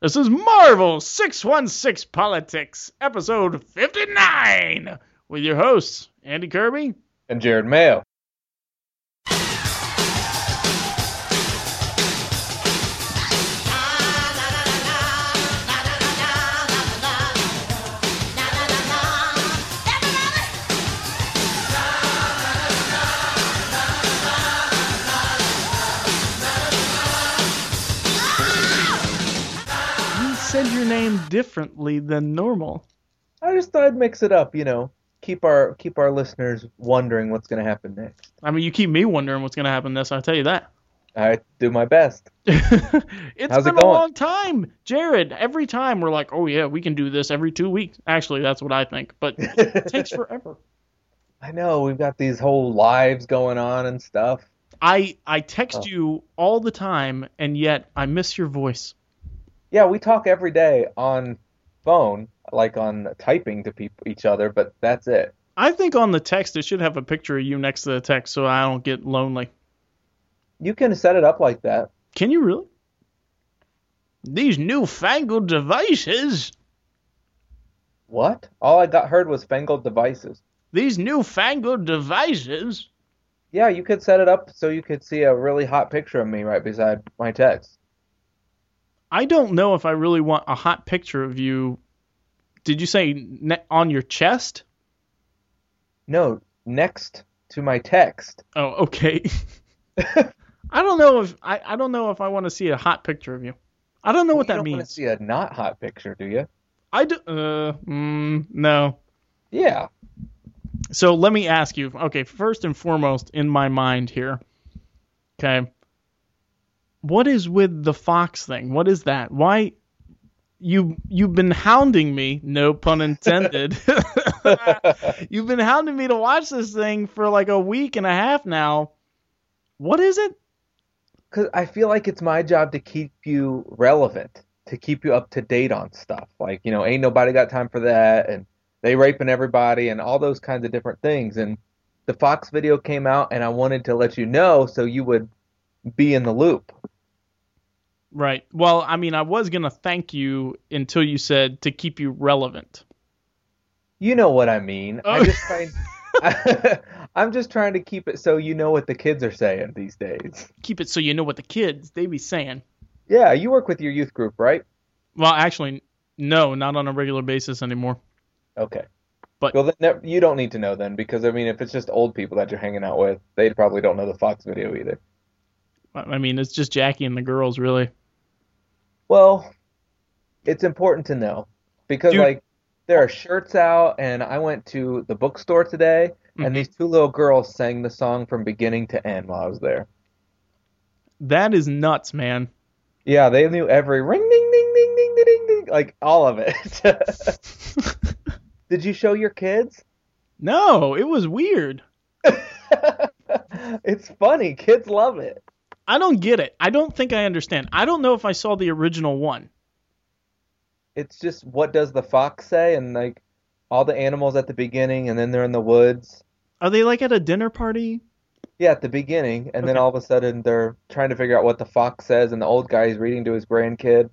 This is Marvel 616 Politics, episode 59, with your hosts, Andy Kirby. and Jared Mayo. Differently than normal. I just thought I'd mix it up, you know, keep our keep our listeners wondering what's going to happen next. I mean, you keep me wondering what's going to happen next, I'll tell you that. I do my best. it's How's it been a long time. Jared, every time we're like, oh, yeah, we can do this every two weeks. Actually, that's what I think, but it takes forever. I know we've got these whole lives going on and stuff. I, I text Oh. you all the time, and yet I miss your voice. Yeah, we talk every day on phone, like on typing to people each other, but that's it. I think on the text it should have a picture of you next to the text so I don't get lonely. You can set it up like that. Can you really? These newfangled devices. What? All I got heard was fangled devices. These newfangled devices. Yeah, you could set it up so you could see a really hot picture of me right beside my text. I don't know if I really want a hot picture of you. Did you say ne- on your chest? No, next to my text. Oh, okay. I don't know if I, I don't know if I want to see a hot picture of you. I don't know what you that don't want means. to see a not hot picture, do you? I do. Uh, mm, no. Yeah. So let me ask you. Okay, first and foremost, in my mind here. Okay. What is with the Fox thing? What is that? Why? You you've been hounding me. No pun intended. you've been hounding me to watch this thing for like a week and a half now. What is it? Because I feel like it's my job to keep you relevant, to keep you up to date on stuff. Like, you know, ain't nobody got time for that, and they raping everybody, and all those kinds of different things. And the Fox video came out, and I wanted to let you know so you would be in the loop. Right. Well, I mean, I was gonna thank you until you said to keep you relevant. You know what I mean. Oh. I'm just trying. I'm just trying to keep it so you know what the kids are saying these days. Keep it so you know what the kids they be saying. Yeah, you work with your youth group, right? Well, actually, no, not on a regular basis anymore. Okay. But- well, then you don't need to know then, because I mean, if it's just old people that you're hanging out with, they probably don't know the Fox video either. I I mean, it's just Jackie and the girls, really. Well, it's important to know because Dude. like there are shirts out, and I went to the bookstore today, Mhm. and these two little girls sang the song from beginning to end while I was there. That is nuts, man. Yeah, they knew every ring, ding, ding, ding, ding, ding, ding, ding, like all of it. Did you show your kids? no, it was weird. it's funny. Kids love it. I don't get it. I don't think I understand. I don't know if I saw the original one. It's just what does the fox say, and like all the animals at the beginning, and then they're in the woods. Are they like at a dinner party? Yeah, at the beginning, and then all of a sudden they're trying to figure out what the fox says, and the old guy is reading to his grandkid.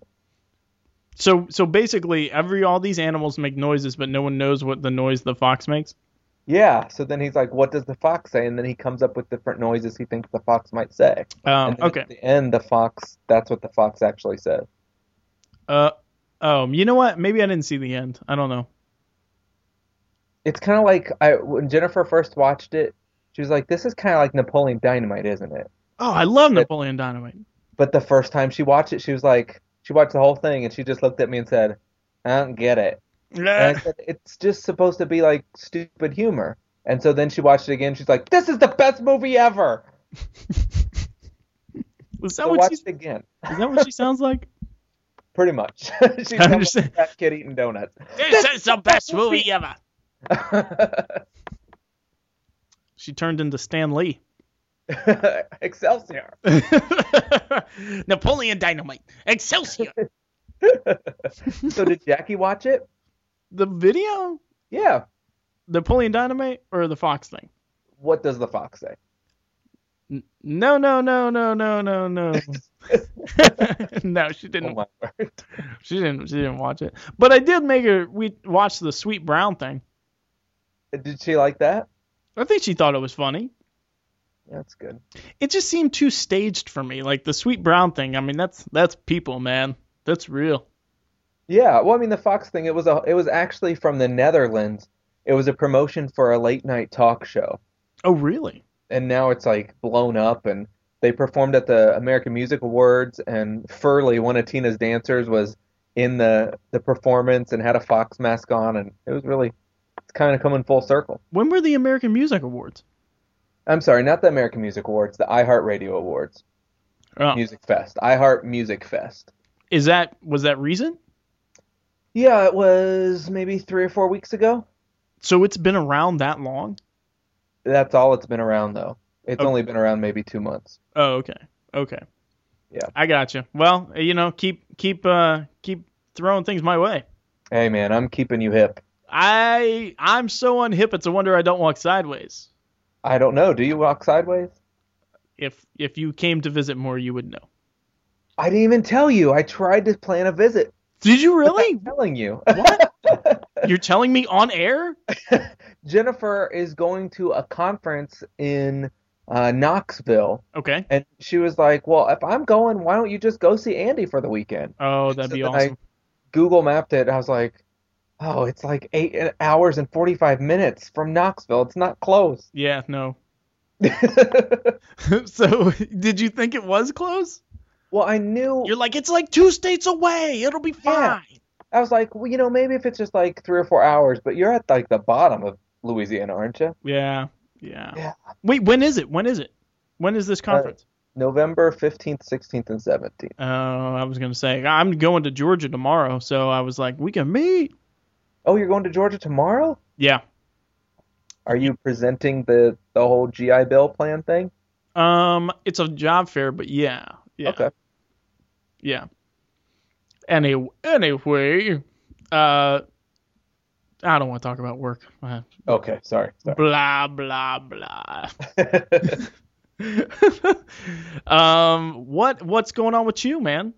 So, so basically, every all these animals make noises, but no one knows what the noise the fox makes. Yeah, so then he's like, "What does the fox say?" And then he comes up with different noises he thinks the fox might say. Um, And okay. At the end, the fox, that's what the fox actually said. Uh, oh, you know what? Maybe I didn't see the end. I don't know. It's kind of like I when Jennifer first watched it, she was like, "This is kind of like Napoleon Dynamite, isn't it?" Oh, I love But- Napoleon Dynamite. But the first time she watched it, she was like, she watched the whole thing, and she just looked at me and said, "I don't get it." And said, "It's just supposed to be like stupid humor." And so then she watched it again. She's like, "This is the best movie ever." Was that So what watch she? it again. Is that what she sounds like? Pretty much. She's I got understand. a fat kid eating donuts. This is the best movie ever. She turned into Stan Lee. Excelsior. Napoleon Dynamite. Excelsior. So did Jackie watch it? The video? Yeah. Napoleon Dynamite or the Fox thing? What does the fox say? N- No, no, no, no, no, no, no. no, she didn't. Oh. She didn't. She didn't watch it. But I did make her. We watched the Sweet Brown thing. Uh, did she like that? I think she thought it was funny. That's good. It just seemed too staged for me. Like the Sweet Brown thing. I mean, that's that's people, man. That's real. Yeah, well, I mean, the Fox thing. It was a. It was actually from the Netherlands. It was a promotion for a late night talk show, Oh, really? and now it's like blown up. And they performed at the American Music Awards, and Furley, one of Tina's dancers, was in the the performance and had a Fox mask on, and it was really. It's kind of coming full circle. When were the American Music Awards? I'm sorry, not the American Music Awards, the iHeartRadio Awards, Oh, Music Fest, iHeart Music Fest. is that was that recent? Yeah, it was maybe three or four weeks ago. So it's been around that long? That's all it's been around though. It's Okay. only been around maybe two months. Oh, okay. Okay. Yeah. I got you. Well, you know, keep keep uh keep throwing things my way. Hey man, I'm keeping you hip. I I'm so unhip it's a wonder I don't walk sideways. I don't know. Do you walk sideways? If if you came to visit more, you would know. I didn't even tell you. I tried to plan a visit. Did you really? I'm telling you. What? You're telling me on air? Jennifer is going to a conference in uh, Knoxville, Okay. and she was like, "Well, if I'm going, why don't you just go see Andy for the weekend?" Oh, that'd be So I- awesome. Google mapped it. I was like, "Oh, it's like eight hours and 45 minutes from Knoxville. It's not close." Yeah, no. so, did you think it was close? Well, I knew. You're like, it's like two states away. It'll be Yeah. fine. I was like, well, you know, maybe if it's just like three or four hours, but you're at like the bottom of Louisiana, aren't you? Yeah. Yeah. Yeah. Wait, when is it? When is it? When is this conference? November 15th, 16th, and 17th. Oh, I was gonna say I'm going to Georgia tomorrow, so I was like, we can meet. Oh, you're going to Georgia tomorrow? Yeah. Are you presenting the the whole GI Bill plan thing? Um, it's a job fair, but yeah, yeah, Okay. yeah. Any anyway, uh, I don't want to talk about work. Uh, Okay, sorry. sorry. blah blah blah. um, what what's going on with you, man?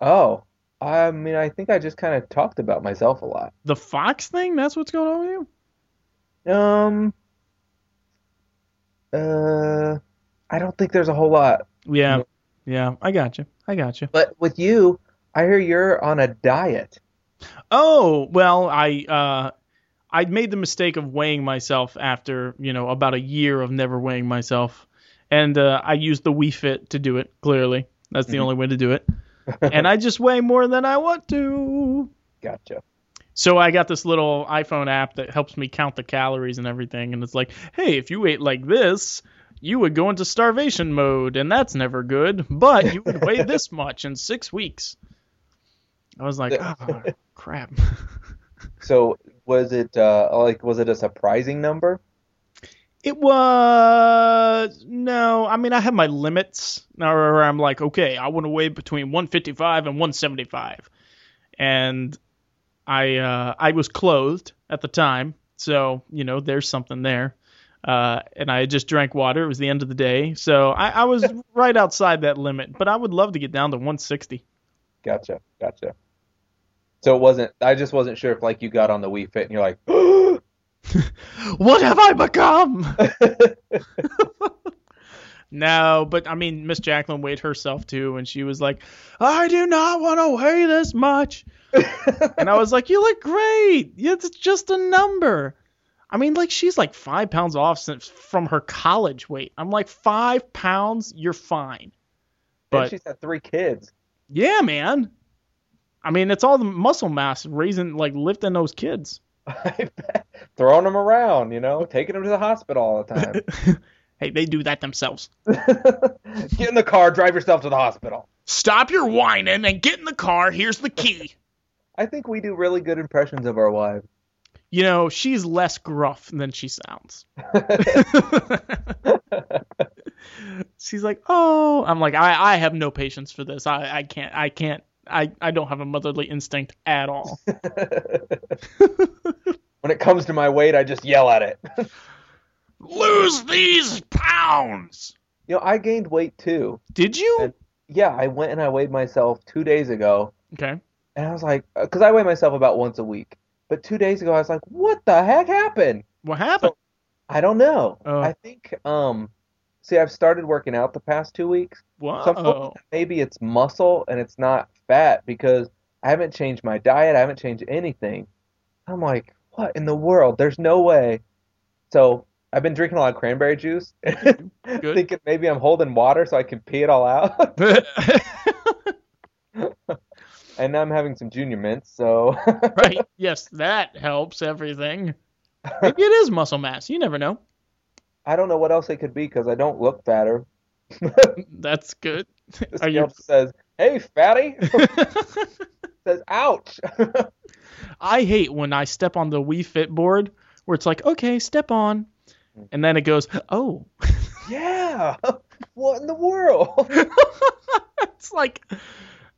oh, I mean, I think I just kind of talked about myself a lot. The Fox thing? That's what's going on with you? Um, uh, I don't think there's a whole lot. Yeah. Yeah. I got you. I got you. But with you, I hear you're on a diet. Oh, well, I uh I made the mistake of weighing myself after, you know, about a year of never weighing myself. And uh, I used the Wii Fit to do it, clearly. That's the Mhm. only way to do it. and I just weigh more than I want to. Gotcha. So I got this little iPhone app that helps me count the calories and everything and it's like, "Hey, if you ate like this, you would go into starvation mode and that's never good, but you would weigh this much in 6 weeks." I was like, "Oh, crap." So was it uh like was it a surprising number? It was no. I mean, I have my limits now where I'm like, okay, I want to weigh between 155 and 175, and I uh, I was clothed at the time, so you know, there's something there. Uh, and I just drank water. It was the end of the day, so I, I was right outside that limit. But I would love to get down to 160. Gotcha, gotcha. So it wasn't. I just wasn't sure if like you got on the Wii Fit and you're like, What have I become? No, but I mean, Miss Jacqueline weighed herself too, and she was like, "I do not want to weigh this much," and I was like, "You look great. It's just a number." I mean, like she's like five pounds off since from her college weight. I'm like five pounds, you're fine. and But she's had three kids. yeah, man. I mean, it's all the muscle mass raising, like lifting those kids. I bet. Throwing them around, you know, taking them to the hospital all the time. hey, they do that themselves. Get in the car, drive yourself to the hospital. Stop your whining and get in the car. Here's the key. I think we do really good impressions of our wives. You know, she's less gruff than she sounds. she's like, "Oh," I'm like, "I, I have no patience for this. I, I can't, I can't, I, I don't have a motherly instinct at all." when it comes to my weight, I just yell at it. Lose these pounds. You know, I gained weight too. Did you? And- yeah, I went and I weighed myself two days ago, Okay. and I was like, uh, because I weigh myself about once a week. But two days ago, I was like, what the heck happened? What happened? I don't know. Oh. I think, um, see, I've started working out the past two weeks. Whoa. So I'm hoping that maybe it's muscle and it's not fat because I haven't changed my diet. I haven't changed anything. I'm like, what in the world? There's no way. So I've been drinking a lot of cranberry juice, thinking maybe I'm holding water so I can pee it all out. and now I'm having some junior mints, so right. Yes, that helps everything. Maybe it is muscle mass. You never know. I don't know what else it could be because I don't look fatter. That's good. The you- says, "Hey, fatty." says, "Ouch." I hate when I step on the Wii Fit board where it's like, okay, step on, mm. and then it goes, oh. yeah. What in the world? it's like,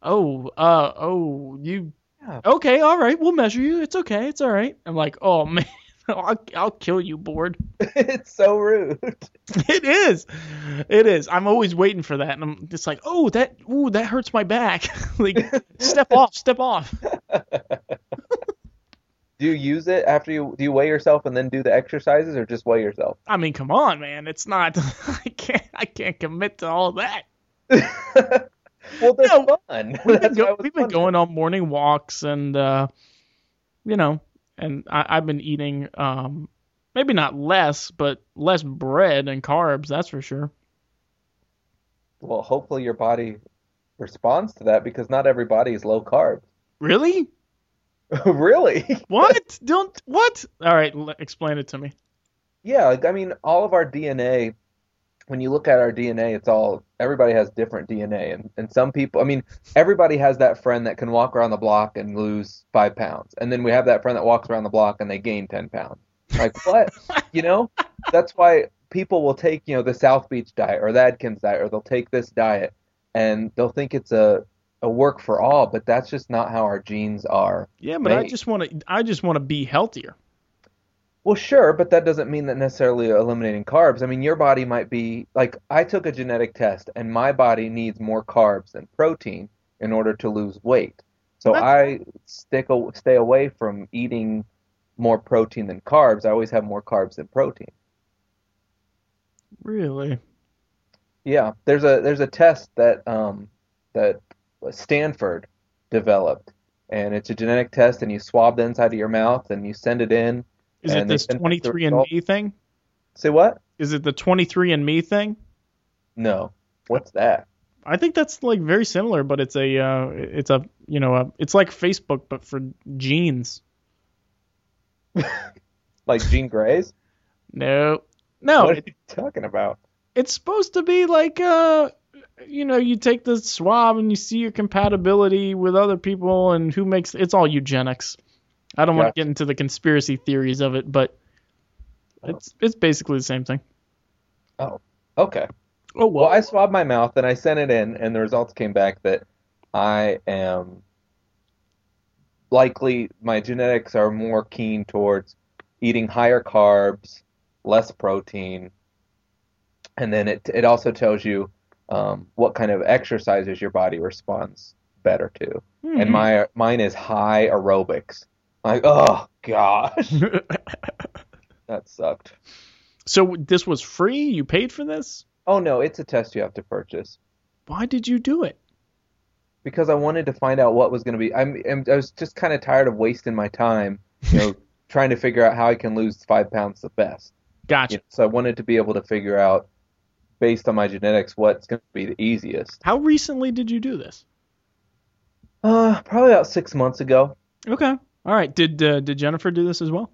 oh, uh, oh, you. Yeah. Okay, all right, we'll measure you. It's okay, it's all right. I'm like, oh man, I'll, I'll kill you, board. it's so rude. It is, it is. I'm always waiting for that, and I'm just like, oh, that, ooh, that hurts my back. like, step off, step off. Do you use it after you do you weigh yourself and then do the exercises or just weigh yourself? I mean, come on, man. It's not. I can't. I can't commit to all that. Well, that's No, fun. We've been, go- we've been going on morning walks, and uh, you know, and I, I've been eating um, maybe not less, but less bread and carbs. That's for sure. Well, hopefully your body responds to that because not every body is low carb. Really? Really? What? Don't what? All right, l- explain it to me. Yeah, like, I mean, all of our DNA, when you look at our DNA, it's all, everybody has different DNA. And, and some people, I mean, everybody has that friend that can walk around the block and lose five pounds. And then we have that friend that walks around the block and they gain 10 pounds. Like, what? You know? That's why people will take, you know, the South Beach diet or the Atkins diet, or they'll take this diet and they'll think it's a, a work for all, but that's just not how our genes are. Yeah, but I just want to. I just want to be healthier. Well, sure, but that doesn't mean that necessarily eliminating carbs. I mean, your body might be like I took a genetic test, and my body needs more carbs than protein in order to lose weight. So That's- I stick stay away from eating more protein than carbs. I always have more carbs than protein. Really? Yeah, there's a there's a test that um that Stanford developed, and it's a genetic test, and you swab the inside of your mouth, and you send it in. Is it this send back the 23 result. and Me thing? Say what? Is it the 23andMe thing? No. What's that? I think that's like very similar, but it's a uh, it's a you know a, it's like Facebook but for genes. Like Jean Grey's? No, no, What are you talking about? it's supposed to be like uh you know you take the swab and you see your compatibility with other people and who makes it's all eugenics. I don't want to get into the conspiracy theories of it, but it's it's basically the same thing. Oh, okay. Oh Well, I swabbed my mouth and I sent it in, and the results came back that I am likely, my genetics are more keen towards eating higher carbs, less protein, and then it it also tells you um, what kind of exercises your body responds better to. Hmm. And my mine is high aerobics. Like, oh gosh, that sucked. so this was free? You paid for this? Oh no, it's a test you have to purchase. Why did you do it? because I wanted to find out what was going to be. I'm, I'm I was just kind of tired of wasting my time, you know, trying to figure out how I can lose five pounds the best. Gotcha. You know, so I wanted to be able to figure out, based on my genetics, what's going to be the easiest. How recently did you do this? Uh, probably about six months ago. Okay. All right. Did uh, did Jennifer do this as well?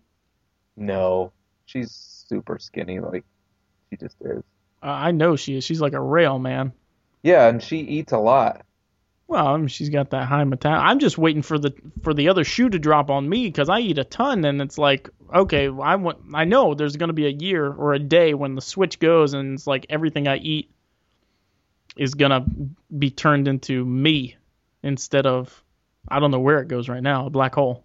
No, she's super skinny, like she just is. Uh, I know she is. She's like a rail man. Yeah, and she eats a lot. Well, I mean, she's got that high metal. I'm just waiting for the for the other shoe to drop on me because I eat a ton, and it's like, okay, I want. I know there's gonna be a year or a day when the switch goes, and it's like everything I eat is gonna be turned into me instead of I don't know where it goes right now, a black hole.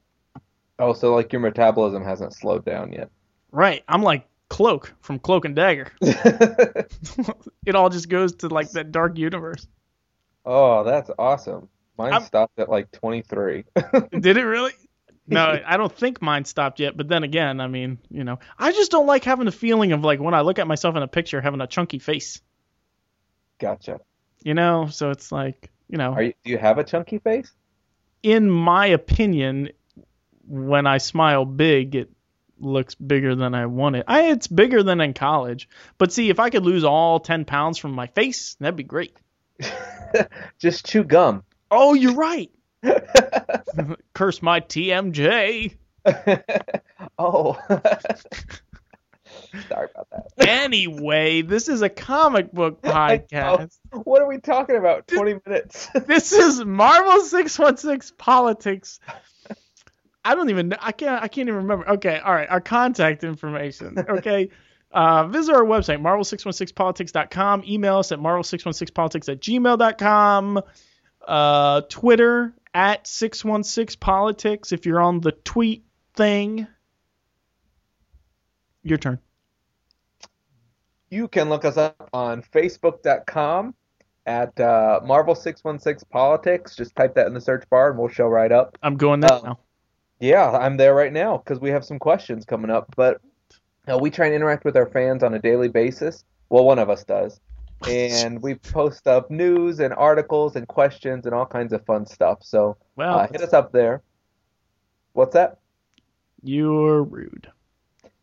Oh, so like your metabolism hasn't slowed down yet. Right. I'm like Cloak from Cloak and Dagger. it all just goes to like that dark universe. Oh, that's awesome. Mine I'm- stopped at like 23. Did it really? No, I don't think mine stopped yet. But then again, I mean, you know, I just don't like having the feeling of like when I look at myself in a picture having a chunky face. Gotcha. You know, so it's like, you know, Are you, do you have a chunky face? in my opinion, when I smile big, it looks bigger than I want it. I, it's bigger than in college. But see, if I could lose all 10 pounds from my face, that'd be great. Just chew gum. Oh, you're right. Curse my TMJ. oh. Sorry about that. Anyway, this is a comic book podcast. What are we talking about? 20 minutes. This is Marvel 616 Politics. I don't even know. I can't I can't even remember. Okay, all right. Our contact information. Okay. Uh, visit our website, marvel616politics.com. Email us at marvel616politics at gmail.com. Uh, Twitter at 616politics if you're on the tweet thing. Your turn. You can look us up on facebook.com at uh, Marvel616Politics. Just type that in the search bar and we'll show right up. I'm going there Uh, now. Yeah, I'm there right now because we have some questions coming up. But uh, we try and interact with our fans on a daily basis. Well, one of us does. And we post up news and articles and questions and all kinds of fun stuff. So Well, uh, hit us up there. What's that? you're rude.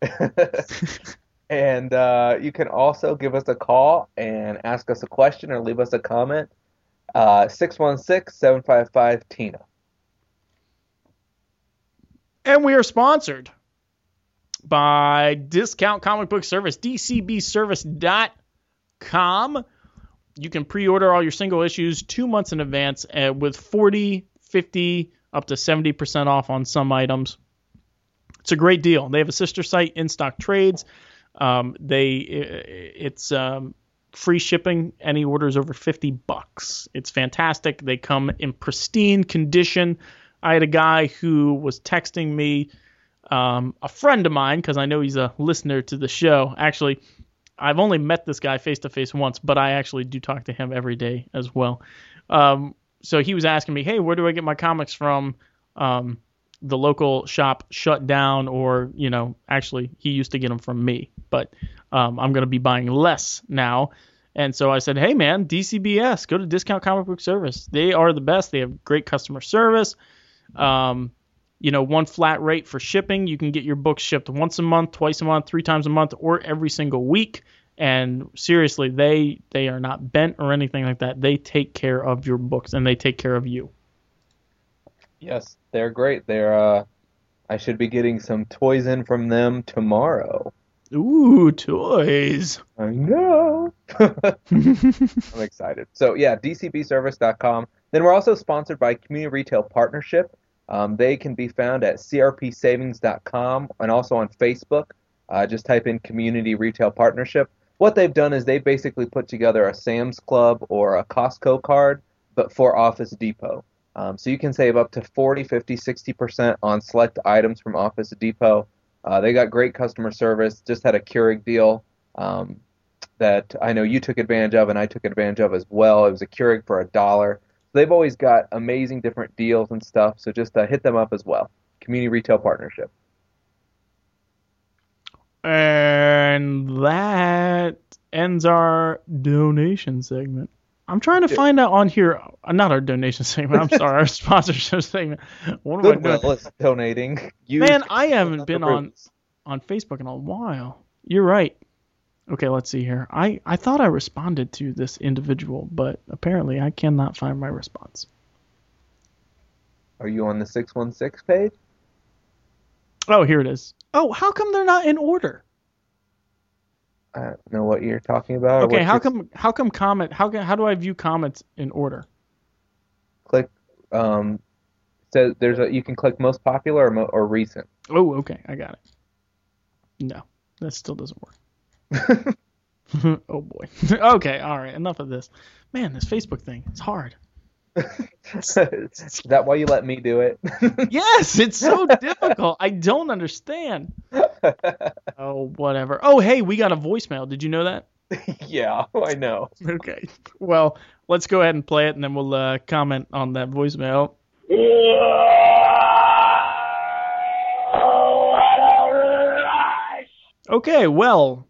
and uh, you can also give us a call and ask us a question or leave us a comment. Uh, 616-755-TINA. And we are sponsored by Discount Comic Book Service, dcbservice.com. You can pre order all your single issues two months in advance uh, with 40, 50, up to 70% off on some items. It's a great deal. They have a sister site, In Stock Trades. Um, they it's um, free shipping. Any orders over 50 bucks. It's fantastic. They come in pristine condition. I had a guy who was texting me, um, a friend of mine, because I know he's a listener to the show. Actually, I've only met this guy face to face once, but I actually do talk to him every day as well. Um, so he was asking me, hey, where do I get my comics from? Um, the local shop shut down, or, you know, actually, he used to get them from me, but um, I'm going to be buying less now. And so I said, hey, man, DCBS, go to Discount Comic Book Service. They are the best. They have great customer service. Um, you know, one flat rate for shipping. You can get your books shipped once a month, twice a month, three times a month, or every single week. And seriously, they they are not bent or anything like that. They take care of your books and they take care of you. Yes, they're great. They're uh I should be getting some toys in from them tomorrow. Ooh, toys. I know. I'm excited. So yeah, dcbservice.com. Then we're also sponsored by Community Retail Partnership. Um, they can be found at crpsavings.com and also on Facebook. Uh, just type in Community Retail Partnership. What they've done is they basically put together a Sam's Club or a Costco card, but for Office Depot. Um, so you can save up to 40, 50, 60% on select items from Office Depot. Uh, they got great customer service. Just had a Keurig deal um, that I know you took advantage of and I took advantage of as well. It was a Keurig for a dollar. They've always got amazing different deals and stuff. So just uh, hit them up as well. Community Retail Partnership. And that ends our donation segment. I'm trying to Yeah. find out on here, uh, not our donation segment. I'm sorry, our sponsorship segment. What am I doing? Goodwill is donating. Use Man, I haven't been on on Facebook in a while. You're right. Okay, let's see here. I, I thought I responded to this individual, but apparently I cannot find my response. Are you on the 616 page? Oh, here it is. Oh, how come they're not in order? I don't know what you're talking about. Okay, how you're- come how come comment how can how do I view comments in order? Click. Um, so there's a you can click most popular or, mo- or recent. Oh, okay, I got it. No, that still doesn't work. oh boy. okay, all right, enough of this. Man, this Facebook thing, it's hard. Is that why you let me do it? Yes, it's so difficult. I don't understand. Oh, whatever. Oh, hey, we got a voicemail. Did you know that? yeah, I know. Okay. Well, let's go ahead and play it, and then we'll uh, comment on that voicemail. Okay, well,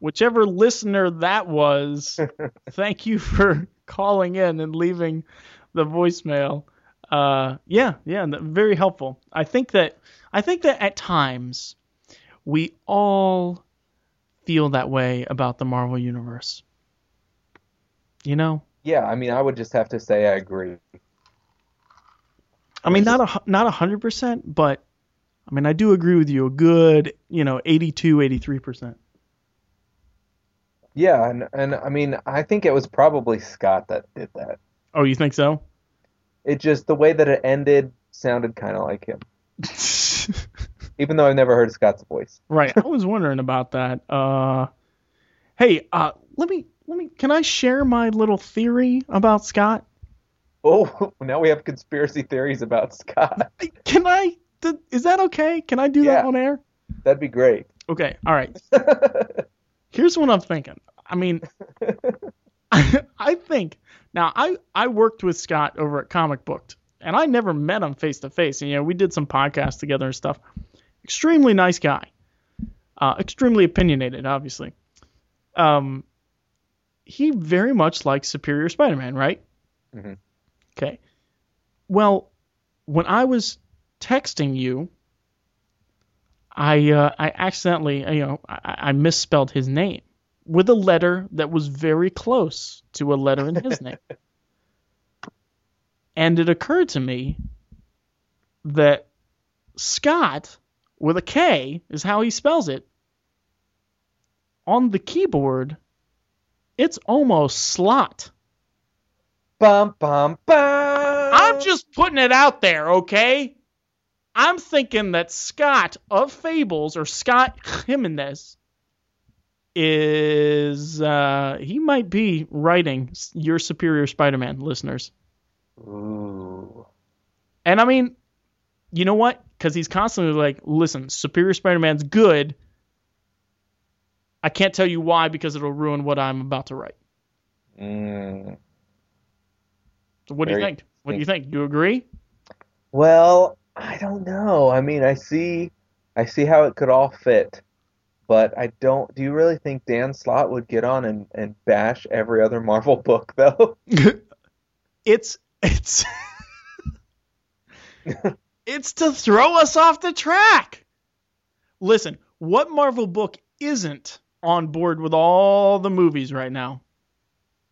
whichever listener that was, thank you for calling in and leaving the voicemail. Uh, yeah, yeah, very helpful. I think that I think that at times we all feel that way about the Marvel universe. You know, Yeah, I mean, I would just have to say I agree. I mean, not a not a hundred percent, but I mean, I do agree with you. A good, you know, 82, 83 percent. Yeah, and and I mean, I think it was probably Scott that did that. Oh, you think so? It just the way that it ended sounded kind of like him, even though I've never heard Scott's voice. right. I was wondering about that. Uh, hey, uh, let me let me. Can I share my little theory about Scott? Oh, now we have conspiracy theories about Scott. Can I? Is that okay? Can I do that on air? That'd be great. Okay. All right. Here's what I'm thinking. I mean, I think now I I worked with Scott over at Comic Booked, and I never met him face to face. And you know, we did some podcasts together and stuff. Extremely nice guy. Uh, extremely opinionated, obviously. Um, he very much likes Superior Spider-Man, right? Mhm. Okay. Well, when I was texting you, I uh, I accidentally you know I, I misspelled his name with a letter that was very close to a letter in his name, and it occurred to me that Scott with a K is how he spells it. On the keyboard, it's almost slot. Bum bum bum. I'm just putting it out there, okay? I'm thinking that Scott of Fables or Scott Jimenez is uh he might be writing your Superior Spider-Man listeners. Ooh. And I mean, you know what? Cuz he's constantly like, "Listen, Superior Spider-Man's good. I can't tell you why because it'll ruin what I'm about to write." Mm. So what do you think? What do you think? Do You agree? Well, I don't know. I mean, I see, I see how it could all fit, but I don't. Do you really think Dan Slott would get on and, and bash every other Marvel book though? it's it's it's to throw us off the track. Listen, what Marvel book isn't on board with all the movies right now?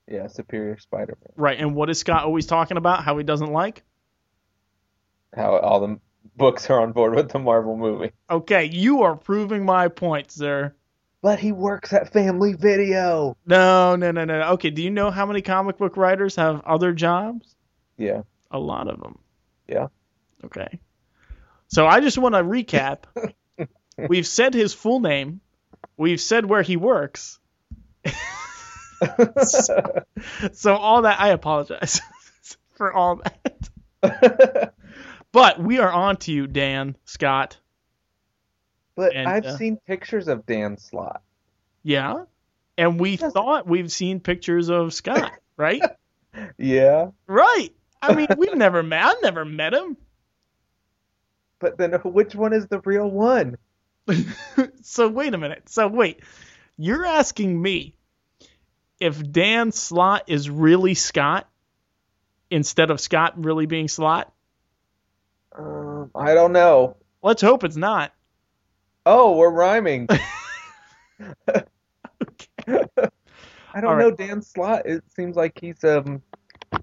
Yeah, Superior Spider-Man. Right, and what is Scott always talking about? How he doesn't like? How all the books are on board with the Marvel movie. Okay, you are proving my point, sir. But he works at Family Video. No, no, no, no. Okay, do you know how many comic book writers have other jobs? Yeah. A lot of them. Yeah. Okay. So I just want to recap. We've said his full name. We've said where he works. So all that I apologize for all that. But we are on to you, Dan Scott. but And, I've uh, seen pictures of Dan Slott. Yeah. And we thought we've seen pictures of Scott, right? Yeah. right. I mean, we've never met. I've never met him. But then which one is the real one? so wait a minute. So wait, you're asking me if Dan Slott is really Scott instead of Scott really being Slott? Um, I don't know. Let's hope it's not. Oh, we're rhyming. I don't know. Dan Slott. It seems like he's um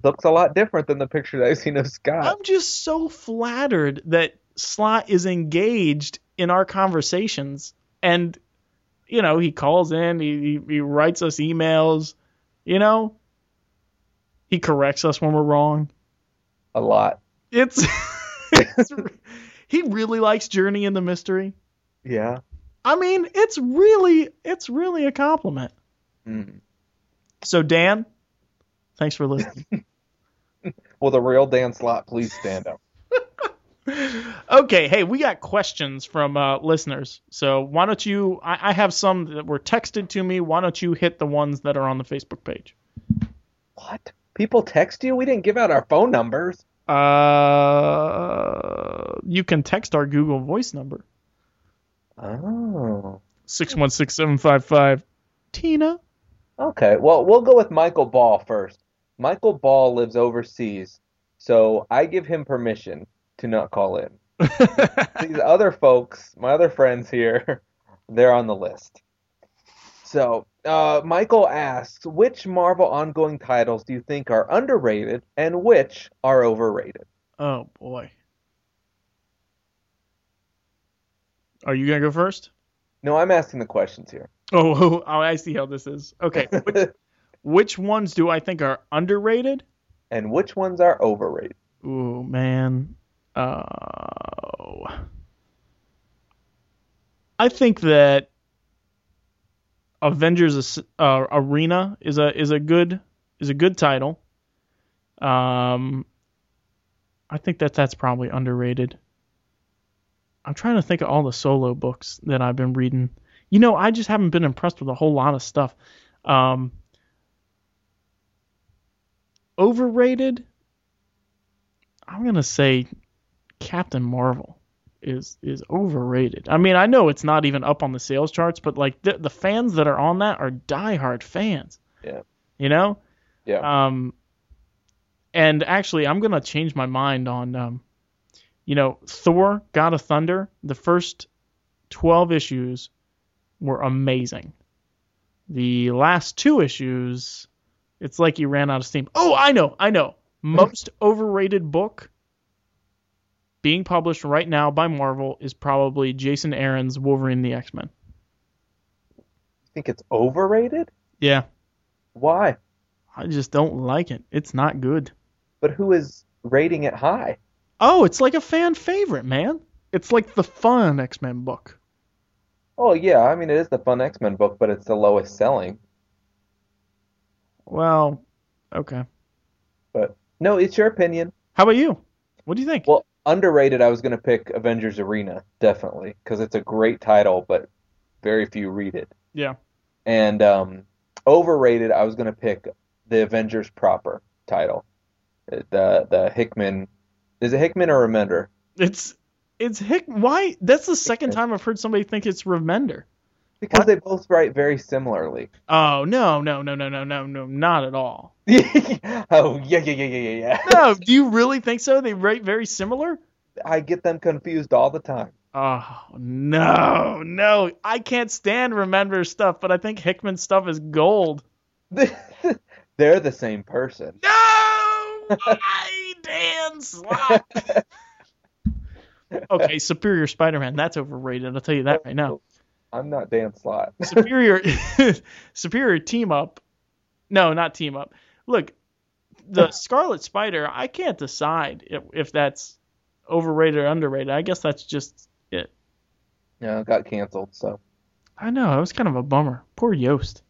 looks a lot different than the picture that I've seen of Scott. I'm just so flattered that Slott is engaged in our conversations and you know, he calls in, he, he, he writes us emails, you know, he corrects us when we're wrong. A lot. It's he really likes Journey in the Mystery. Yeah. I mean, it's really it's really a compliment. Mm. So Dan, thanks for listening. Will the real Dan Slott please stand up? okay, hey, we got questions from uh, listeners. So why don't you? I, I have some that were texted to me. Why don't you hit the ones that are on the Facebook page? What? People text you? We didn't give out our phone numbers. Uh, you can text our Google Voice number Oh. six one six seven five five. Tina. Okay. Well, we'll go with Michael Ball first. Michael Ball lives overseas, so I give him permission to not call in. These other folks, my other friends here, they're on the list. So, uh, Michael asks, which Marvel ongoing titles do you think are underrated and which are overrated? oh boy. Are you gonna go first? No, I'm asking the questions here. Oh, oh, I see how this is. Okay. Which, which ones do I think are underrated? and which ones are overrated? Ooh, man. Oh. I think that Avengers uh, Arena is a is a good is a good title. Um, I think that that's probably underrated. I'm trying to think of all the solo books that I've been reading. You know, I just haven't been impressed with a whole lot of stuff. Um, overrated. I'm gonna say Captain Marvel is is overrated. I mean, I know it's not even up on the sales charts, but like the the fans that are on that are diehard fans. Yeah. You know. Yeah. Um. And actually, I'm gonna change my mind on um. You know, Thor: God of Thunder. The first twelve issues were amazing. The last two issues, it's like you ran out of steam. Oh, I know, I know. Most overrated book being published right now by Marvel is probably Jason Aaron's Wolverine the X-Men. You think it's overrated? Yeah, Why? I just don't like it. It's not good. But who is rating it high? Oh, it's like a fan favorite, man. It's like the fun X-Men book. Oh yeah, I mean it is the fun X-Men book, but it's the lowest selling. Well, okay. But no, it's your opinion. How about you? What do you think? Well, underrated, I was gonna pick Avengers Arena, definitely, because it's a great title, but very few read it. yeah. And um, overrated, I was gonna pick the Avengers proper title, the the Hickman. Is it Hickman or Remender? It's it's Hick. Why? That's the second Hickman. time I've heard somebody think it's Remender. Because What? they both write very similarly. Oh no no no no no no no not at all. oh yeah yeah yeah yeah yeah yeah. No, do you really think so? They write very similar? I get them confused all the time. Oh no no! I can't stand Remender stuff, but I think Hickman stuff is gold. They're the same person. No, I Dan Slott. Okay, Superior Spider-Man. That's overrated. I'll tell you that right now. I'm not Dan Slott. Superior, Superior team up. No, not team up. Look, the Scarlet Spider. I can't decide if, if that's overrated or underrated. I guess that's just it. yeah, it got canceled. So I know it was kind of a bummer. Poor Yost.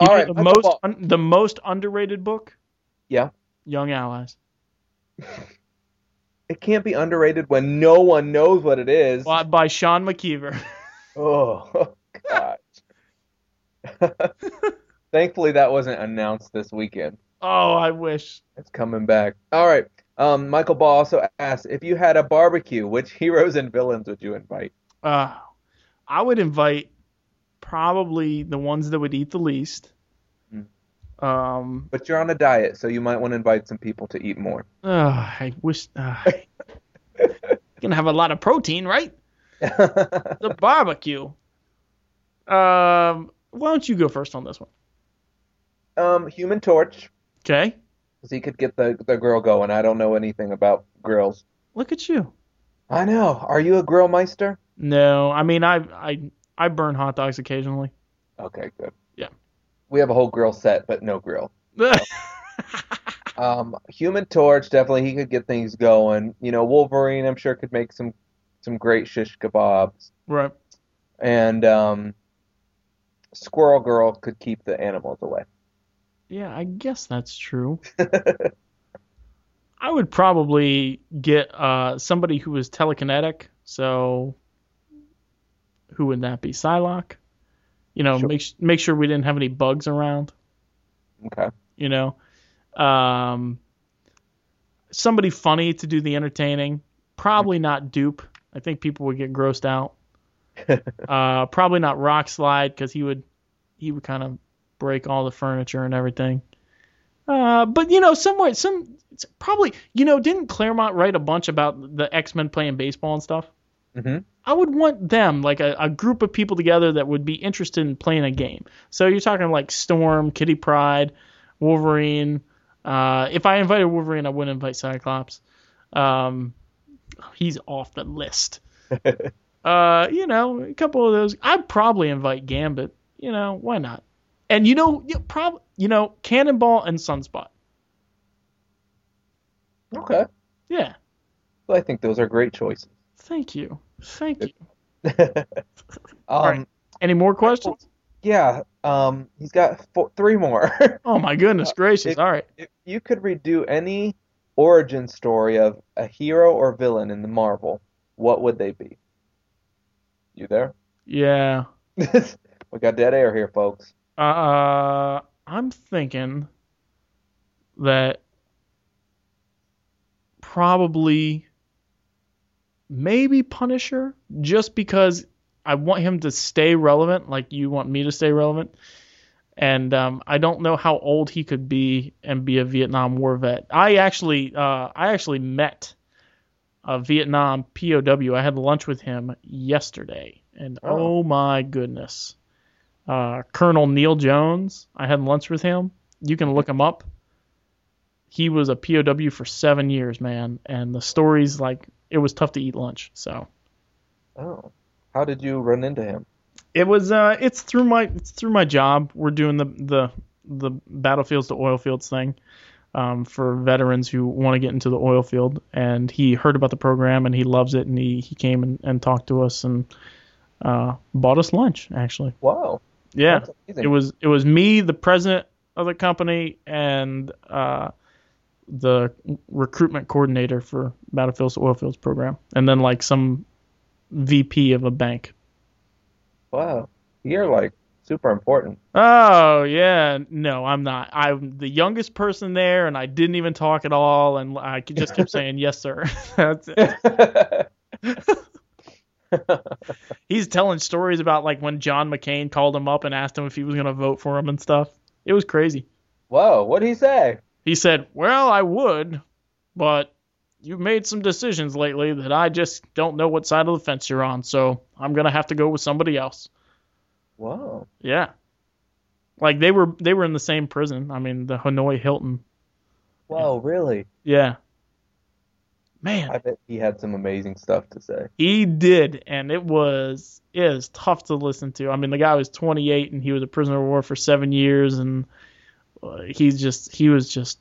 All You know right, the most un, the most underrated book. Yeah. Young Allies. it can't be underrated when no one knows what it is. By, by Sean McKeever. Oh gosh. Thankfully, that wasn't announced this weekend. oh, I wish. It's coming back. All right. Um, Michael Ball also asked if you had a barbecue, which heroes and villains would you invite? Uh, I would invite probably the ones that would eat the least. Mm. Um, But you're on a diet, so you might want to invite some people to eat more. uh, I wish. Uh, gonna have a lot of protein, right? The barbecue. Um, why don't you go first on this one? um, Human Torch, Okay. because he could get the the grill going. I don't know anything about grills. Look at you. I know. Are you a grill meister? No, I mean I I I burn hot dogs occasionally. Okay, good. Yeah. We have a whole grill set, but no grill. Um, Human Torch, definitely he could get things going. You know, Wolverine, I'm sure could make some some great shish kebabs. right. And um, Squirrel Girl could keep the animals away. Yeah, I guess that's true. I would probably get uh, somebody who was telekinetic. So, who would that be? Psylocke. You know, Sure. make make sure we didn't have any bugs around. Okay. You know, um, somebody funny to do the entertaining. Probably not Dupe. I think people would get grossed out. uh, probably not Rock Slide because he would he would kind of break all the furniture and everything. Uh, but you know, somewhere some it's probably you know didn't Claremont write a bunch about the X Men playing baseball and stuff? hmm I would want them, like a, a group of people together that would be interested in playing a game. So you're talking like Storm, Kitty Pryde, Wolverine. Uh, if I invited Wolverine, I wouldn't invite Cyclops. Um, he's off the list. uh, you know, a couple of those. I'd probably invite Gambit. You know, why not? And you know, you probably you know, Cannonball and Sunspot. Okay. Yeah. Well, I think those are great choices. Thank you. Thank you. um, right. Any more questions? yeah. Um, he's got four, three more. Oh my goodness gracious! it- All right. if you could redo any origin story of a hero or villain in the Marvel, what would they be? You there? Yeah. we got dead air here, folks. Uh, I'm thinking that probably maybe Punisher, just because I want him to stay relevant, like you want me to stay relevant. And um, I don't know how old he could be and be a Vietnam War vet. I actually, uh, I actually met a Vietnam POW. I had lunch with him yesterday, and Oh. oh my goodness uh, Colonel Neil Jones. I had lunch with him. You can look him up. He was a POW for seven years, man, and the stories like it was tough to eat lunch. So Oh, how did you run into him? It was. Uh, it's through my it's through my job. We're doing the the the battlefields to oil fields thing. Um, for veterans who want to get into the oil field, and he heard about the program and he loves it, and he, he came and, and talked to us and uh, bought us lunch actually. Wow, Yeah, it was it was me, the president of the company, and uh, the recruitment coordinator for Battlefields to Oilfields program, and then like some VP of a bank. Wow. You're like super important. Oh yeah, no, I'm not. I'm the youngest person there, and I didn't even talk at all, and I just kept saying yes, sir. That's it. He's telling stories about like when John McCain called him up and asked him if he was gonna vote for him and stuff. It was crazy. Whoa, what'd he say? He said, "Well, I would, but you've made some decisions lately that I just don't know what side of the fence you're on, so I'm gonna have to go with somebody else." Whoa. Yeah, like they were they were in the same prison. I mean, the Hanoi Hilton. Whoa, really? Yeah, man, I bet he had some amazing stuff to say. he did, and it was it is tough to listen to. I mean, the guy was 28 and he was a prisoner of war for seven years, and uh, he's just he was just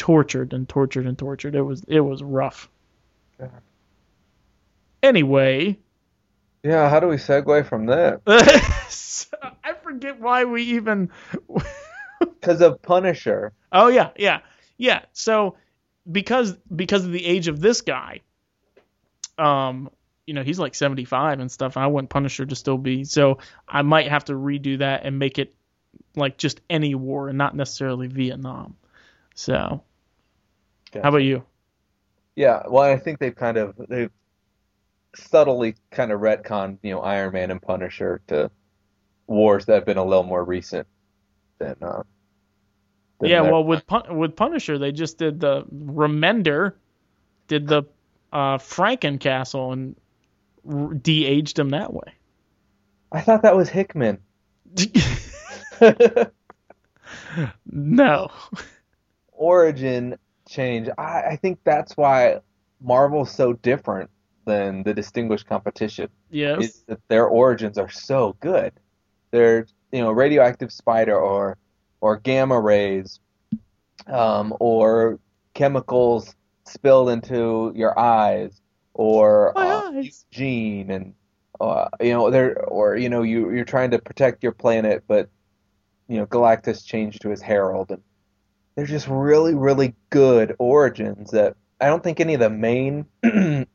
tortured and tortured and tortured. It was it was rough. Yeah. Anyway, Yeah, how do we segue from that? I forget why we even. Because of Punisher. Oh yeah, yeah, yeah. So because because of the age of this guy, um, you know, he's like 75 and stuff. I want Punisher to still be. So I might have to redo that and make it like just any war and not necessarily Vietnam. So how about you? Yeah, well, I think they've kind of they've subtly kind of retconned, you know, Iron Man and Punisher to wars that have been a little more recent than uh than Yeah, well with Pun- with Punisher they just did the Remender did the uh Frankencastle and de-aged him that way. I thought that was Hickman. no. Origin change. I, I think that's why Marvel's so different than the distinguished competition. Yes. is that their origins are so good. They're you know radioactive spider or or gamma rays, um, or chemicals spilled into your eyes, or uh, eyes. gene and uh, you know they're or you know you you're trying to protect your planet, but you know Galactus changed to his herald and they're just really, really good origins that I don't think any of the main,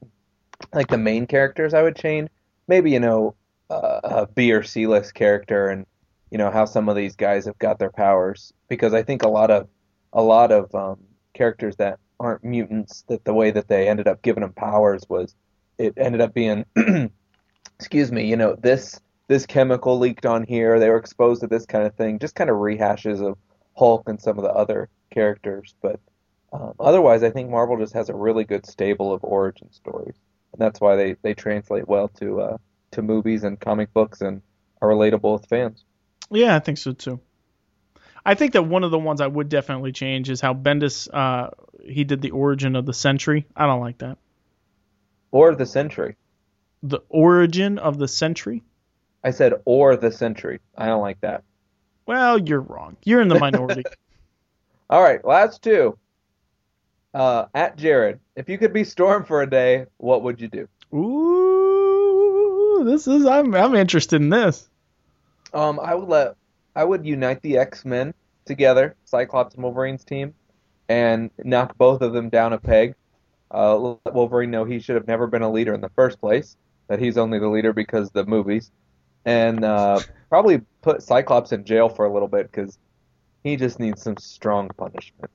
like the main characters, I would change. Maybe you know uh, a B or C list character, and you know how some of these guys have got their powers. Because I think a lot of a lot of um, characters that aren't mutants, that the way that they ended up giving them powers was it ended up being, excuse me, you know this this chemical leaked on here. They were exposed to this kind of thing. Just kind of rehashes of Hulk and some of the other characters, but um, otherwise, I think Marvel just has a really good stable of origin stories, and that's why they, they translate well to uh, to movies and comic books and are relatable with fans. Yeah, I think so too. I think that one of the ones I would definitely change is how Bendis uh, he did the origin of the Sentry. I don't like that. Or the Century. The origin of the Sentry. I said or the Century. I don't like that. Well, you're wrong. You're in the minority. All right, last two. Uh, at Jared, if you could be Storm for a day, what would you do? Ooh, this is I'm I'm interested in this. Um, I would let I would unite the X Men together, Cyclops and Wolverine's team, and knock both of them down a peg. Uh, let Wolverine know he should have never been a leader in the first place. That he's only the leader because of the movies, and uh, probably put Cyclops in jail for a little bit because he just needs some strong punishment.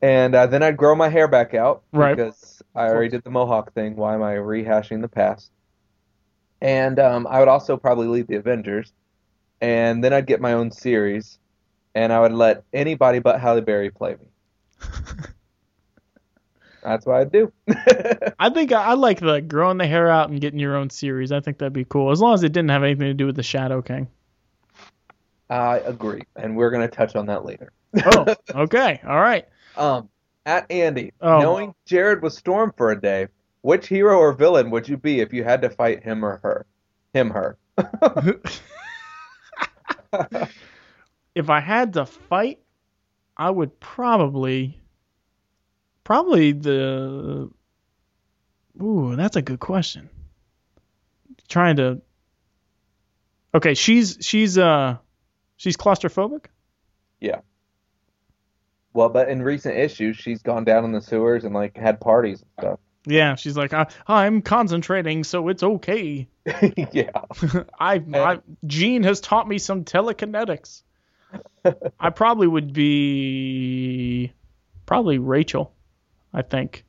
And uh, then I'd grow my hair back out Right. because I already did the mohawk thing. Why am I rehashing the past? And um, I would also probably lead the Avengers, and then I'd get my own series, and I would let anybody but Halle Berry play me. That's what I'd do. I think I, I like the growing the hair out and getting your own series. I think that'd be cool as long as it didn't have anything to do with the Shadow King. I agree, and we're gonna touch on that later. Oh, okay, all right. Um, at Andy, Oh. knowing Jared was Storm for a day, which hero or villain would you be if you had to fight him or her? Him, her. if I had to fight, I would probably, probably the. Ooh, that's a good question. Trying to. Okay, she's she's uh, she's claustrophobic. Yeah. Well, but in recent issues, she's gone down in the sewers and like had parties and stuff. Yeah, she's like, I, I'm concentrating, so it's okay. yeah. I, I Jean has taught me some telekinetics. I probably would be probably Rachel, I think.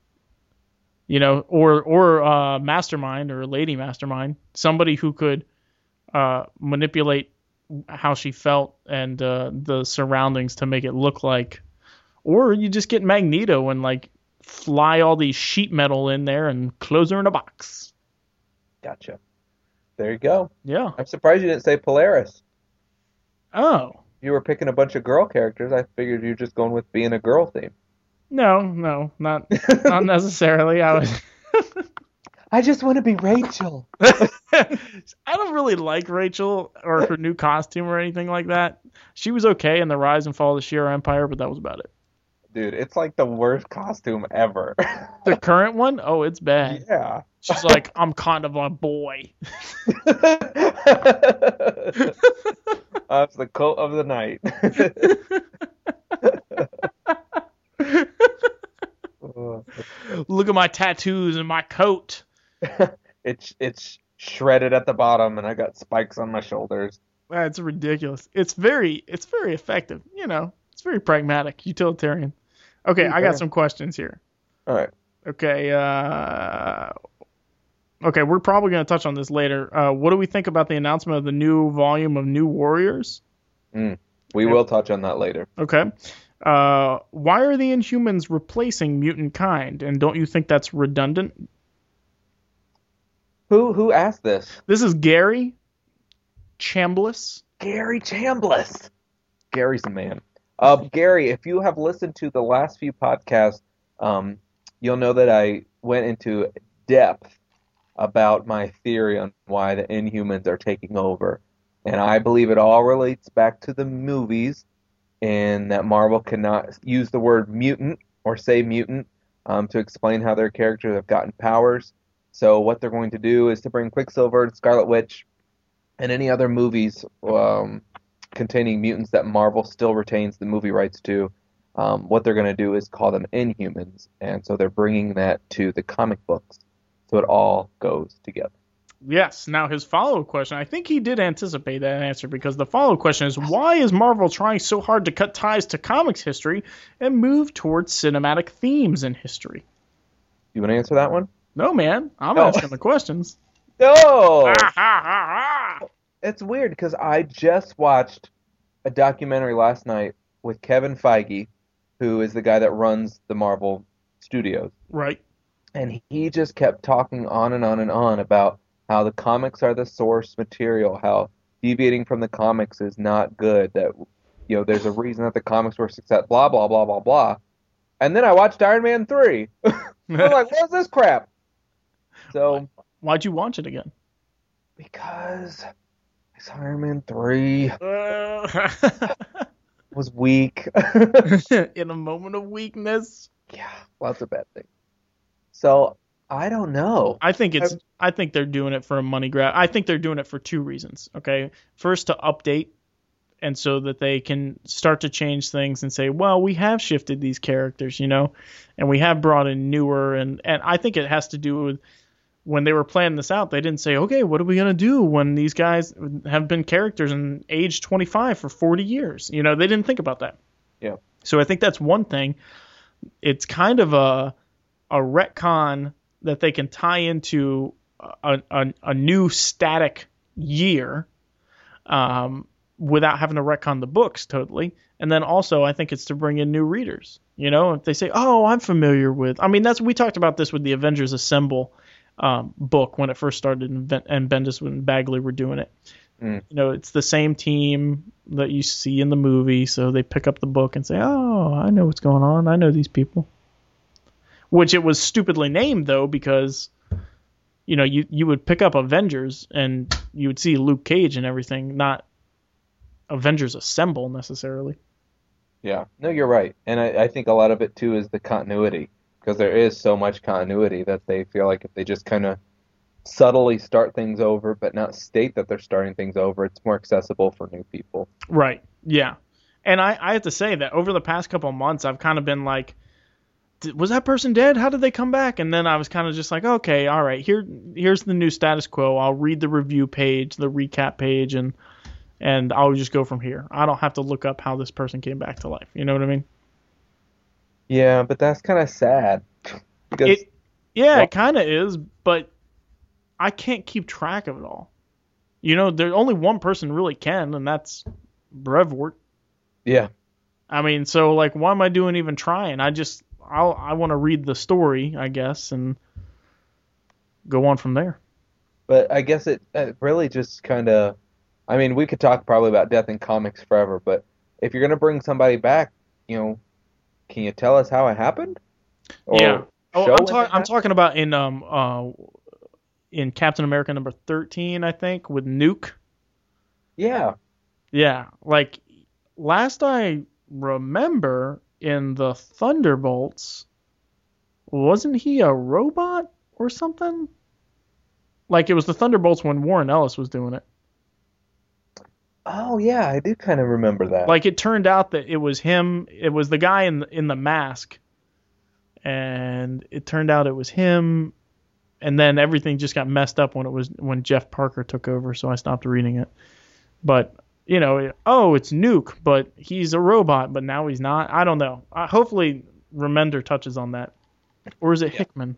You know, or or uh, Mastermind or Lady Mastermind, somebody who could uh, manipulate how she felt and uh, the surroundings to make it look like. Or you just get Magneto and like fly all these sheet metal in there and close her in a box. Gotcha. There you go. Yeah. I'm surprised you didn't say Polaris. Oh. You were picking a bunch of girl characters. I figured you're just going with being a girl theme. No, no, not not necessarily. I was I just want to be Rachel. I don't really like Rachel or her new costume or anything like that. She was okay in the Rise and Fall of the Shi'ar Empire, but that was about it. Dude, it's like the worst costume ever. The current one, oh, it's bad. yeah. She's like, I'm kind of a boy. That's the coat of the night. Look at my tattoos and my coat. it's it's shredded at the bottom, and I got spikes on my shoulders. That's ridiculous. It's very, it's very effective. You know, it's very pragmatic, utilitarian. Okay, I got some questions here. All right. Okay. Uh, okay, we're probably going to touch on this later. Uh, what do we think about the announcement of the new volume of New Warriors? We Yeah. will touch on that later. Okay. Uh, why are the Inhumans replacing mutant kind? And don't you think that's redundant? Who who asked this? This is Gary Chambliss. Gary Chambliss. Gary's the man. Uh, Gary, if you have listened to the last few podcasts, um, you'll know that I went into depth about my theory on why the Inhumans are taking over. And I believe it all relates back to the movies and that Marvel cannot use the word mutant or say mutant um, to explain how their characters have gotten powers. So what they're going to do is to bring Quicksilver, Scarlet Witch, and any other movies um, containing mutants that Marvel still retains the movie rights to. um, what they're going to do is call them Inhumans, and so they're bringing that to the comic books, so it all goes together. Yes. Now his follow-up question, I think he did anticipate that answer because the follow-up question is why is Marvel trying so hard to cut ties to comics history and move towards cinematic themes in history? You want to answer that one? No, man. I'm No. asking the questions. No. It's weird because I just watched a documentary last night with Kevin Feige, who is the guy that runs the Marvel Studios, Right. and he just kept talking on and on and on about how the comics are the source material, how deviating from the comics is not good, that you know there's a reason that the comics were success, blah blah blah blah blah. And then I watched Iron Man three. I'm like, what's this crap? So Why'd you watch it again? because it's Iron Man three Uh, was weak. in a moment of weakness. yeah, lots of bad things. So I don't know. I think it's I think they're doing it for a money grab. I think they're doing it for two reasons. Okay. First to update and so that they can start to change things and say, well, we have shifted these characters, you know, and we have brought in newer and and I think it has to do with when they were planning this out, they didn't say, okay, what are we gonna do when these guys have been characters and age 25 for 40 years? You know, they didn't think about that. Yeah. So I think that's one thing. It's kind of a a retcon that they can tie into a, a, a new static year um, without having to wreck retcon the books totally. And then also, I think it's to bring in new readers. You know, if they say, "Oh, I'm familiar with," I mean, that's we talked about this with the Avengers Assemble um, book when it first started, and, and Bendis and Bagley were doing it. Mm. You know, it's the same team that you see in the movie, so they pick up the book and say, "Oh, I know what's going on. I know these people." Which it was stupidly named though, because you know you you would pick up Avengers and you would see Luke Cage and everything, not Avengers Assemble necessarily. Yeah, no, you're right, and I, I think a lot of it too is the continuity because there is so much continuity that they feel like if they just kind of subtly start things over, but not state that they're starting things over, it's more accessible for new people. Right. Yeah. And I, I have to say that over the past couple of months, I've kind of been like, "Did- was that person dead? How did they come back? And then I was kind of just like, okay, all right, here, here's the new status quo. I'll read the review page, the recap page, and and I'll just go from here. I don't have to look up how this person came back to life. You know what I mean? Yeah, but that's kind of sad It, yeah, Well- it kind of is, but I can't keep track of it all. You know, there's only one person really can, and that's Brevoort. yeah, I mean, so like, why am I doing even trying? I just, I'll, I want to read the story, I guess, and go on from there. but I guess it, it really just kind of. I mean, we could talk probably about death in comics forever, but if you're gonna bring somebody back, you know, can you tell us how it happened? Or Yeah. Oh, I'm, when talk- it I'm talking about in um uh in Captain America number 13, I think, with Nuke. Yeah, Yeah, like last I remember in the Thunderbolts, wasn't he a robot or something? Like it was the Thunderbolts when Warren Ellis was doing it. Oh yeah, I do kind of remember that. Like it turned out that it was him. It was the guy in the, in the mask, and it turned out it was him. And then everything just got messed up when it was when Jeff Parker took over. So I stopped reading it. But you know, oh, it's Nuke, but he's a robot, but now he's not. I don't know. Uh, hopefully, Remender touches on that, or is it Hickman?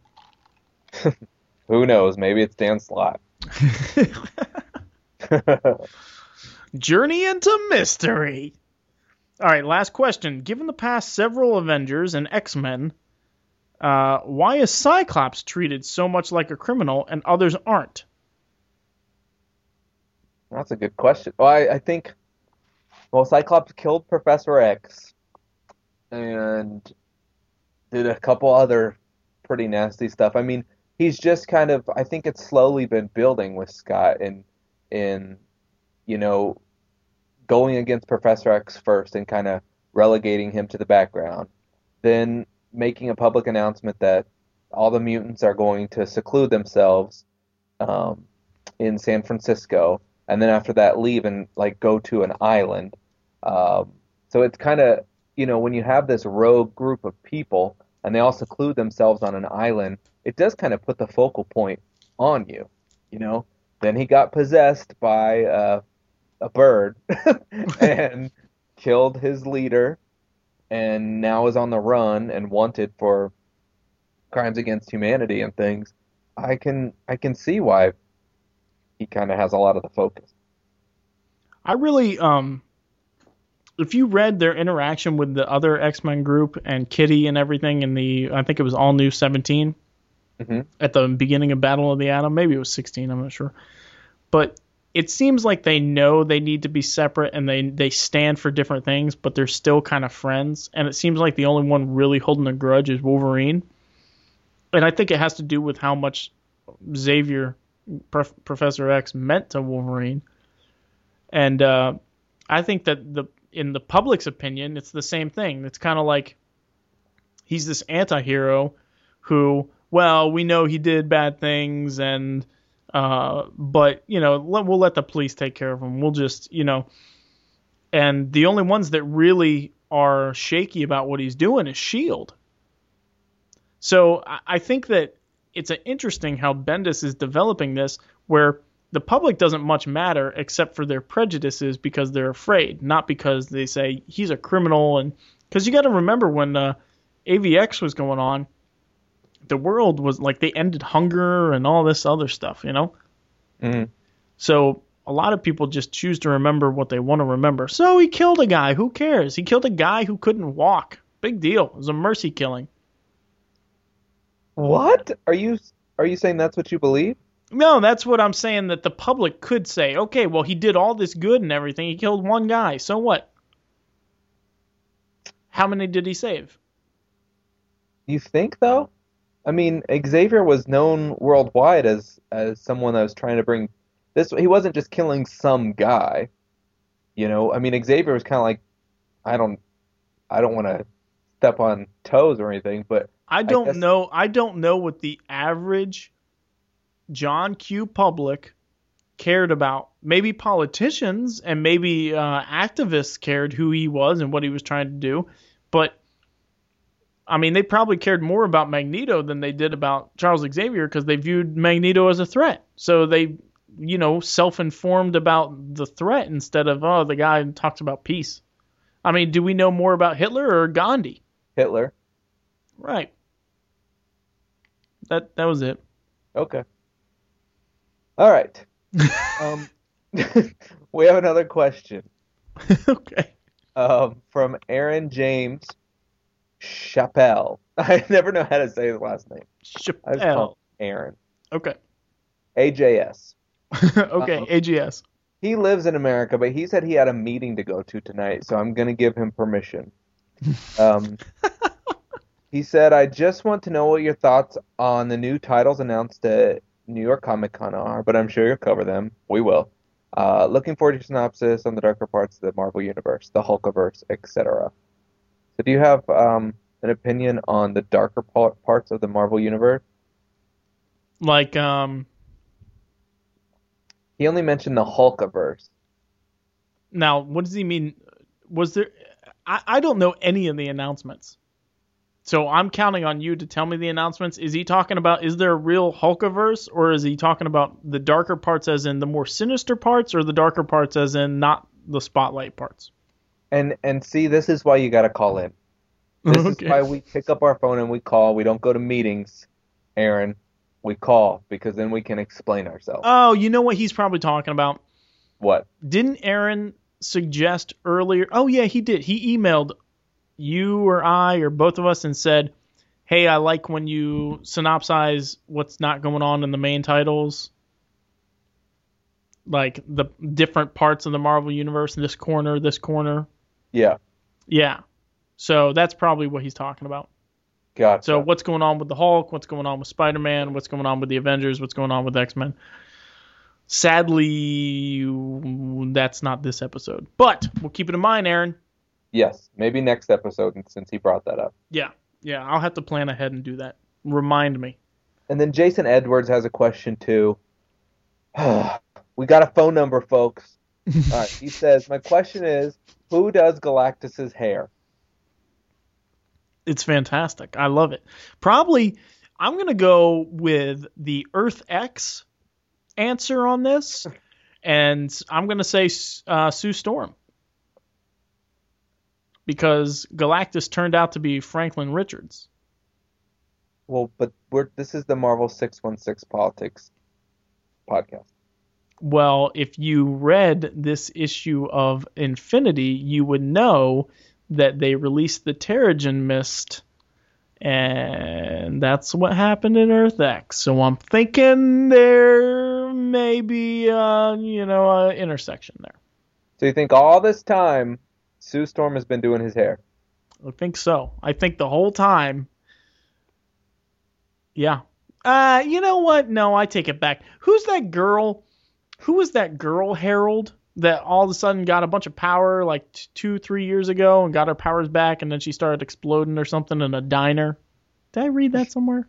Who knows? Maybe it's Dan Slott. Journey into mystery. All right, last question. Given the past several Avengers and X Men, uh, why is Cyclops treated so much like a criminal and others aren't? That's a good question. Well, I, I think, well, Cyclops killed Professor X and did a couple other pretty nasty stuff. I mean, he's just kind of, I think it's slowly been building with Scott in, in, you know, going against Professor X first and kind of relegating him to the background. Then making a public announcement that all the mutants are going to seclude themselves um, in San Francisco and then after that leave and like go to an island. Um, so it's kind of you know, when you have this rogue group of people and they all seclude themselves on an island, it does kind of put the focal point on you, you know. Then he got possessed by uh, a bird and killed his leader, and now is on the run and wanted for crimes against humanity and things. I can I can see why he kind of has a lot of the focus. I really um if you read their interaction with the other X-Men group and Kitty and everything in the I think it was all new 17 Mhm. at the beginning of Battle of the Atom, maybe it was 16, I'm not sure. But it seems like they know they need to be separate and they they stand for different things, but they're still kind of friends. And it seems like the only one really holding a grudge is Wolverine. And I think it has to do with how much Xavier Prof- Professor X meant to Wolverine. And uh, I think that the in the public's opinion, it's the same thing. It's kind of like he's this anti-hero who, well, we know he did bad things, and uh, but you know, let, we'll let the police take care of him. We'll just, you know, and the only ones that really are shaky about what he's doing is Shield. So I, I think that it's a interesting how Bendis is developing this, where the public doesn't much matter except for their prejudices because they're afraid, not because they say he's a criminal. And because you got to remember when uh, AVX was going on, the world was like they ended hunger and all this other stuff, you know. Mhm. So a lot of people just choose to remember what they want to remember. So he killed a guy. Who cares? He killed a guy who couldn't walk. Big deal. It was a mercy killing. What are you are you saying? That's what you believe? No, that's what I'm saying that the public could say. Okay, well, he did all this good and everything. He killed one guy. So what? How many did he save? You think though? I mean, Xavier was known worldwide as as someone that was trying to bring this. He wasn't just killing some guy. You know, I mean, Xavier was kind of like, I don't, I don't want to step on toes or anything, but I don't guess- know. I don't know what the average John Q. public cared about. Maybe politicians and maybe uh, activists cared who he was and what he was trying to do, but I mean, they probably cared more about Magneto than they did about Charles Xavier because they viewed Magneto as a threat. So they, you know, self-informed about the threat instead of oh, the guy talks about peace. I mean, do we know more about Hitler or Gandhi? Hitler. Right. That that was it. Okay. All right. Um, we have another question okay. um, from Aaron James Chappelle. I never know how to say his last name. I just call Chappelle. Aaron. Okay. AJS. okay. Uh-oh. AGS. He lives in America, but he said he had a meeting to go to tonight, so I'm going to give him permission. Um, he said, I just want to know what your thoughts on the new titles announced at New York Comic Con are, but I'm sure you'll cover them. We will. Uh, looking forward to your synopsis on the darker parts of the Marvel Universe, the Hulkiverse, etc. So, do you have um, an opinion on the darker par- parts of the Marvel Universe? Like um. He only mentioned the Hulkiverse. Now, what does he mean? Was there? I I don't know any of the announcements. So I'm counting on you to tell me the announcements. Is he talking about is there a real Hulkiverse or is he talking about the darker parts as in the more sinister parts or the darker parts as in not the spotlight parts? And and see, this is why you got to call in. This Okay. is why we pick up our phone and we call. We don't go to meetings, Aaron. We call because then we can explain ourselves. Oh, you know what he's probably talking about? what? Didn't Aaron suggest earlier? Oh yeah, he did. He emailed you or I or both of us and said, "Hey, I like when you synopsize what's not going on in the main titles, like the different parts of the Marvel universe, this corner, this corner." Yeah, Yeah. So that's probably what he's talking about. gotcha. So what's going on with the Hulk? What's going on with Spider-Man? What's going on with the Avengers? What's going on with X-Men? Sadly, that's not this episode. But we'll keep it in mind, Aaron. yes, maybe next episode since he brought that up. Yeah, yeah, I'll have to plan ahead and do that. Remind me. And then Jason Edwards has a question too. we got a phone number, folks. All right, he says, "My question is, who does Galactus's hair?" It's fantastic. I love it. Probably, I'm gonna go with the Earth X answer on this, and I'm gonna say uh, Sue Storm because Galactus turned out to be Franklin Richards. Well, but we're this is the Marvel 616 politics podcast. Well, if you read this issue of Infinity, you would know that they released the Terrigen Mist, and that's what happened in Earth X. So I'm thinking there may be, uh, you know, an intersection there. So you think all this time Sue Storm has been doing his hair? I think so. I think the whole time. Yeah. Uh, you know what? No, I take it back. Who's that girl? Who was that girl, Harold? That all of a sudden got a bunch of power like t- two, three years ago and got her powers back, and then she started exploding or something in a diner. Did I read that somewhere?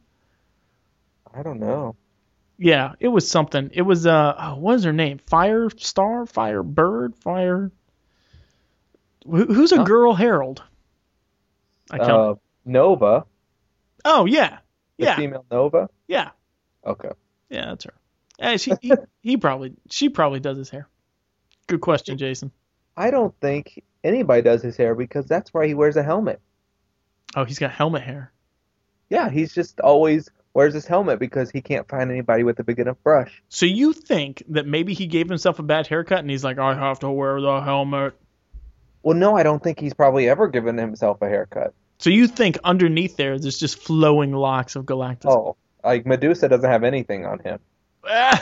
I don't know. Yeah, it was something. It was uh, oh, what is her name? Fire Star, Fire Bird, Fire. Who's a Huh? girl Harold? I can't. Uh, Nova, oh yeah, the yeah, female Nova. yeah, Okay. yeah. That's her. Eh, she, he, he probably, she probably does his hair. Good question, Jason. I don't think anybody does his hair because that's why he wears a helmet. Oh, he's got helmet hair. Yeah, he's just always wears his helmet because he can't find anybody with a big enough brush. So you think that maybe he gave himself a bad haircut and he's like, I have to wear the helmet. Well, no, I don't think he's probably ever given himself a haircut. So you think underneath there, there's just flowing locks of Galactus? Oh, like Medusa doesn't have anything on him.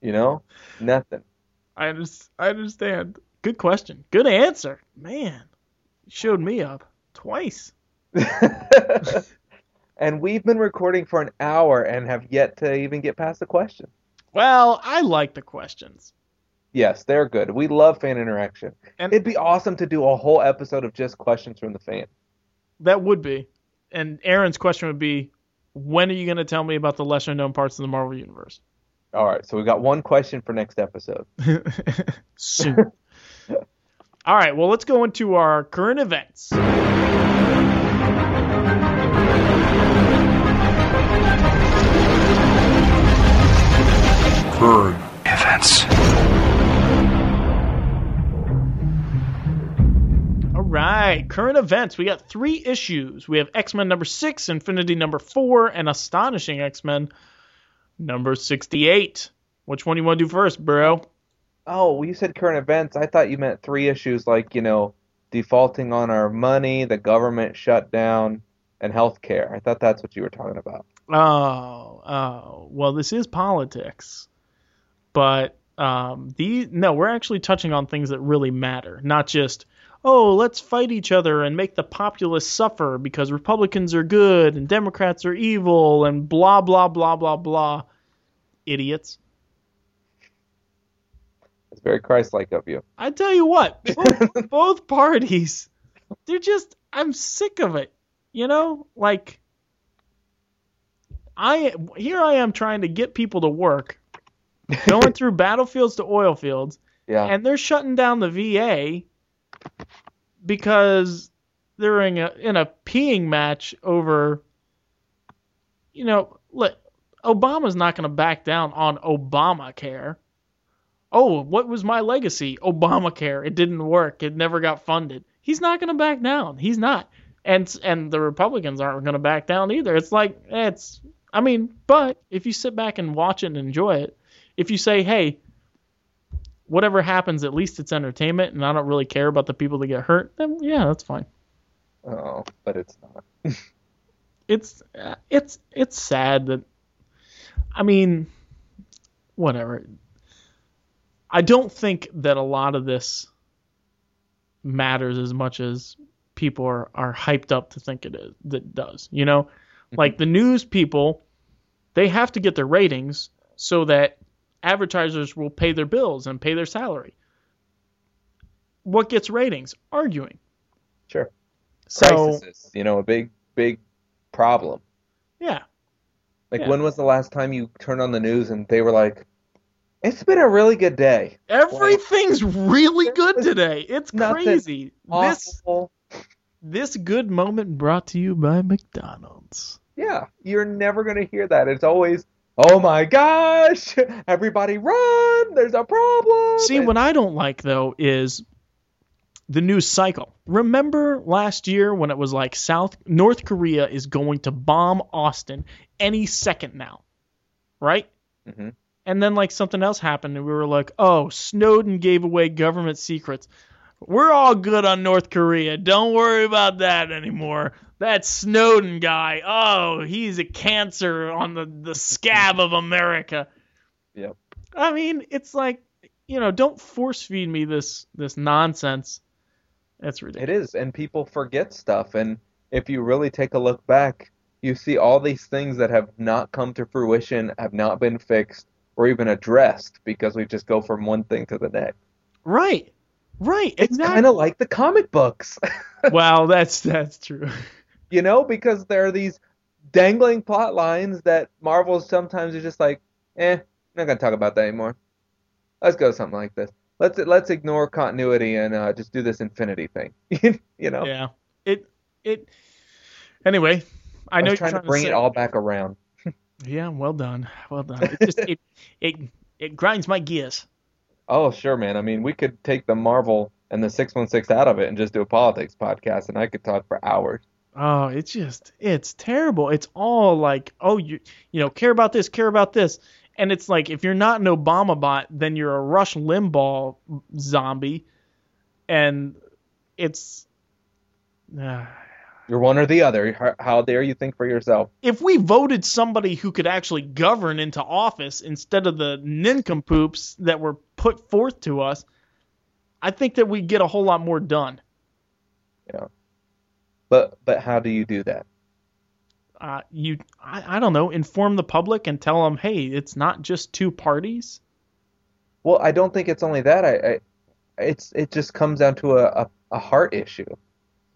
You know, nothing. I, under- I understand. Good question. Good answer. Man, you showed me up twice. and we've been recording for an hour and have yet to even get past the question. Well, I like the questions. Yes, they're good. We love fan interaction. And- It'd be awesome to do a whole episode of just questions from the fan. That would be. And Aaron's question would be, when are you going to tell me about the lesser known parts of the Marvel Universe? All right, so we got one question for next episode. Soon. All right, well, let's go into our current events. Current events. All right, current events. We got three issues. We have X Men number six, Infinity number four, and Astonishing X Men number 68. Which one do you want to do first, bro? Oh, well, you said current events. I thought you meant three issues like, you know, defaulting on our money, the government shutdown, and healthcare. I thought that's what you were talking about. Oh, oh. Well, this is politics, but um, the no, we're actually touching on things that really matter, not just oh, let's fight each other and make the populace suffer because Republicans are good and Democrats are evil and blah blah blah blah blah. Idiots. It's very Christ-like of you. I tell you what, both, both parties, they're just, I'm sick of it. You know, like, I here I am trying to get people to work, going through battlefields to oil fields, Yeah. and they're shutting down the VA because they're in a in a peeing match over. You know, look, Obama's not going to back down on Obamacare. Oh, what was my legacy? Obamacare. It didn't work. It never got funded. He's not going to back down. He's not. And and the Republicans aren't going to back down either. It's like it's I mean, but if you sit back and watch it and enjoy it, if you say, "Hey, whatever happens, at least it's entertainment and I don't really care about the people that get hurt," then yeah, that's fine. oh, but it's not. It's uh, it's it's sad that I mean, whatever. I don't think that a lot of this matters as much as people are, are hyped up to think it is that does. You know, like the news people, they have to get their ratings so that advertisers will pay their bills and pay their salary. What gets ratings? Arguing. Sure. So Crisis, you know, a big, big problem. yeah, Like, Yeah. when was the last time you turned on the news and they were like, "It's been a really good day." everything's really good today. It's crazy. This Awful. This good moment brought to you by McDonald's. Yeah, you're never going to hear that. It's always, oh my gosh, everybody run, there's a problem. See, And- what I don't like though is the news cycle. Remember last year when it was like South North Korea is going to bomb Austin any second now, right? Mhm. And then like something else happened and we were like, "Oh, Snowden gave away government secrets." We're all good on North Korea. Don't worry about that anymore. That Snowden guy, oh, he's a cancer on the, the scab of America. Yep. I mean, it's like, you know, don't force feed me this this nonsense. That's ridiculous. It is, and people forget stuff. And if you really take a look back, you see all these things that have not come to fruition, have not been fixed, or even addressed because we just go from one thing to the next. Right. Right. It's kind of like the comic books, Wow, that's that's true. you know, because there are these dangling plot lines that Marvel sometimes is just like, eh, not gonna talk about that anymore. Let's go something like this. Let's let's ignore continuity and uh, just do this infinity thing. you know, Yeah. It it. Anyway, I I know was you're trying to to bring say- it all back around. Yeah. Well done. Well done. It just it it it grinds my gears. Oh, sure, man. I mean, we could take the Marvel and the 616 out of it and just do a politics podcast, and I could talk for hours. Oh, it's just it's terrible. It's all like, oh, you you know, care about this, care about this, and it's like if you're not an Obama bot, then you're a Rush Limbaugh zombie, and it's. Uh, You're one or the other. How, dare you think for yourself? if we voted somebody who could actually govern into office instead of the nincompoops that were put forth to us, I think that we'd get a whole lot more done. Yeah. But but how do you do that? Uh, you, I, I don't know, inform the public and tell them, hey, it's not just two parties. Well, I don't think it's only that. I, I it's it just comes down to a, a, a heart issue.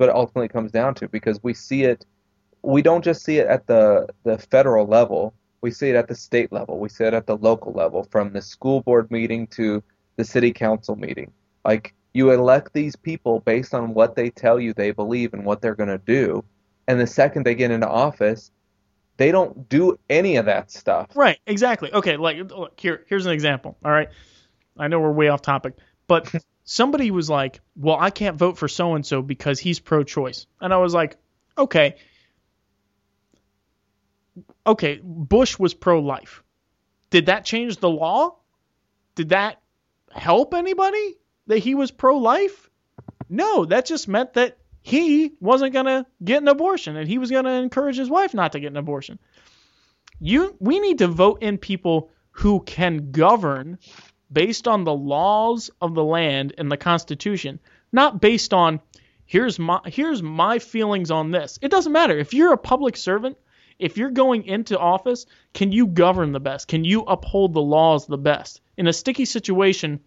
But it ultimately comes down to because we see it we don't just see it at the the federal level. We see it at the state level. We see it at the local level from the school board meeting to the city council meeting. Like you elect these people based on what they tell you they believe and what they're going to do. And the second they get into office, they don't do any of that stuff. Right, exactly. Okay, like look, here here's an example. All right. I know we're way off topic, but somebody was like, "Well, I can't vote for so and so because he's pro-choice." And I was like, "Okay. Okay, Bush was pro-life. Did that change the law? Did that help anybody that he was pro-life? No, that just meant that he wasn't going to get an abortion and he was going to encourage his wife not to get an abortion you we need to vote in people who can govern based on the laws of the land and the constitution not based on here's my here's my feelings on this. It doesn't matter. If you're a public servant if you're going into office can you govern the best? Can you uphold the laws the best? In a sticky situation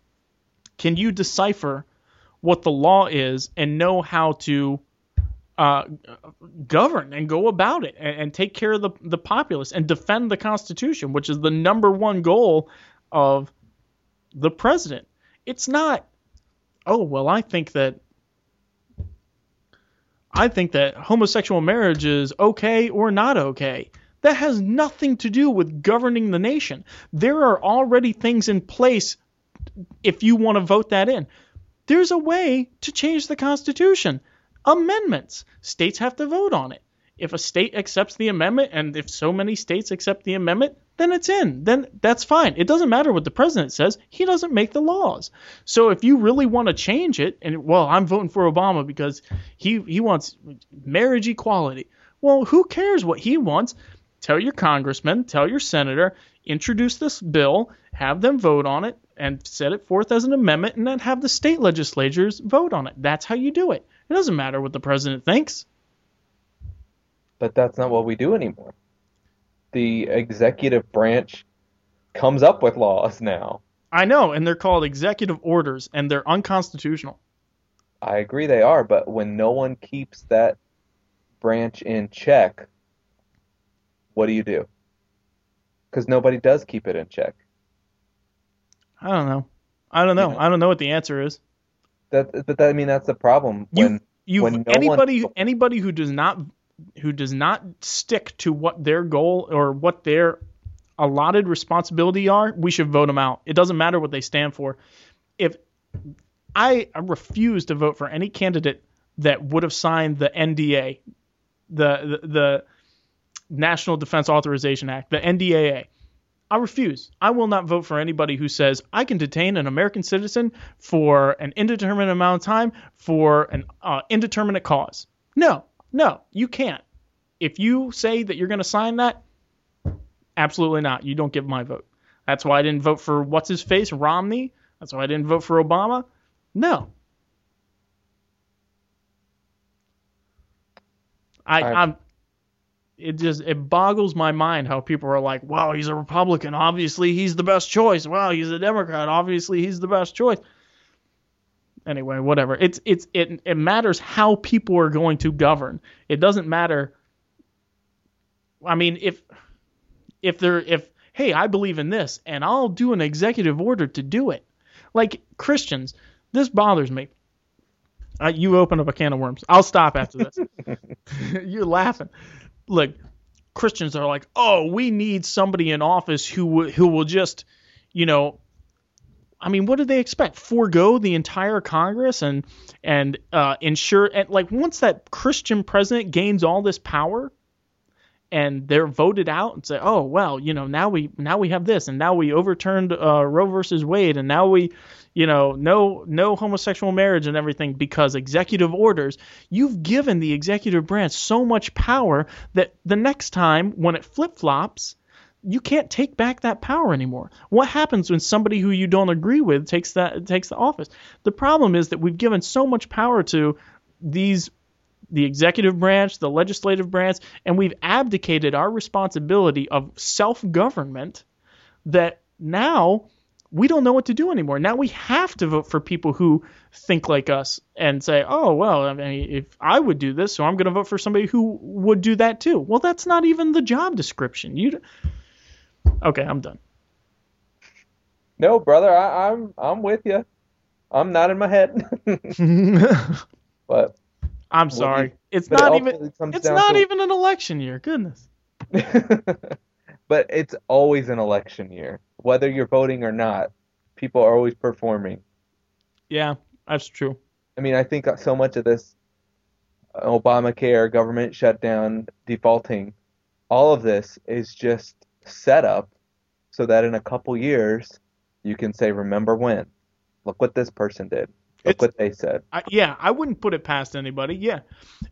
can you decipher what the law is and know how to uh, govern and go about it and, and take care of the, the populace and defend the Constitution, which is the number one goal of the president. It's not, oh, well, I think that. I think that homosexual marriage is okay or not okay. That has nothing to do with governing the nation. There are already things in place if you want to vote that in. There's a way to change the Constitution amendments. States have to vote on it. If a state accepts the amendment, and if so many states accept the amendment, then it's in. Then that's fine. It doesn't matter what the president says. He doesn't make the laws. So if you really want to change it, and well, I'm voting for Obama because he he wants marriage equality. Well, who cares what he wants? Tell your congressman, tell your senator, introduce this bill, have them vote on it, and set it forth as an amendment, and then have the state legislatures vote on it. That's how you do it. It doesn't matter what the president thinks. But that's not what we do anymore. The executive branch comes up with laws now. I know, and they're called executive orders, and they're unconstitutional. I agree they are, but when no one keeps that branch in check, what do you do? Because nobody does keep it in check. I don't know. I don't know. Yeah. I don't know what the answer is. That, but that, I mean, that's the problem. You- When You When no anybody one- anybody who does not who does not stick to what their goal or what their allotted responsibility are, we should vote them out. It doesn't matter what they stand for. If I, refuse to vote for any candidate that would have signed the NDA, the, the the National Defense Authorization Act, the NDAA. I refuse. I will not vote for anybody who says I can detain an American citizen for an indeterminate amount of time for an uh, indeterminate cause. No, no, you can't. If you say that you're going to sign that, absolutely not. You don't give my vote. That's why I didn't vote for what's his face, Romney. That's why I didn't vote for Obama. No. I, I- I'm. It just it boggles my mind how people are like, "Wow, he's a Republican. Obviously, he's the best choice. Wow, he's a Democrat. Obviously, he's the best choice." Anyway, whatever. It's it's it it matters how people are going to govern. It doesn't matter. I mean, if if they're if hey, I believe in this and I'll do an executive order to do it. Like Christians, this bothers me. Uh, you open up a can of worms. I'll stop after this. You're laughing. Look, Christians are like, "Oh, we need somebody in office who w- who will just, you know, I mean, what do they expect? Forego the entire Congress and and uh, ensure and like once that Christian president gains all this power, and they're voted out and say, oh well, you know now we now we have this and now we overturned uh, Roe versus Wade and now we, you know, no no homosexual marriage and everything because executive orders. You've given the executive branch so much power that the next time when it flip flops. You can't take back that power anymore. What happens when somebody who you don't agree with takes that takes the office? The problem is that we've given so much power to these the executive branch, the legislative branch, and we've abdicated our responsibility of self government that now we don't know what to do anymore. Now we have to vote for people who think like us and say, oh, well, I mean, if I would do this, so I'm going to vote for somebody who would do that too. Well, that's not even the job description. You. Okay, I'm done. No, brother, I, I'm I'm with you. I'm not in my head, but I'm sorry. It's but it not even. It's not even an election year. Goodness. but it's always an election year, whether you're voting or not. People are always performing. Yeah, that's true. I mean, I think so much of this Obamacare, government shutdown, defaulting, all of this is just set up so that in a couple years you can say, remember when? Look what this person did. Look It's- what they said. I, yeah, I wouldn't put it past anybody. Yeah,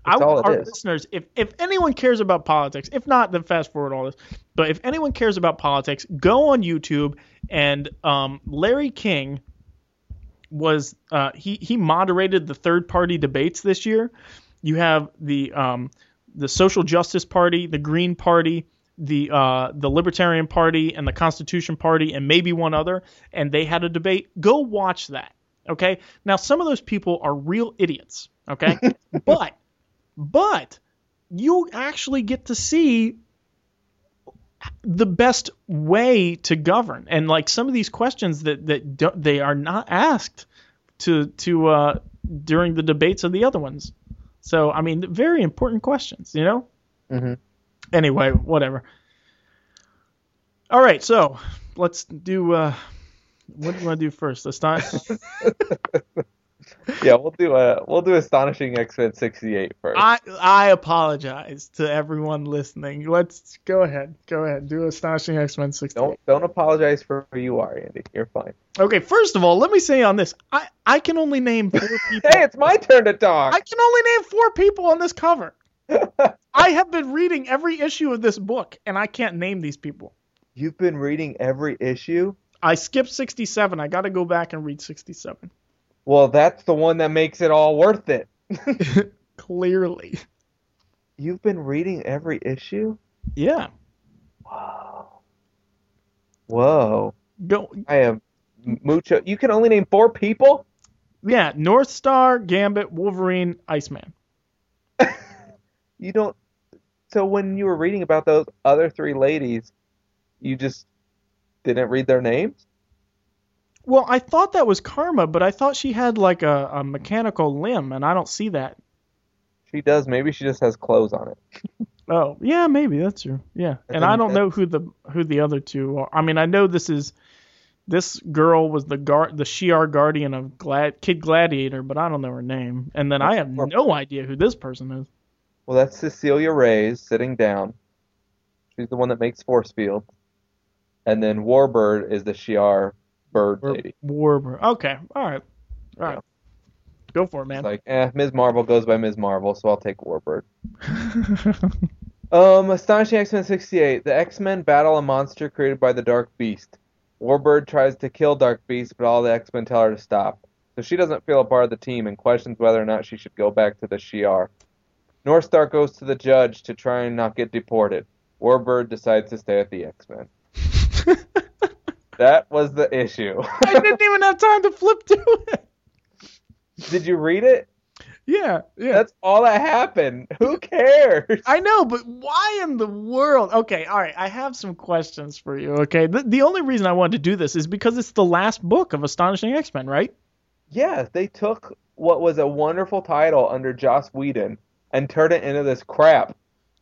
I, our is. listeners, if if anyone cares about politics, if not, then fast forward all this. But if anyone cares about politics, go on YouTube and um, Larry King was uh, he he moderated the third party debates this year. You have the um, the Social Justice Party, the Green Party, the uh, the Libertarian Party, and the Constitution Party, and maybe one other, and they had a debate. Go watch that. Okay. Now some of those people are real idiots. Okay, but but you actually get to see the best way to govern and like some of these questions that that don't, they are not asked to to uh during the debates of the other ones so i mean very important questions you know Mhm. Anyway whatever all right so let's do uh what do you want to do first let's start Yeah, we'll do a we'll do astonishing X-Men 68 first. i i apologize to everyone listening let's go ahead go ahead do astonishing x-men 68 Don't don't apologize for who you are, Andy. You're fine. Okay, first of all, let me say on this, I, I can only name four people. Hey, it's my turn to talk. I can only name four people on this cover. I have been reading every issue of this book, and I can't name these people. You've been reading every issue. I skipped 67. I got to go back and read 67. Well, that's the one that makes it all worth it. Clearly. You've been reading every issue? Yeah. Wow. Whoa. Go. I am mucho. You can only name four people? Yeah. North Star, Gambit, Wolverine, Iceman. You don't. So when you were reading about those other three ladies, you just didn't read their names? Well, I thought that was Karma, but I thought she had like a, a mechanical limb, and I don't see that. She does. Maybe she just has clothes on it. Oh, yeah, maybe that's true. Yeah, and, And I don't know who the who the other two are. I mean, I know this is this girl was the guard, the Shi'ar guardian of Glad Kid Gladiator, but I don't know her name. And then I have no idea who this person is. Well, that's Cecilia Reyes sitting down. She's the one that makes force field. And then Warbird is the Shi'ar bird Or lady. Warbird. Okay, all right, all right. Yeah. Go for it, man. It's like, eh, Ms. Marvel goes by Ms. Marvel, so I'll take Warbird. Um, Astonishing X-Men 68. The X-Men battle a monster created by the Dark Beast. Warbird tries to kill Dark Beast, but all the X-Men tell her to stop. So she doesn't feel a part of the team and questions whether or not she should go back to the Shi'ar. North Star goes to the judge to try and not get deported. Warbird decides to stay at the X-Men. That was the issue. I didn't even have time to flip to it. Did you read it? Yeah, yeah. That's all that happened. Who cares? I know, but why in the world? Okay, all right. I have some questions for you. Okay, the, the only reason I wanted to do this is because it's the last book of Astonishing X Men, right? Yeah, they took what was a wonderful title under Joss Whedon and turn it into this crap.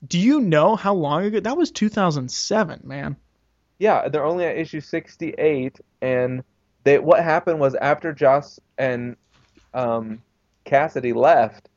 Do you know how long ago? That was 2007, man. Yeah, they're only at issue 68, and they what happened was after Joss and um, Cassaday left,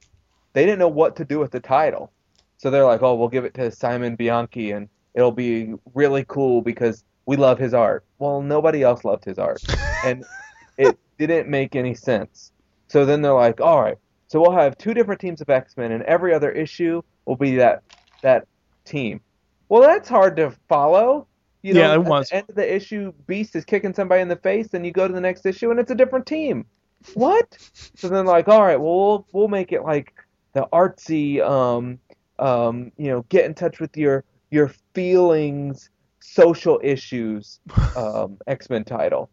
they didn't know what to do with the title. So they're like, "Oh, we'll give it to Simon Bianchi, and it'll be really cool because we love his art." Well, nobody else loved his art, and it didn't make any sense. So then they're like, "All right, so we'll have two different teams of X-Men, and every other issue will be that that team." Well, that's hard to follow. You know, Yeah, it at was. the end of the issue, Beast is kicking somebody in the face, then you go to the next issue and it's a different team. What? so then like, all right, well we'll we'll make it like the artsy, um, um, you know, get in touch with your your feelings, social issues, um, X Men title.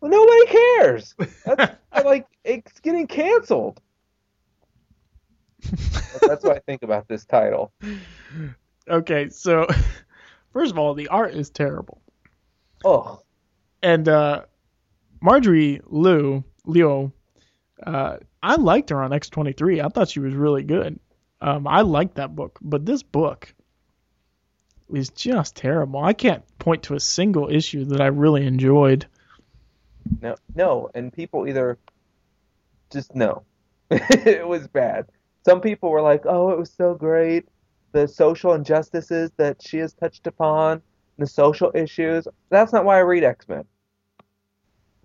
Well, nobody cares. That's like it's getting canceled. That's what I think about this title. Okay, so first of all, the art is terrible, Oh, and uh, Marjorie Liu Leo, uh, I liked her on X23. I thought she was really good. Um, I liked that book, but this book is just terrible. I can't point to a single issue that I really enjoyed. No, no, and people either just no. it was bad. Some people were like, "Oh, it was so great. The social injustices that she has touched upon, the social issues." That's not why I read X-Men.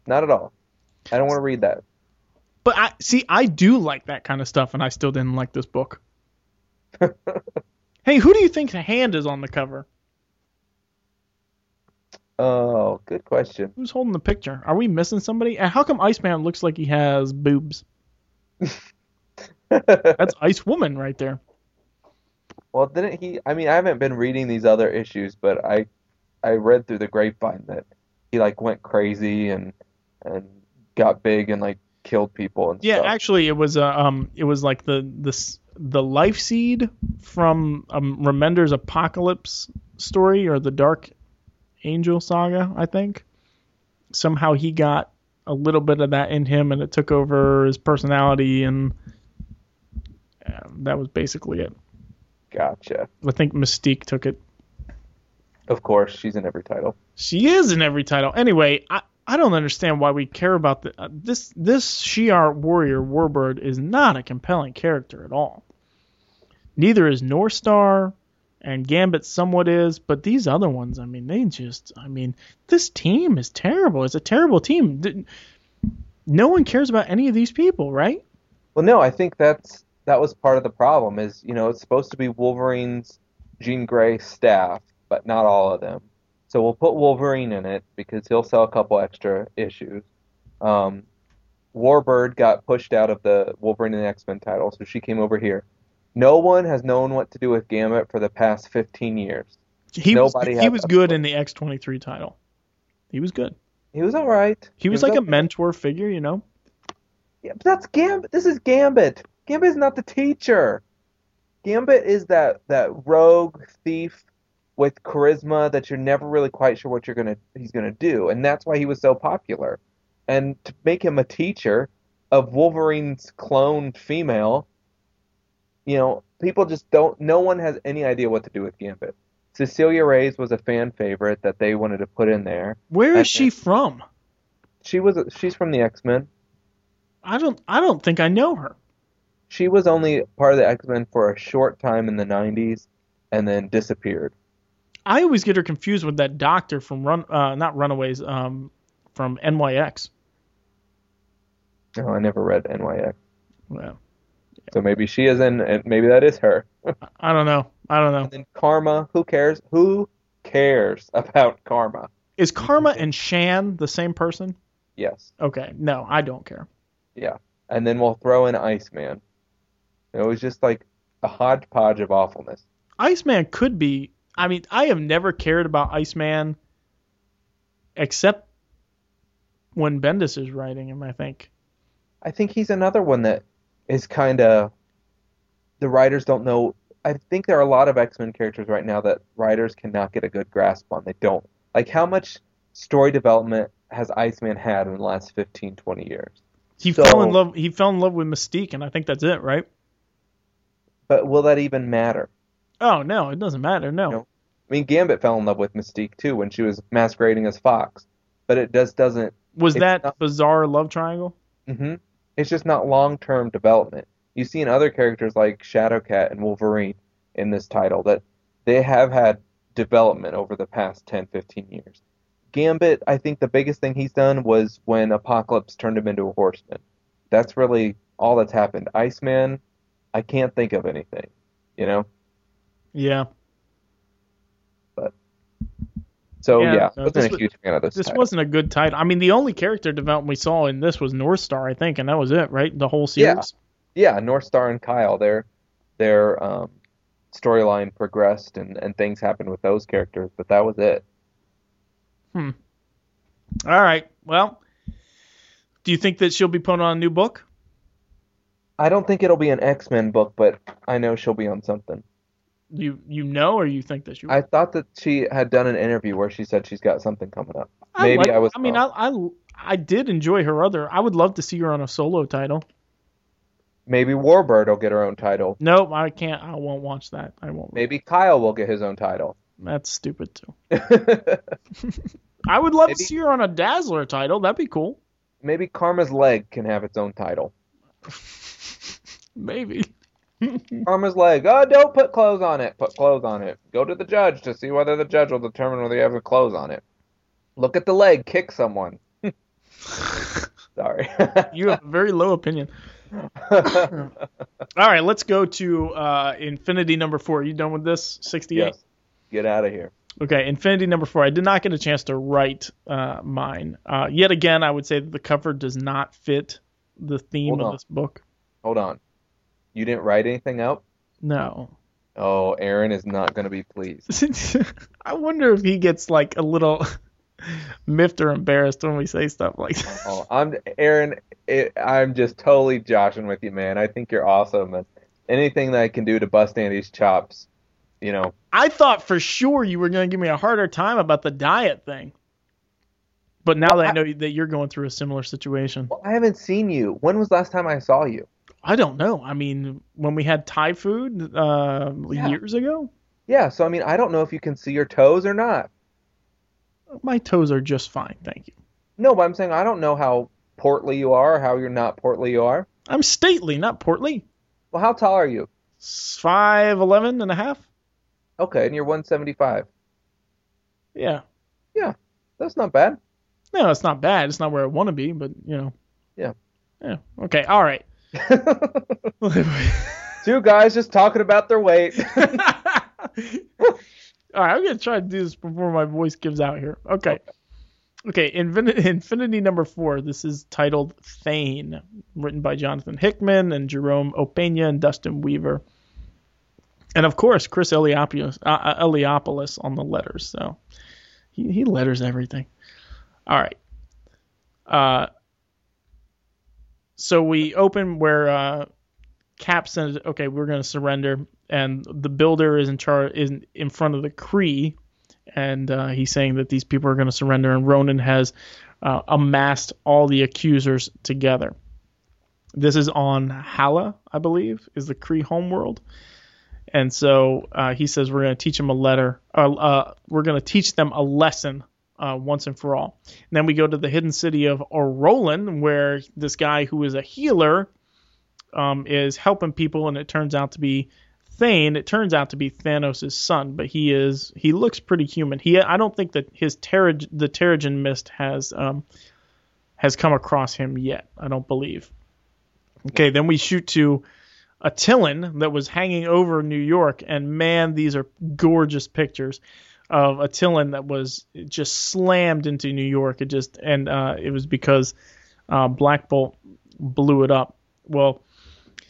Not at all. I don't want to read that. But I see, I do like that kind of stuff, and I still didn't like this book. hey, who do you think the hand is on the cover? Oh, good question. Who's holding the picture? Are we missing somebody? And how come Iceman looks like he has boobs? That's Ice Woman right there. well, didn't he? I mean, I haven't been reading these other issues, but I I read through the grapevine that he like went crazy and and got big and like killed people and Yeah, stuff. actually, it was uh, um, it was like the the s- the life seed from um, Remender's Apocalypse story or the Dark Angel saga, I think. Somehow he got a little bit of that in him, and it took over his personality, and that was basically it. Gotcha. I think Mystique took it. Of course, she's in every title. She is in every title. Anyway, I, I don't understand why we care about the, uh, this. This Shi'ar warrior Warbird is not a compelling character at all. Neither is North Star, and Gambit somewhat is, but these other ones, I mean, they just, I mean, this team is terrible. It's a terrible team. No one cares about any of these people, right? Well, no, I think that's that was part of the problem. Is you know it's supposed to be Wolverine's Jean Grey staff, but not all of them. So we'll put Wolverine in it because he'll sell a couple extra issues. Um, Warbird got pushed out of the Wolverine and the X Men title, so she came over here. No one has known what to do with Gambit for the past 15 years. He Nobody was, he was good in the X23 title. He was good. He was all right. He was like a mentor figure, you know. Yeah, but that's Gambit. This is Gambit. Gambit is not the teacher. Gambit is that that rogue thief with charisma that you're never really quite sure what you're gonna he's gonna do, and that's why he was so popular. And to make him a teacher of Wolverine's cloned female, you know, people just don't. No one has any idea what to do with Gambit. Cecilia Reyes was a fan favorite that they wanted to put in there. Where I is she from? She was she's from the X Men. I don't I don't think I know her. She was only part of the X Men for a short time in the '90s, and then disappeared. I always get her confused with that doctor from Run uh not Runaways, um from NYX. No, I never read NYX, Well, so maybe she is in, and maybe that is her. I don't know. I don't know. And then Karma, who cares? Who cares about Karma? Is Karma and Xi'an the same person? Yes, Okay, no, I don't care. yeah. And then we'll throw in Iceman. It was just like a hodgepodge of awfulness. Iceman could be. I mean, I have never cared about Iceman except when Bendis is writing him. I think. I think he's another one that is kind of the writers don't know. I think there are a lot of X Men characters right now that writers cannot get a good grasp on. They don't like how much story development has Iceman had in the last 15, 20 years. He So- fell in love. He fell in love with Mystique, and I think that's it, right? But will that even matter? Oh no, it doesn't matter. No. I mean, Gambit fell in love with Mystique too when she was masquerading as Foxx, but it just doesn't. Was that not- bizarre love triangle? Mm hmm It's just not long-term development. You see in other characters like Shadowcat and Wolverine in this title that they have had development over the past 10, 15 years. Gambit, I think the biggest thing he's done was when Apocalypse turned him into a horseman. That's really all that's happened. Iceman, I can't think of anything, you know? Yeah. But So Yeah, yeah, no, wasn't a was- huge fan of this. This title. wasn't a good title. I mean, the only character development we saw in this was North Star, I think, and that was it, right? The whole series. yeah, North Star and Kyle, their their um, storyline progressed and, and things happened with those characters, but that was it. Hmm. All right. Well, do you think that she'll be put on a new book? I don't think it'll be an X Men book, but I know she'll be on something. You you know, or you think that she? I thought that she had done an interview where she said she's got something coming up. I maybe like- I was I mean, wrong. I, I I did enjoy her other. I would love to see her on a solo title. Maybe Warbird will get her own title. Nope, I can't. I won't watch that. I won't. Maybe Kyle will get his own title. That's stupid too. I would love Maybe- to see her on a Dazzler title. That'd be cool. Maybe Karma's leg can have its own title. Maybe. Karma's leg. Oh, don't put clothes on it. Put clothes on it. Go to the judge to see whether the judge will determine whether you have the clothes on it. Look at the leg. Kick someone. Sorry. You have a very low opinion. All right, let's go to uh, Infinity number four. you done with this? 68? yes. Get out of here. Okay, Infinity number four. I did not get a chance to write uh, mine. Uh, yet again, I would say that the cover does not fit the theme Hold of on. this book. Hold on. You didn't write anything out? No. Oh, Aaron is not going to be pleased. I wonder if he gets like a little miffed or embarrassed when we say stuff like that. Oh, I'm Aaron. It, I'm just totally joshing with you, man. I think you're awesome. And anything that I can do to bust Andy's chops, you know. I thought for sure you were going to give me a harder time about the diet thing. But now that I I- know that you're going through a similar situation, Well, I haven't seen you. When was the last time I saw you? I don't know. I mean, when we had Thai food uh, Yeah. years ago, Yeah, so I mean, I don't know if you can see your toes or not. my toes are just fine, thank you. No, but I'm saying I don't know how portly you are, or how you're not portly you are. I'm stately, not portly. Well, how tall are you? Five eleven and a half. Okay, and you're 175. Yeah. Yeah. That's not bad. No, it's not bad. It's not where I want to be, but you know. Yeah. Yeah. Okay. All right. Two guys just talking about their weight. All right, I'm gonna try to do this before my voice gives out here. Okay. Okay, Infinity, Infinity number four. This is titled Thane, written by Jonathan Hickman and Jerome Opeña and Dustin Weaver, and of course Chris Eliopoulos, uh, uh, Eliopoulos on the letters. So he he letters everything. All right. Uh. So we open where uh, Cap says, "Okay, we're going to surrender," and the builder is in charge is in front of the Kree, and uh, he's saying that these people are going to surrender, and Ronan has uh, amassed all the accusers together. This is on Hala, I believe, is the Kree homeworld. And so uh, he says we're going to teach them a letter. Uh, uh, we're going to teach them a lesson uh, once and for all. And then we go to the hidden city of Orollan, where this guy who is a healer um, is helping people, and it turns out to be Thane. It turns out to be Thanos' son, but he is he looks pretty human. He I don't think that his the Terrigen mist has um, has come across him yet. I don't believe. Okay, then we shoot to a Attilan that was hanging over New York, and man, these are gorgeous pictures of Attilan that was just slammed into New York. It just and uh, it was because uh, Black Bolt blew it up. Well,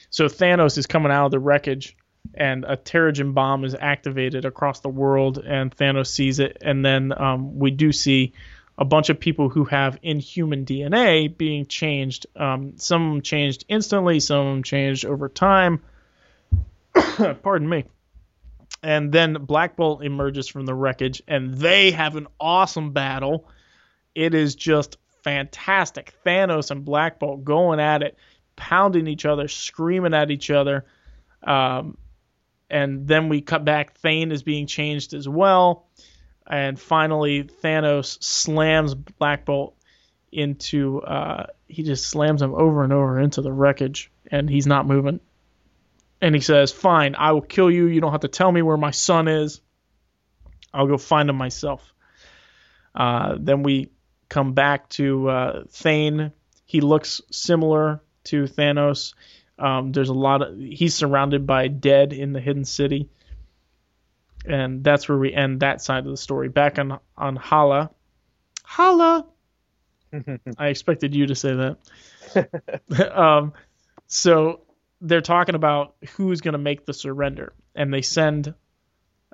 so Thanos is coming out of the wreckage, and a Terrigen bomb is activated across the world, and Thanos sees it, and then um, we do see a bunch of people who have inhuman DNA being changed. Um, some changed instantly, some changed over time. Pardon me. And then Black Bolt emerges from the wreckage, and they have an awesome battle. It is just fantastic. Thanos and Black Bolt going at it, pounding each other, screaming at each other. Um, and then we cut back. Thane is being changed as well. And finally, Thanos slams Black Bolt into. Uh, he just slams him over and over into the wreckage, and he's not moving. And he says, "Fine, I will kill you. You don't have to tell me where my son is. I'll go find him myself." Uh, then we come back to uh, Thane. He looks similar to Thanos. Um, there's a lot of he's surrounded by dead in the hidden city and that's where we end that side of the story. Back on on Hala, Hala. I expected you to say that. um, so they're talking about who's going to make the surrender, and they send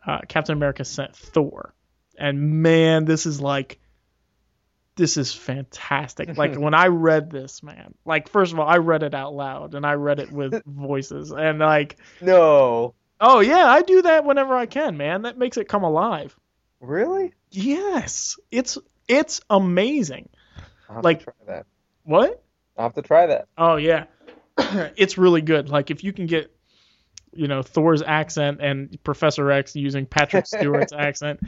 uh, Captain America sent Thor, and man, this is like. This is fantastic. Like when I read this, man. Like first of all, I read it out loud and I read it with voices and like No. Oh yeah, I do that whenever I can, man. That makes it come alive. Really? Yes, it's it's amazing. I'll have Like- to try that. What? I'll have to try that. Oh yeah, it's really good. Like if you can get, you know, Thor's accent and Professor X using Patrick Stewart's accent,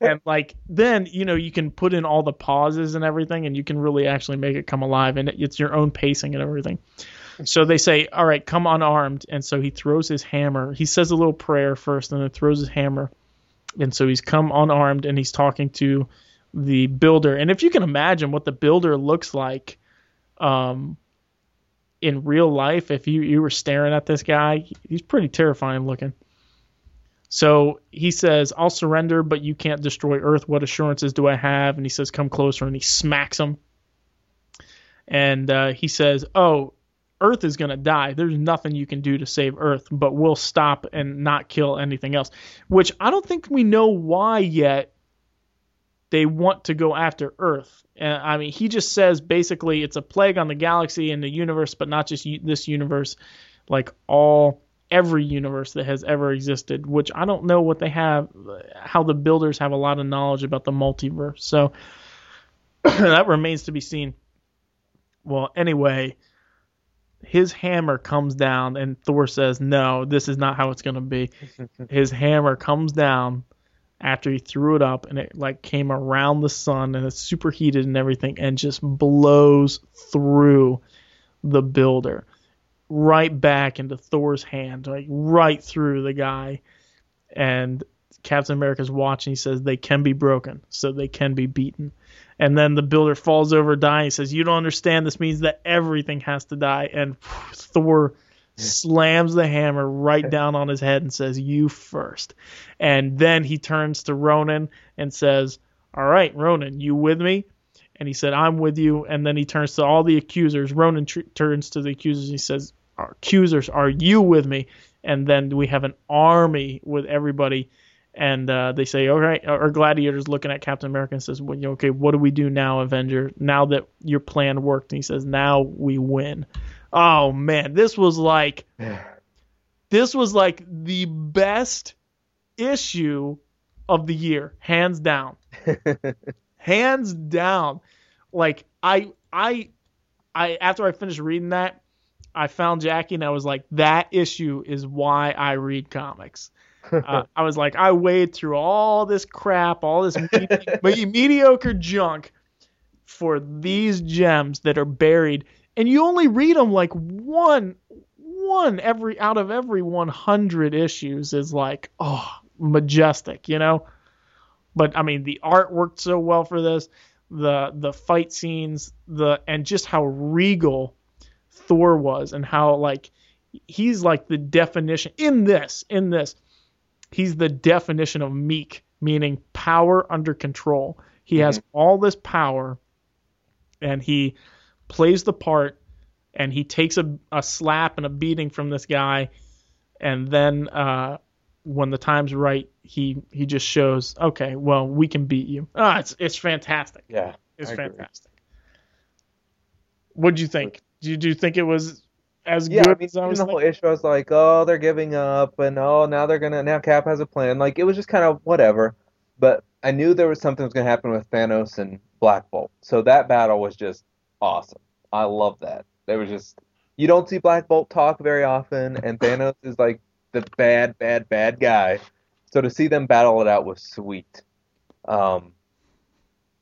and like then you know you can put in all the pauses and everything, and you can really actually make it come alive, and it's your own pacing and everything. So they say, all right, come unarmed, and so he throws his hammer. He says a little prayer first, and then throws his hammer, and so he's come unarmed, and he's talking to the builder. And if you can imagine what the builder looks like, um, in real life, if you you were staring at this guy, he's pretty terrifying looking. So he says, I'll surrender, but you can't destroy Earth. What assurances do I have? And he says, Come closer. And he smacks him. And uh, he says, Oh, Earth is going to die. There's nothing you can do to save Earth, but we'll stop and not kill anything else. Which I don't think we know why yet they want to go after Earth. And I mean, he just says basically it's a plague on the galaxy and the universe, but not just u- this universe, like all every universe that has ever existed. Which I don't know what they have, uh, how the builders have a lot of knowledge about the multiverse. So that remains to be seen. Well, anyway, his hammer comes down, and Thor says, "No, this is not how it's going to be." his hammer comes down after he threw it up and it like came around the sun and it's superheated and everything and just blows through the builder. Right back into Thor's hand like right through the guy. And Captain America's watching. He says they can be broken so they can be beaten. And then the builder falls over dying. He says you don't understand. This means that everything has to die. And Thor slams the hammer right down on his head and says, You first. And then he turns to Ronan and says, All right, Ronan, you with me? And he said, I'm with you. And then he turns to all the accusers. Ronan tr- turns to the accusers and he says, accusers, are you with me? And then we have an army with everybody. And uh, they say, all right, or Gladiator's looking at Captain America and says, well, okay, what do we do now, Avenger? Now that your plan worked. And he says, now we win. Oh man, this was like this was like the best issue of the year, hands down. hands down. Like I I I after I finished reading that, I found Jackie and I was like, that issue is why I read comics. Uh, I was like, I wade through all this crap, all this medi- mediocre junk for these gems that are buried, and you only read them like one, one every out of every 100 issues is like, oh, majestic, you know. But I mean, the art worked so well for this, the the fight scenes, the and just how regal Thor was, and how like he's like the definition in this in this he's the definition of meek, meaning power under control. He mm-hmm. has all this power and he plays the part and he takes a, a slap and a beating from this guy and then uh, when the time's right he he just shows okay well we can beat you. Ah it's it's fantastic. Yeah it's I fantastic. What do you think? Do you, do you think it was as yeah, good I mean, as I was the whole issue I was like oh they're giving up and oh now they're gonna now cap has a plan. Like it was just kind of whatever but i knew there was something was gonna happen with thanos and black bolt. So that battle was just awesome i love that It was just you don't see black bolt talk very often and thanos is like the bad bad bad guy so to see them battle it out was sweet um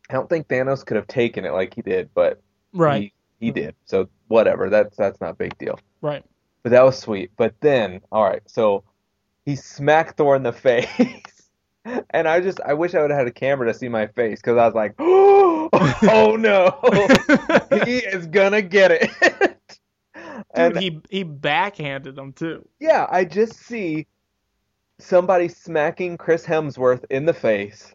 i don't think thanos could have taken it like he did but right he, he did so whatever. That's that's not a big deal. Right. But that was sweet. But then, all right, so he smacked Thor in the face. and I just I wish I would have had a camera to see my face because I was like, oh, oh no, he is gonna get it. and he he backhanded him too. Yeah, I just see somebody smacking Chris Hemsworth in the face,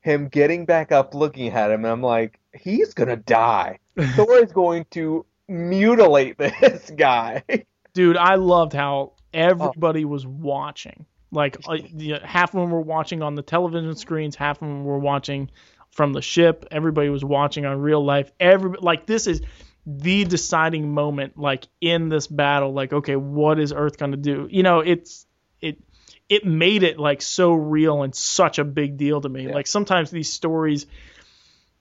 him getting back up, looking at him, and I'm like, he's gonna die. Thor is going to mutilate this guy. Dude, I loved how everybody oh. was watching. Like uh, half of them were watching on the television screens, half of them were watching from the ship. Everybody was watching on real life. Every like this is the deciding moment like in this battle like okay what is earth going to do you know it's it it made it like so real and such a big deal to me yeah. like sometimes these stories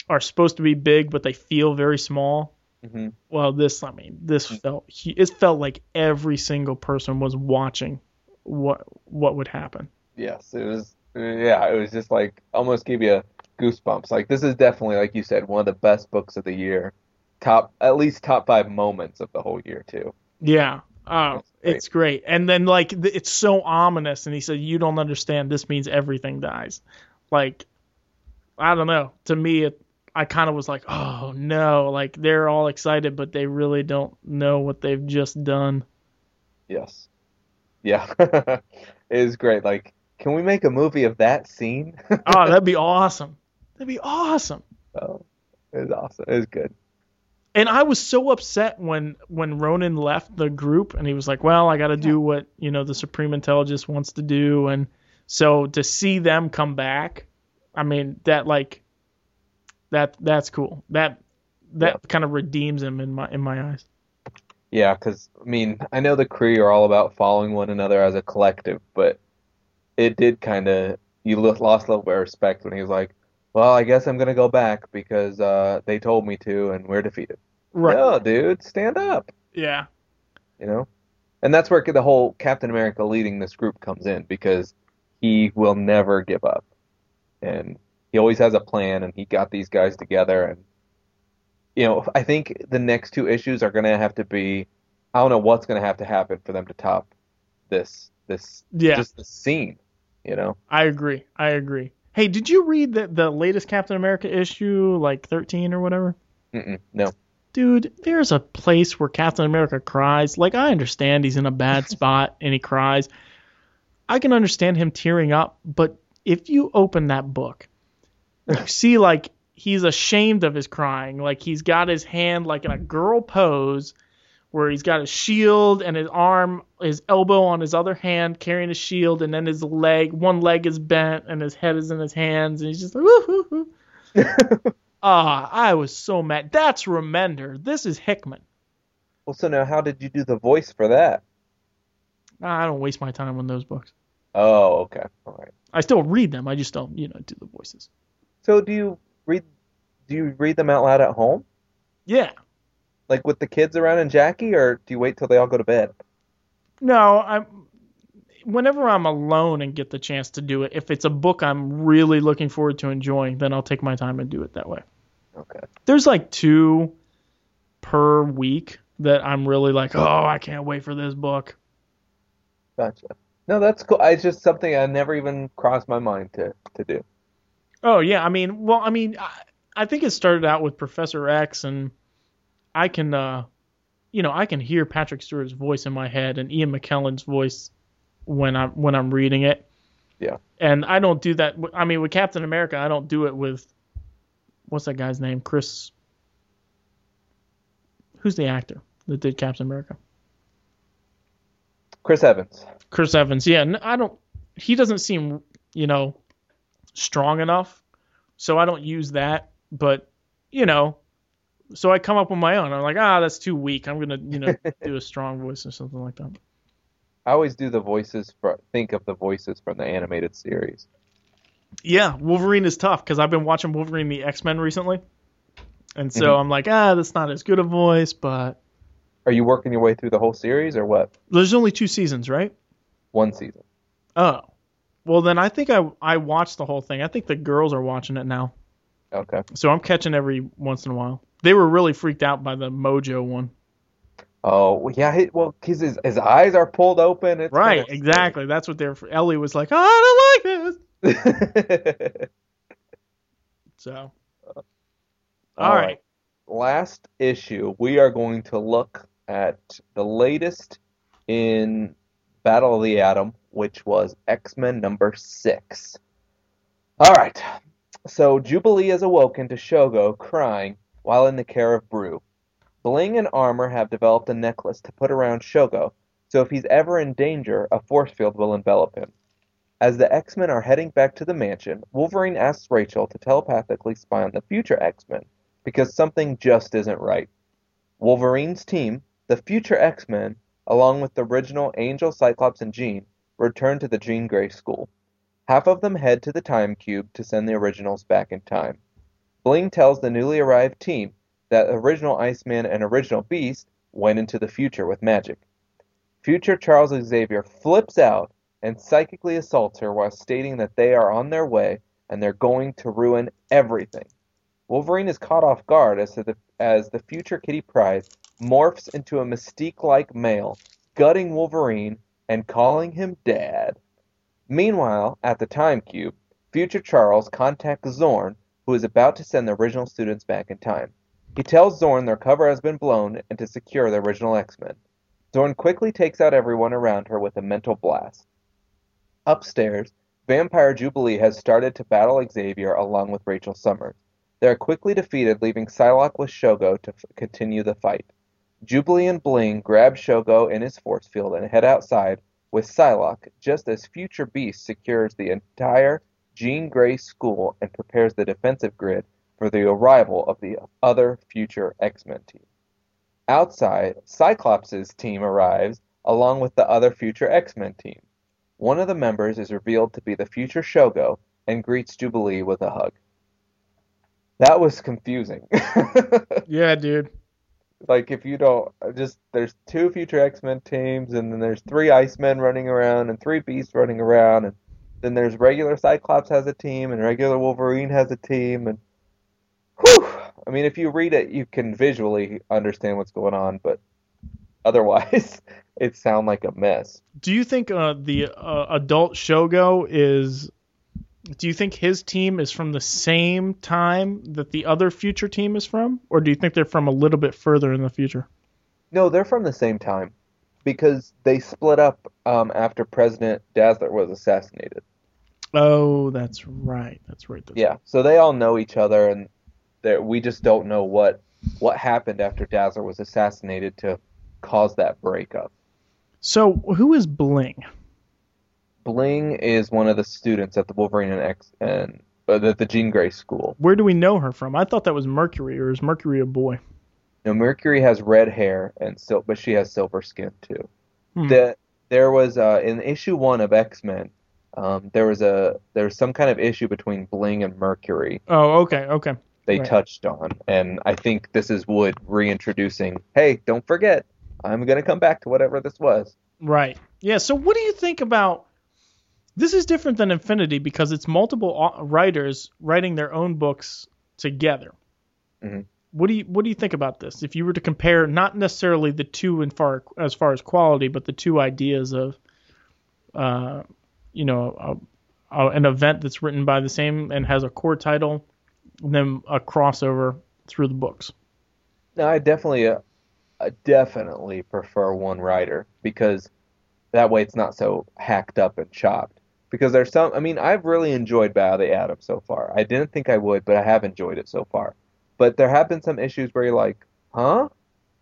are supposed to be big but they feel very small Mm-hmm. Well, this, I mean, this mm. felt it felt like every single person was watching what what would happen. Yes, it was. Yeah, it was just like almost give you goosebumps. Like this is definitely, like you said, one of the best books of the year. Top, at least top five moments of the whole year too. Yeah. Oh, great. it's great. And then like it's so ominous. And he said, "You don't understand. This means everything dies." Like, I don't know. To me, it I kind of was like, oh no, like they're all excited, but they really don't know what they've just done. Yes. Yeah. it is great. Like, can we make a movie of that scene? oh, that'd be awesome. That'd be awesome. Oh, it was awesome. It was good. And I was so upset when when Ronan left the group and he was like, "Well, I got to do what you know the Supreme Intelligence wants to do," and so to see them come back, I mean that like that that's cool. That that yeah. kind of redeems him in my in my eyes. Yeah, because I mean, I know the Kree are all about following one another as a collective, but it did kind of you lost a little bit of respect when he was like, "Well, I guess I'm gonna go back because uh, they told me to, and we're defeated." Right. No, dude, stand up. Yeah. You know, and that's where the whole Captain America leading this group comes in because he will never give up, and he always has a plan, and he got these guys together. And you know, I think the next two issues are going to have to be. I don't know what's going to have to happen for them to top this this yeah. just the scene. You know. I agree. I agree. Hey, did you read the the latest Captain America issue, like thirteen or whatever? Mm-mm, no. Dude, there's a place where Captain America cries. Like I understand he's in a bad spot and he cries. I can understand him tearing up, but if you open that book you see like he's ashamed of his crying. Like he's got his hand like in a girl pose where he's got his shield and his arm, his elbow on his other hand carrying a shield, and then his leg, one leg is bent and his head is in his hands, and he's just like, woo Ah, I was so mad. That's Remender. This is Hickman. Well, so now how did you do the voice for that? I don't waste my time on those books. Oh, okay. All right. I still read them. I just don't, you know, do the voices. So do you read? Do you read them out loud at home? Yeah. Like with the kids around and Jackie, or do you wait till they all go to bed? No, I'm. Whenever I'm alone and get the chance to do it, if it's a book I'm really looking forward to enjoying, then I'll take my time and do it that way. Okay. There's like two per week that I'm really like, oh, I can't wait for this book. Gotcha. No, that's cool. It's just something I never even crossed my mind to to do. Oh yeah, I mean, well, I mean, I, I think it started out with Professor X, and I can, uh, you know, I can hear Patrick Stewart's voice in my head and Ian McKellen's voice when I'm when I'm reading it. Yeah. And I don't do that. I mean, with Captain America, I don't do it with what's that guy's name? Chris. Who's the actor that did Captain America? Chris Evans. Chris Evans. Yeah, I don't. He doesn't seem, you know, strong enough, so I don't use that. But you know, so I come up with my own. I'm like, ah, that's too weak. I'm gonna, you know, do a strong voice or something like that. I always do the voices for think of the voices from the animated series. Yeah, Wolverine is tough because I've been watching Wolverine the X Men recently, and so Mhm. I'm like, ah, that's not as good a voice, but Are you working your way through the whole series or what? there's only two seasons, right? One season. Oh, well then I think I I watched the whole thing. I think the girls are watching it now. Okay. So I'm catching every once in a while. They were really freaked out by the Mojo one. Oh yeah. He, well, because his his eyes are pulled open. It's Right, kinda exactly. That's what they're. Ellie was like, oh, I don't like this. So, uh, All all right. Last issue, we are going to look at the latest in Battle of the Atom, which was X-Men number six. All right. So Jubilee is awoken to Shogo crying while in the care of Broo. Bling and Armor have developed a necklace to put around Shogo, so if he's ever in danger, a force field will envelop him. As the X-Men are heading back to the mansion, Wolverine asks Rachel to telepathically spy on the future X-Men because something just isn't right. Wolverine's team, the future X-Men, along with the original Angel, Cyclops, and Jean, return to the Jean Grey School. Half of them head to the Time Cube to send the originals back in time. Bling tells the newly arrived team that original Iceman and original Beast went into the future with magic. Future Charles Xavier flips out and psychically assaults her while stating that they are on their way and they're going to ruin everything. Wolverine is caught off guard as the as the future Kitty Pryde morphs into a Mystique-like male, gutting Wolverine and calling him Dad. Meanwhile, at the Time Cube, future Charles contacts Xorn, who is about to send the original students back in time. He tells Xorn their cover has been blown and to secure the original X-Men. Xorn quickly takes out everyone around her with a mental blast. Upstairs, Vampire Jubilee has started to battle Xavier along with Rachel Summers. They are quickly defeated, leaving Psylocke with Shogo to f- continue the fight. Jubilee and Bling grab Shogo in his force field and head outside with Psylocke, just as Future Beast secures the entire Jean Grey school and prepares the defensive grid for the arrival of the other future X-Men team. Outside, Cyclops' team arrives along with the other future X-Men team. One of the members is revealed to be the future Shogo and greets Jubilee with a hug. That was confusing. Yeah, dude. Like if you don't just there's two future X-Men teams and then there's three Icemen running around and three Beasts running around and then there's regular Cyclops has a team and regular Wolverine has a team and whew, I mean if you read it you can visually understand what's going on but otherwise it sounds like a mess. Do you think uh, the uh, adult Shogo is? Do you think his team is from the same time that the other future team is from, or do you think they're from a little bit further in the future? No, they're from the same time because they split up um, after President Dazzler was assassinated. Oh, that's right. That's right. That's Yeah, so they all know each other, and we just don't know what what happened after Dazzler was assassinated to cause that breakup. So who is Bling? Bling is one of the students at the Wolverine and X and uh, the, the Jean Grey school. Where do we know her from? I thought that was Mercury, or is Mercury a boy? No, Mercury has red hair and sil- but she has silver skin too. Hmm. The, there was uh, in issue one of X Men, um, there was a there was some kind of issue between Bling and Mercury. Oh, okay, okay. they Right. touched on. And I think this is Wood reintroducing, hey, don't forget, I'm going to come back to whatever this was. Right. Yeah. So what do you think about? This is different than Infinity because it's multiple writers writing their own books together. Mhm. What do you What do you think about this? If you were to compare, not necessarily the two in far as far as quality, but the two ideas of, uh, you know, a, a, an event that's written by the same and has a core title, and then a crossover through the books. No, I definitely, uh, I definitely prefer one writer because that way it's not so hacked up and chopped. Because there's some, I mean, I've really enjoyed of the Atom so far. I didn't think I would, but I have enjoyed it so far. But there have been some issues where you're like, huh?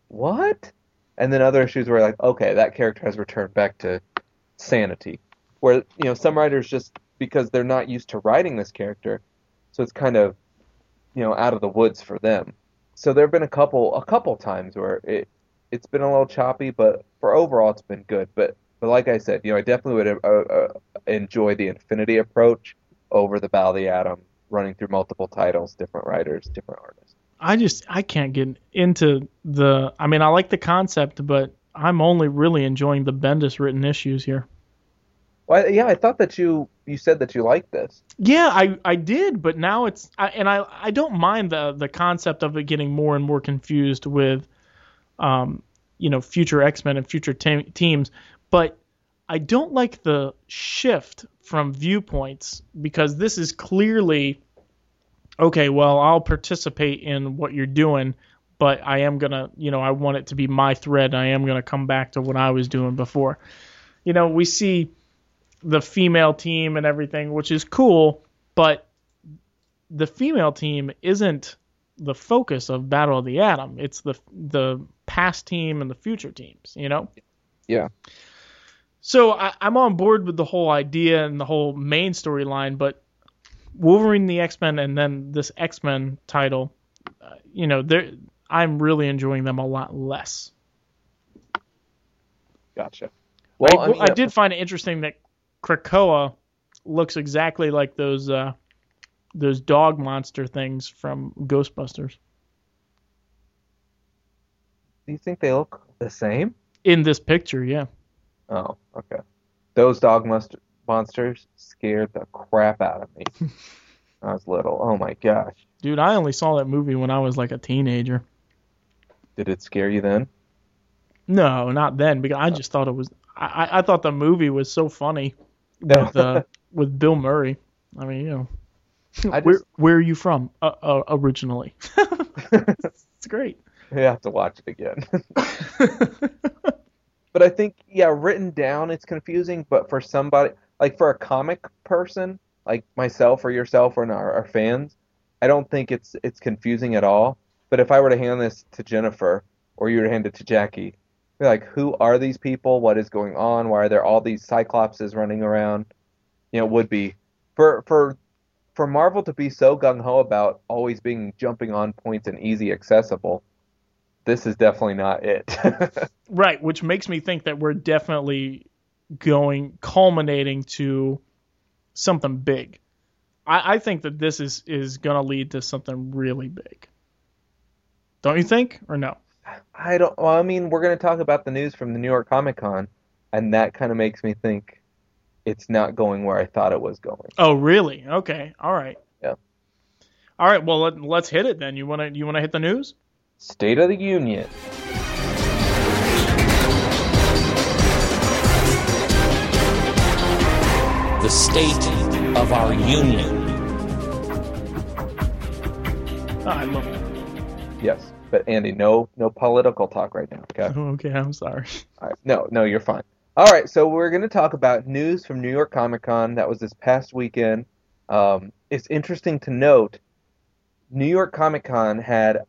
What? And then other issues where you're like, okay, that character has returned back to sanity. Where, you know, some writers just, because they're not used to writing this character, so it's kind of, you know, out of the woods for them so there have been a couple a couple times where it it's been a little choppy, but for overall it's been good. But but like I said, you know, I definitely would uh, uh, enjoy the Infinity approach over the Battle of the Atom, running through multiple titles, different writers, different artists. I just I can't get into the. I mean, I like the concept, but I'm only really enjoying the Bendis written issues here. Well, yeah, I thought that you you said that you liked this. Yeah, I I did, but now it's I, and I I don't mind the the concept of it getting more and more confused with, um, you know, future X Men and future te- teams, but I don't like the shift from viewpoints because this is clearly okay. Well, I'll participate in what you're doing, but I am gonna, you know, I want it to be my thread. I am gonna come back to what I was doing before. You know, we see the female team and everything, which is cool, but the female team isn't the focus of Battle of the Atom. It's the the past team and the future teams, you know? Yeah. So I, I'm on board with the whole idea and the whole main storyline, but Wolverine, the X Men, and then this X Men title, uh, you know, I'm really enjoying them a lot less. Gotcha. Well, I, I, mean, I did find it interesting that Krakoa looks exactly like those uh, those dog monster things from Ghostbusters Do you think they look the same? in this picture. Yeah, Oh, okay. Those dog must- monsters scared the crap out of me. when I was little. Oh my gosh. dude, I only saw that movie when I was like a teenager. Did it scare you then? No, not then because I just thought it was. I, I- thought the movie was so funny No. with uh, with Bill Murray. I mean, you know, I where where are you from uh, uh, originally? it's great. You have to watch it again. But I think yeah, written down it's confusing, but for somebody like for a comic person like myself or yourself or our, our fans, I don't think it's it's confusing at all. But if I were to hand this to Jennifer or you were to hand it to Jackie, be like, who are these people? What is going on? Why are there all these cyclopses running around? You know, would be for for for Marvel to be so gung ho about always being jumping on points and easy accessible. This is definitely not it. Right, which makes me think that we're definitely going culminating to something big. I, I think that this is is gonna lead to something really big. Don't you think, or no? I don't. Well, I mean, we're going to talk about the news from the New York Comic Con, and that kind of makes me think it's not going where I thought it was going. Oh, really? Okay, all right. Yeah. All right. Well, let, let's hit it then. You wanna you wanna hit the news? State of the Union. the state of our union. Oh, I love it. Yes, but Andy, no, no political talk right now. Okay. Oh, okay, I'm sorry. All right. No, no, you're fine. All right, so we're going to talk about news from New York Comic Con that was this past weekend. Um, it's interesting to note, New York Comic Con had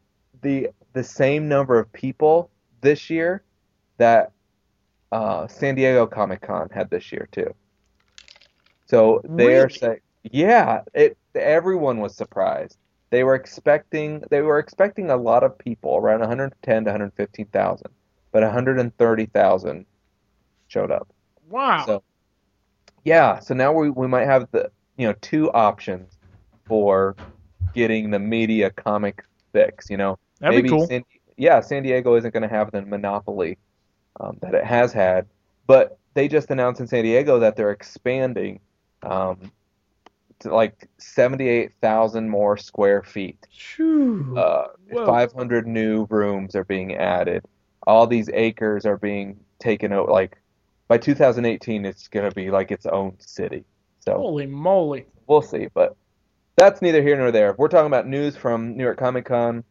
the the same number of people this year that uh, San Diego Comic Con had this year too. So they are saying, yeah, it. Everyone was surprised. They were expecting they were expecting a lot of people, around 110 to 115,000, but 130,000 showed up. Wow. So yeah, so now we we might have the you know two options for getting the media comic fix. You know, That'd maybe be cool. San, yeah, San Diego isn't going to have the monopoly um, that it has had, but they just announced in San Diego that they're expanding um, to like 78,000 more square feet. Uh, 500 new rooms are being added. All these acres are being taken over. Like by 2018, it's going to be like its own city. So Holy moly. we'll see. But that's neither here nor there. If we're talking about news from New York Comic Con,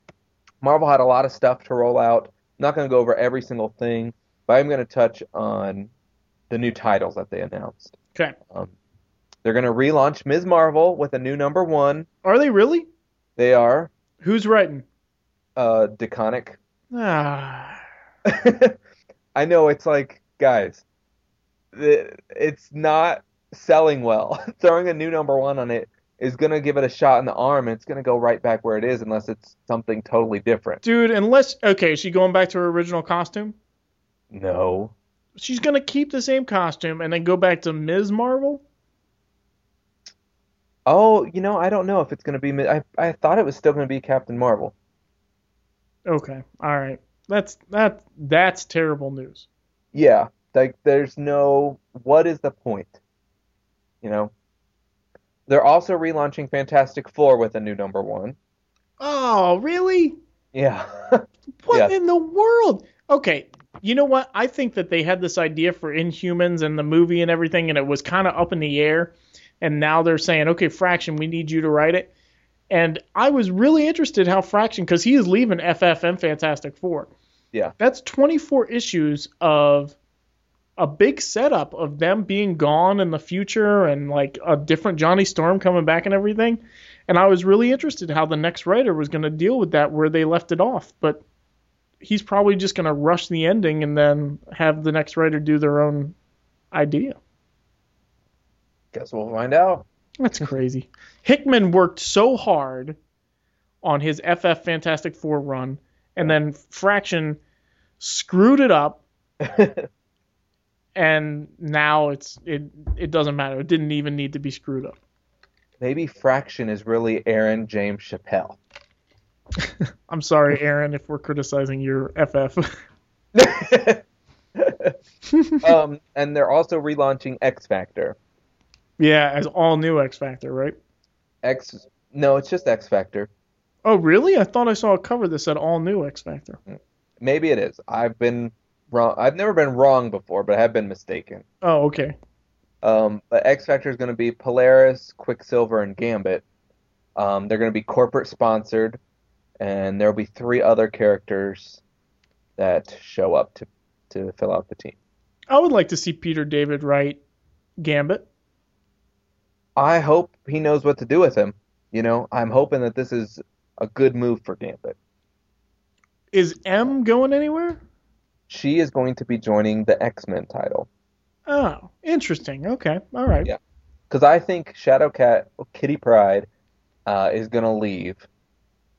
Marvel had a lot of stuff to roll out. I'm not going to go over every single thing, but I'm going to touch on the new titles that they announced. Okay. Um, they're going to relaunch Ms. Marvel with a new number one. Are they really? They are Who's writing? uh, DeConnick. Ah. I know it's like, guys, it's not selling well. Throwing a new number one on it is going to give it a shot in the arm, and it's going to go right back where it is unless it's something totally different. Dude, unless okay, is she going back to her original costume? No. She's gonna keep the same costume and then go back to Ms. Marvel? Oh, you know, I don't know if it's going to be. I I thought it was still going to be Captain Marvel. Okay. All right. That's that that's terrible news. Yeah, like there's no. What is the point? You know. They're also relaunching Fantastic Four with a new number one. Oh, really? Yeah. What Yeah. in the world? Okay, you know what? I think that they had this idea for Inhumans and the movie and everything, and it was kind of up in the air. And now they're saying, okay, Fraction, we need you to write it. And I was really interested how Fraction, because he is leaving FF and Fantastic Four. Yeah. That's 24 issues of a big setup of them being gone in the future and like a different Johnny Storm coming back and everything. And I was really interested how the next writer was going to deal with that where they left it off. But he's probably just going to rush the ending and then have the next writer do their own idea. Guess we'll find out. That's crazy. Hickman worked so hard on his FF Fantastic Four run, and then Fraction screwed it up, and now it's it it doesn't matter. It didn't even need to be screwed up. Maybe Fraction is really Aaron James Chappelle. I'm sorry, Aaron, if we're criticizing your FF. um, and they're also relaunching X Factor. yeah, as all new X Factor, right? X, no, it's just X Factor. Oh, really? I thought I saw a cover that said all new X Factor. Maybe it is. I've been wrong. I've never been wrong before, but I have been mistaken. Oh, okay. Um, but X Factor is going to be Polaris, Quicksilver, and Gambit. Um, they're going to be corporate sponsored, and there'll be three other characters that show up to to fill out the team. I would like to see Peter David write Gambit. I hope he knows what to do with him. You know, I'm hoping that this is a good move for Gambit. Is M going anywhere? She is going to be joining the X-Men title Oh, interesting. Okay. All right. Yeah. because I think Shadowcat Kitty Pryde uh, is going to leave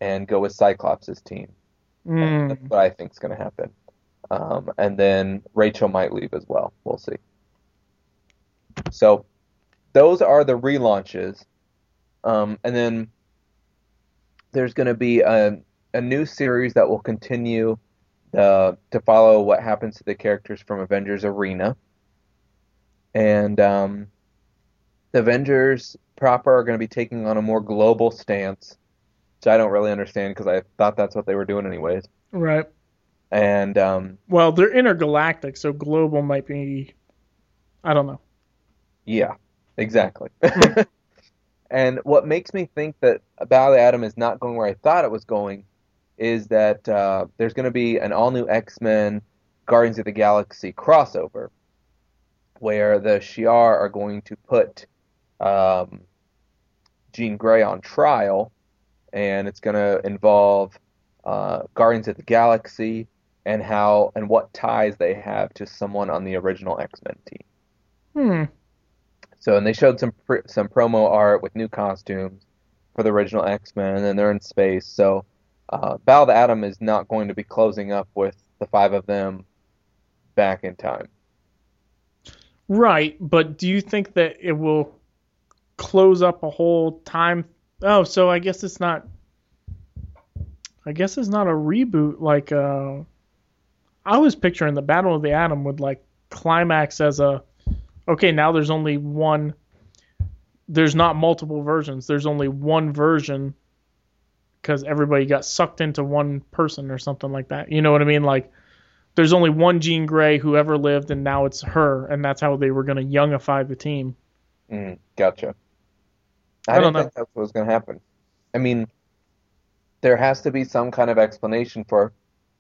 and go with Cyclops' team. Mm, That's what I think is going to happen. Um, and then Rachel might leave as well. We'll see. So those are the relaunches. Um, and then there's going to be a, a new series that will continue the, to follow what happens to the characters from Avengers Arena. And um, the Avengers proper are going to be taking on a more global stance, which I don't really understand because I thought that's what they were doing anyways. right. And um, Well, they're intergalactic, so global might be. I don't know. yeah, exactly. and what makes me think that Battle of the Atom is not going where I thought it was going is that uh, there's going to be an all new X Men Guardians of the Galaxy crossover where the Shi'ar are going to put um, Jean Grey on trial, and it's going to involve uh, Guardians of the Galaxy and how and what ties they have to someone on the original X Men team. Hmm. So, and they showed some pr- some promo art with new costumes for the original X Men, and they're in space. So, uh, of the Atom is not going to be closing up with the five of them back in time. Right, but do you think that it will close up a whole time Oh, so I guess it's not. I guess it's not a reboot. Like, uh, I was picturing the Battle of the Atom would like climax as a. Okay, now there's only one. There's not multiple versions. There's only one version. Because everybody got sucked into one person or something like that. You know what I mean? Like, there's only one Jean Grey who ever lived, and now it's her, and that's how they were going to youngify the team. Mm, gotcha. I, I didn't don't know. think that's what was going to happen. I mean, there has to be some kind of explanation for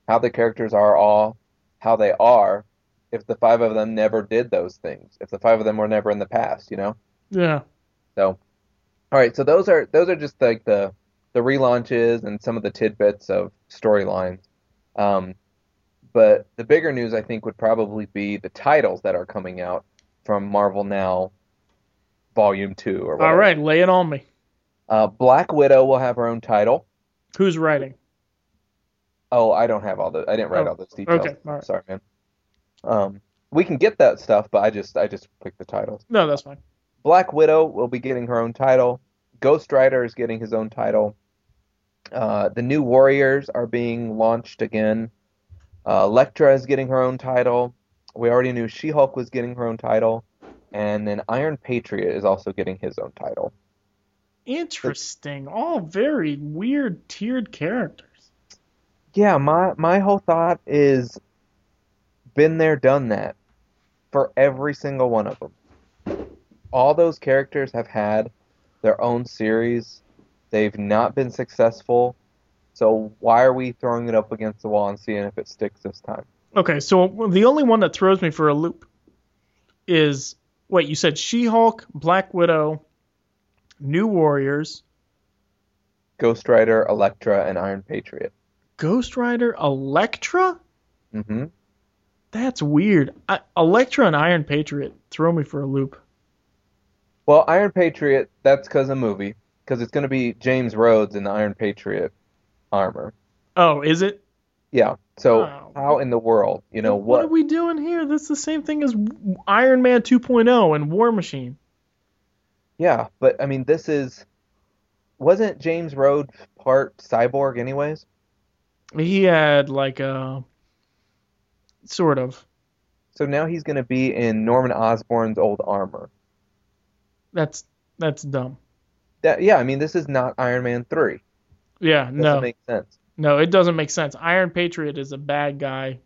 how the characters are all how they are if the five of them never did those things. If the five of them were never in the past, you know? Yeah. So, all right. So those are those are just like the the relaunches and some of the tidbits of storylines. Um, but the bigger news, I think, would probably be the titles that are coming out from Marvel Now, Volume Two or whatever. All right, lay it on me. Uh, Black Widow will have her own title. Who's writing? Oh, I don't have all the. I didn't write Oh, all those details. okay, all right. Sorry, man. Um, we can get that stuff, but I just I just picked the titles. No, that's fine. Black Widow will be getting her own title. Ghost Rider is getting his own title. Uh, the new Warriors are being launched again. Uh, Elektra is getting her own title. We already knew She-Hulk was getting her own title, and then Iron Patriot is also getting his own title. Interesting. All very weird tiered characters. Yeah, my my whole thought is been there, done that for every single one of them. All those characters have had their own series. They've not been successful. So why are we throwing it up against the wall and seeing if it sticks this time? Okay, so the only one that throws me for a loop is wait, you said She-Hulk, Black Widow, New Warriors, Ghost Rider, Elektra, and Iron Patriot. Ghost Rider, Elektra? hmm That's weird. I, Elektra and Iron Patriot throw me for a loop. Well, Iron Patriot, that's because of movie. Because it's going to be James Rhodes in the Iron Patriot armor. Oh, is it? Yeah. So Wow. how in the world, you know what what? are we doing here? This is the same thing as Iron Man 2.0 and War Machine. Yeah, but I mean, this is wasn't James Rhodes part cyborg, anyways? He had like a sort of. So now he's going to be in Norman Osborn's old armor. That's that's dumb. That yeah, I mean, this is not Iron Man three. Yeah, Doesn't no. make sense. No, it doesn't make sense. Iron Patriot is a bad guy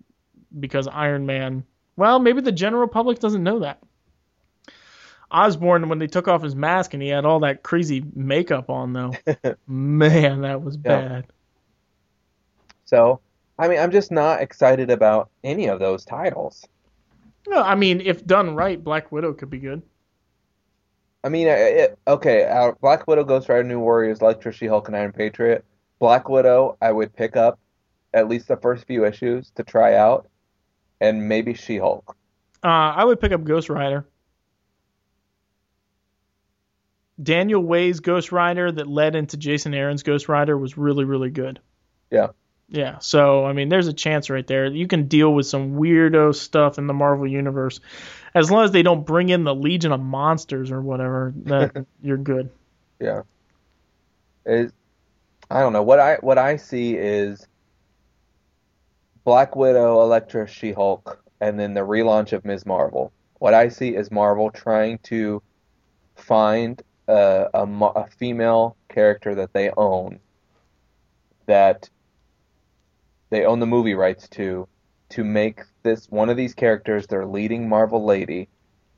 because Iron Man. Well, maybe the general public doesn't know that. Osborn, when they took off his mask and he had all that crazy makeup on, though, man, that was Yeah. bad. So I mean, I'm just not excited about any of those titles. No, I mean, if done right, Black Widow could be good. I mean, it, okay, uh, Black Widow, Ghost Rider, New Warriors, Elektra, She-Hulk, and Iron Patriot. Black Widow, I would pick up at least the first few issues to try out, and maybe She-Hulk. Uh, I would pick up Ghost Rider. Daniel Way's Ghost Rider that led into Jason Aaron's Ghost Rider was really, really good. Yeah. Yeah, so I mean, there's a chance right there. You can deal with some weirdo stuff in the Marvel universe, as long as they don't bring in the Legion of Monsters or whatever. That you're good. Yeah. Is I don't know what I what I see is Black Widow, Elektra, She-Hulk, and then the relaunch of Ms. Marvel. What I see is Marvel trying to find a, a, a female character that they own that they own the movie rights to to make this one of these characters their leading Marvel lady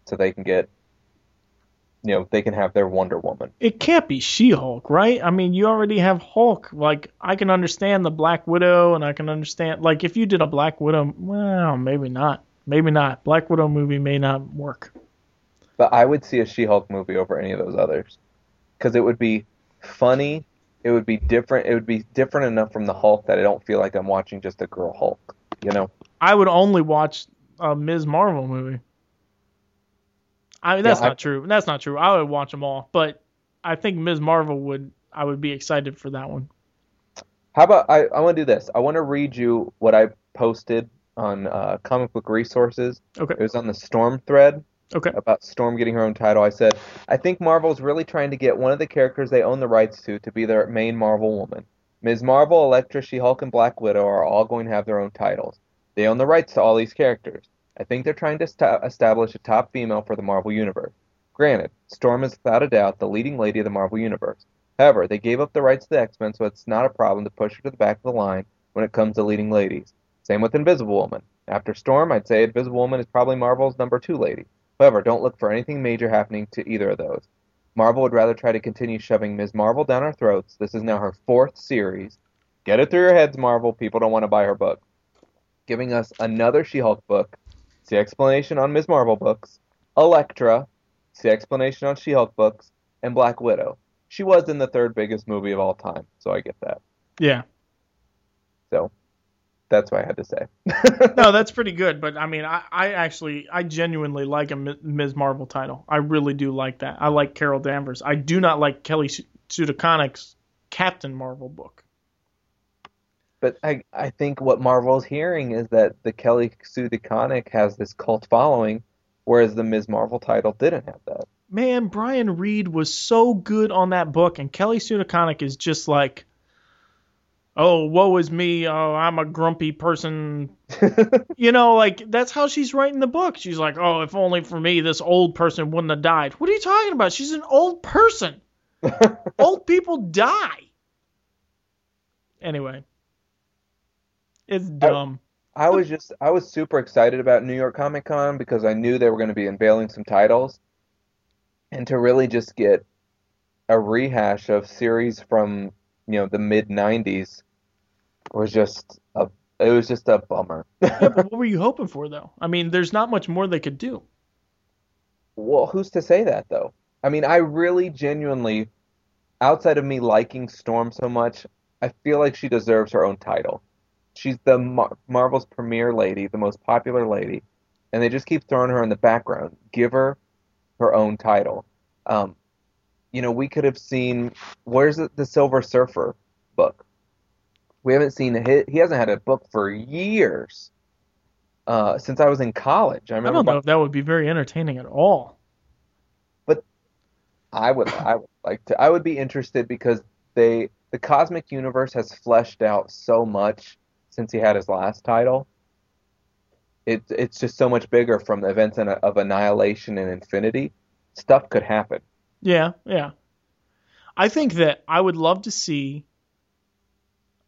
so they can get you know they can have their Wonder Woman. It can't be She-Hulk, right? I mean, you already have Hulk. Like, I can understand the Black Widow, and I can understand like if you did a Black Widow, well, maybe not. Maybe not. Black Widow movie may not work. But I would see a She-Hulk movie over any of those others because it would be funny. It would be different. It would be different enough from the Hulk that I don't feel like I'm watching just a girl Hulk. You know? I would only watch a Ms. Marvel movie. I mean, that's Yeah, I- not true. That's not true. I would watch them all, but I think Ms. Marvel would. I would be excited for that one. How about I? I want to do this. I want to read you what I posted on uh, comic book resources. Okay. It was on the Storm thread. Okay. about Storm getting her own title. I said, I think Marvel's really trying to get one of the characters they own the rights to to be their main Marvel woman. Ms. Marvel, Elektra, She-Hulk, and Black Widow are all going to have their own titles. They own the rights to all these characters. I think they're trying to sta establish a top female for the Marvel Universe. Granted, Storm is without a doubt the leading lady of the Marvel Universe. However, they gave up the rights to the X-Men, so it's not a problem to push her to the back of the line when it comes to leading ladies. Same with Invisible Woman. After Storm, I'd say Invisible Woman is probably Marvel's number two lady. However, don't look for anything major happening to either of those. Marvel would rather try to continue shoving Ms. Marvel down our throats. This is now her fourth series. Get it through your heads, Marvel. People don't want to buy her book. Giving us another She Hulk book. See explanation on Ms. Marvel books. Elektra. See explanation on She Hulk books. And Black Widow. She was in the third biggest movie of all time, so I get that. Yeah. So that's what I had to say. No, that's pretty good. But I mean, I, I actually, I genuinely like a Ms. Marvel title. I really do like that. I like Carol Danvers. I do not like Kelly Sue DeConnick's Captain Marvel book. But I, I think what Marvel's hearing is that the Kelly Sue DeConnick has this cult following, whereas the Ms. Marvel title didn't have that. Man, Brian Reed was so good on that book, and Kelly Sue DeConnick is just like, oh, woe is me. Oh, I'm a grumpy person. you know, like that's how she's writing the book. She's like, oh, if only for me, this old person wouldn't have died. What are you talking about? She's an old person. old people die. Anyway, it's dumb. I was just I was super excited about New York Comic Con because I knew they were going to be unveiling some titles, and to really just get a rehash of series from you know the mid '90s was just a it was just a bummer. yeah, but what were you hoping for, though? I mean, there's not much more they could do. Well, who's to say that though? I mean, I really genuinely, outside of me liking Storm so much, I feel like she deserves her own title. She's the Mar- Marvel's premier lady, the most popular lady, and they just keep throwing her in the background. Give her her own title. Um, you know, we could have seen where's the, the Silver Surfer book? We haven't seen he, he hasn't had a book for years. Uh, since I was in college, I I don't know if that would be very entertaining at all. But I would I would like to I would be interested because they the cosmic universe has fleshed out so much since he had his last title. It it's just so much bigger from the events of Annihilation and Infinity. Stuff could happen. Yeah, yeah. I think that I would love to see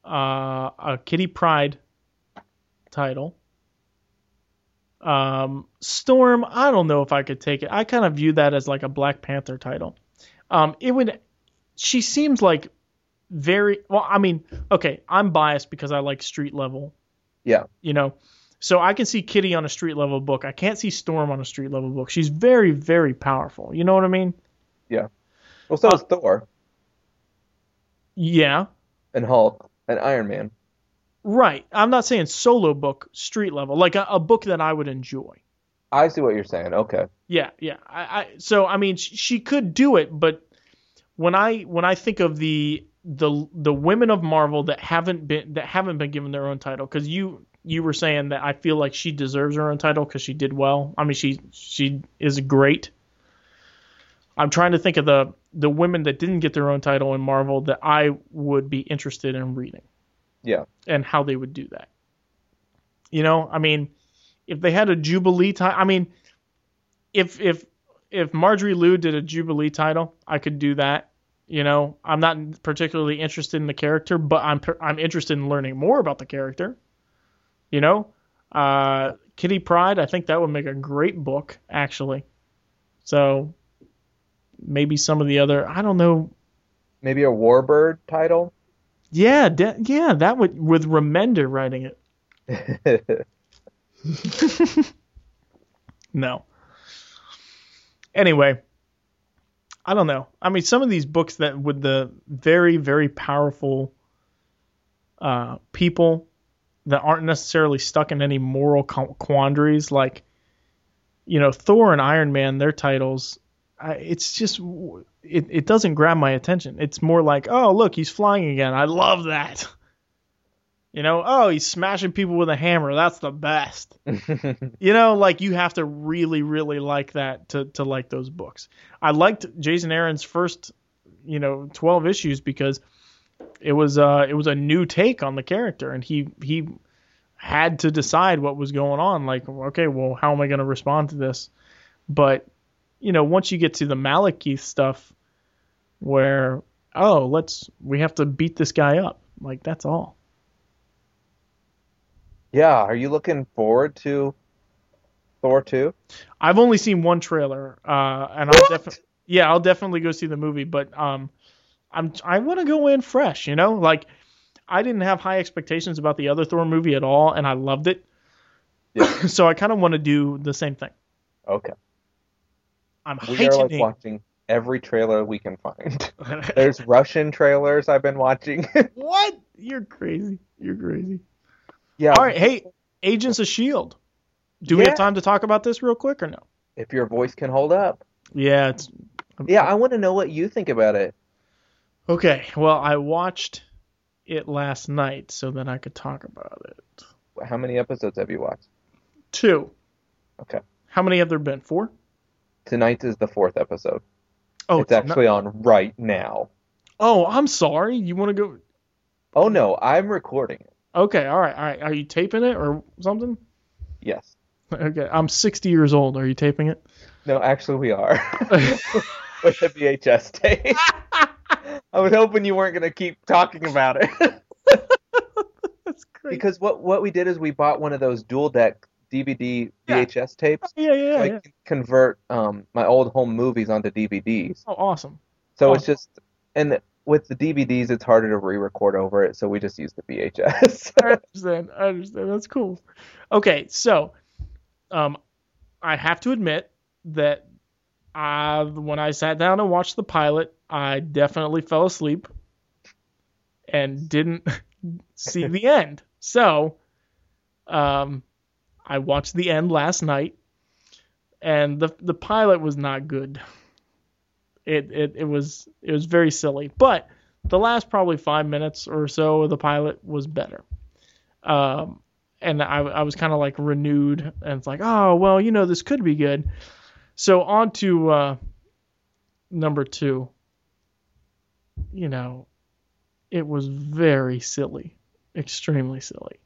uh, a Kitty Pryde title. Um, Storm, I don't know if I could take it. I kind of view that as like a Black Panther title. Um, it would. She seems like very well. I mean, okay, I'm biased because I like street level. Yeah. You know, so I can see Kitty on a street level book. I can't see Storm on a street level book. She's very, very powerful. You know what I mean? Well, so is uh, Thor Yeah, and Hulk and Iron Man. right. I'm not saying solo book, street level, like a, a book that I would enjoy. I see what you're saying. Okay. Yeah, yeah. I, I so I mean, sh- she could do it, but when I when I think of the the the women of Marvel that haven't been that haven't been given their own title, because you you were saying that I feel like she deserves her own title because she did well. I mean, she she is great. I'm trying to think of the the women that didn't get their own title in Marvel that I would be interested in reading. Yeah. and how they would do that. You know, I mean, if they had a Jubilee title, I mean, if if if Marjorie Liu did a Jubilee title, I could do that. You know, I'm not particularly interested in the character, but I'm I'm interested in learning more about the character. You know, uh, Kitty Pryde, I think that would make a great book actually. So maybe some of the other, I don't know, Maybe a Warbird title. yeah, de- yeah, that would with Remender writing it. No. Anyway, I don't know. I mean, some of these books that with the very, very powerful uh, people that aren't necessarily stuck in any moral qu- quandaries, like, you know, Thor and Iron Man, their titles, I, it's just, it, it doesn't grab my attention. It's more like, oh, look, he's flying again. I love that. You know, oh, he's smashing people with a hammer. That's the best. you know, like you have to really, really like that to to like those books. I liked Jason Aaron's first, you know, twelve issues because it was uh it was a new take on the character, and he he had to decide what was going on. Like, okay, well, how am I going to respond to this? But you know, once you get to the Malekith stuff, where oh, let's we have to beat this guy up, like that's all. yeah, are you looking forward to Thor 2? I've only seen one trailer, uh, and I'll definitely yeah, I'll definitely go see the movie. But um, I'm I want to go in fresh, you know, like I didn't have high expectations about the other Thor movie at all, and I loved it. Yeah. so I kind of want to do the same thing. Okay. I'm We are like watching every trailer we can find. There's Russian trailers I've been watching. what? You're crazy. You're crazy. yeah. All right, hey, Agents of Shield. Do we have time to talk about this real quick or no? If your voice can hold up. Yeah, it's Yeah, I want to know what you think about it. okay. Well, I watched it last night so that I could talk about it. How many episodes have you watched? Two. Okay. How many have there been? Four? Tonight is the fourth episode. Oh, it's actually on right now. oh, I'm sorry. You want to go? Oh no, I'm recording it. Okay, all right, all right. Are you taping it or something? Yes. Okay, I'm 60 years old. Are you taping it? No, actually we are. With the VHS tape. I was hoping you weren't going to keep talking about it. That's great. because what what we did is we bought one of those dual deck DVD Yeah. VHS tapes. yeah, yeah, so I yeah. can convert um, my old home movies onto DVDs. Oh, awesome. So Oh. it's just and with the DVDs it's harder to re-record over it, so we just use the VHS. I understand. I understand. That's cool. Okay, so um, I have to admit that I, when I sat down and watched the pilot, I definitely fell asleep and didn't see the end. So, um, I watched the end last night, and the the pilot was not good. It it it was it was very silly, but the last probably five minutes or so of the pilot was better. Um, and I, I was kind of like renewed, and it's like, oh well, you know, this could be good. So on to uh, number two. You know, it was very silly, extremely silly.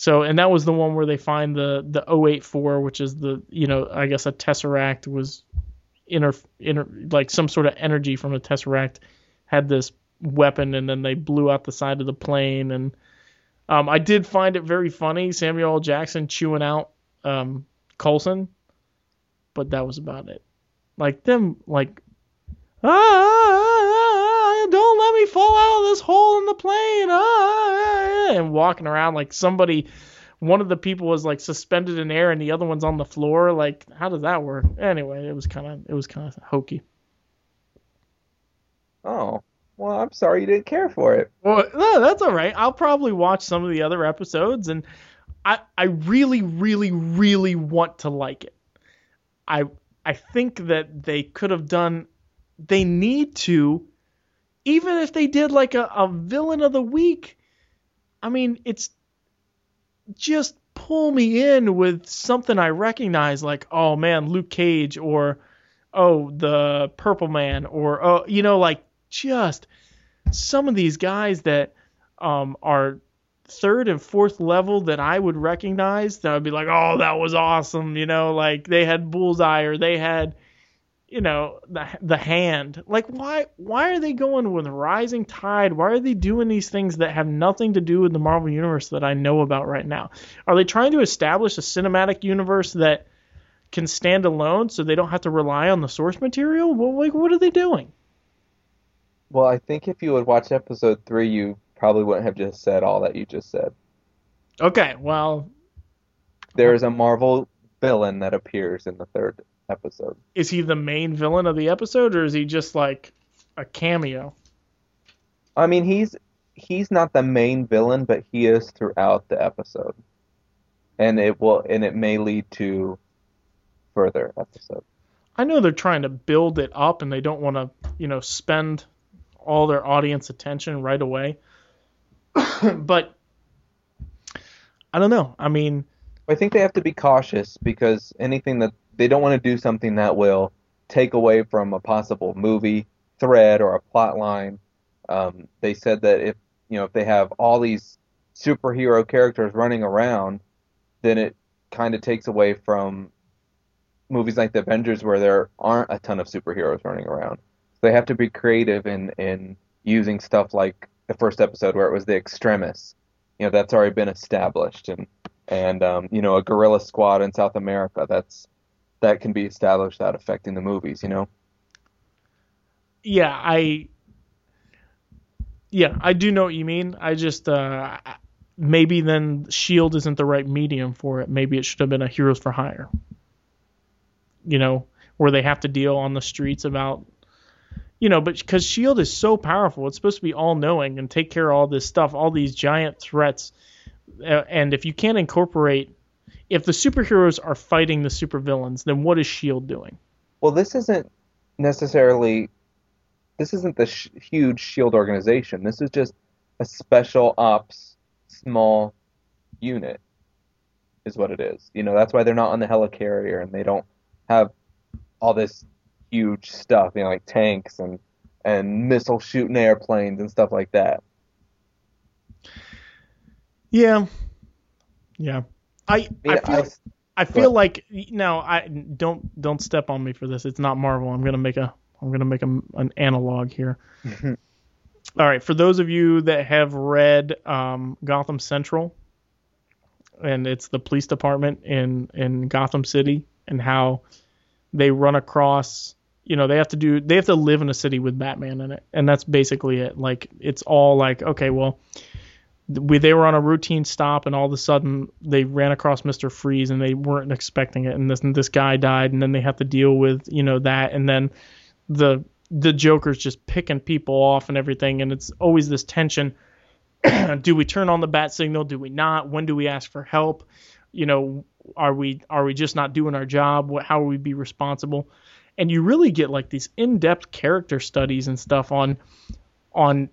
So, and that was the one where they find the the 084, which is the you know I guess a tesseract was inter inter like some sort of energy from a tesseract had this weapon, and then they blew out the side of the plane. And um, I did find it very funny, Samuel L. Jackson chewing out um, Coulson, but that was about it. Like them, like ah, let me fall out of this hole in the plane, ah, and walking around like somebody. One of the people was like suspended in air, and the other one's on the floor. Like, how does that work? Anyway, it was kind of it was kind of hokey. oh. Well, I'm sorry you didn't care for it. Well, no, that's all right. I'll probably watch some of the other episodes, and I I really, really, really want to like it. I I think that they could have done. They need to, even if they did like a, a villain of the week. I mean, it's just pull me in with something I recognize, like oh man, Luke Cage, or oh the Purple Man, or oh you know like just some of these guys that um, are third and fourth level that I would recognize that I'd be like, oh, that was awesome. You know, like they had bullseye or they had, you know, the the hand. Like why why are they going with Rising Tide? Why are they doing these things that have nothing to do with the Marvel universe that I know about right now? Are they trying to establish a cinematic universe that can stand alone so they don't have to rely on the source material? Well, like what are they doing? Well, I think if you would watch episode three, you probably wouldn't have just said all that you just said. Okay, well, There is a Marvel villain that appears in the third episode. is he the main villain of the episode or is he just like a cameo? I mean, he's he's not the main villain, but he is throughout the episode, and it will and it may lead to further episodes. I know they're trying to build it up and they don't want to, you know, spend all their audience attention right away. but I don't know. I mean, I think they have to be cautious because anything that they don't want to do something that will take away from a possible movie thread or a plot line. Um, they said that if you know if they have all these superhero characters running around, then it kind of takes away from movies like the Avengers where there aren't a ton of superheroes running around. So they have to be creative in in using stuff like the first episode where it was the extremis. You know, that's already been established and and um, you know, a guerrilla squad in South America, that's that can be established without affecting the movies, you know? Yeah, I Yeah, I do know what you mean. I just uh maybe then Shield isn't the right medium for it. Maybe it should have been a Heroes for Hire you know, where they have to deal on the streets about, you know, but because Shield is so powerful, it's supposed to be all knowing and take care of all this stuff, all these giant threats. Uh, and if you can't incorporate, if the superheroes are fighting the supervillains, then what is Shield doing? Well, this isn't necessarily, this isn't the sh- huge Shield organization. This is just a special ops small unit, is what it is. You know, that's why they're not on the helicarrier and they don't have all this huge stuff, you know, like tanks and and missile shooting airplanes and stuff like that. Yeah, yeah. I I, feel I, I feel like now I don't don't step on me for this. It's not Marvel. I'm gonna make a I'm gonna make a, an analog here. All right, for those of you that have read um, Gotham Central, and it's the police department in in Gotham City, and how they run across you know they have to do they have to live in a city with batman in it and that's basically it like it's all like okay well we, they were on a routine stop and all of a sudden they ran across mr freeze and they weren't expecting it. And this and this guy died and then they have to deal with you know that. And then the the joker's just picking people off and everything. And it's always this tension. Do we turn on the bat signal? Do we not? When do we ask for help? You know are we are we just not doing our job? What, how will we be responsible? And you really get like these in-depth character studies and stuff on on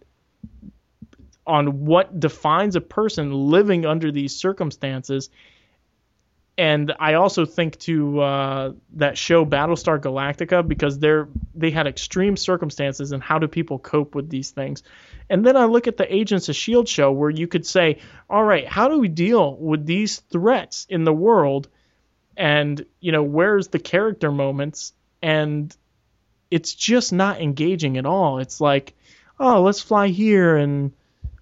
on what defines a person living under these circumstances. And I also think to uh, that show Battlestar Galactica because they're they had extreme circumstances and how do people cope with these things. And then I look at the Agents of S.H.I.E.L.D. show where you could say, all right, how do we deal with these threats in the world? And, you know, where's the character moments? And it's just not engaging at all. It's like, oh, let's fly here. And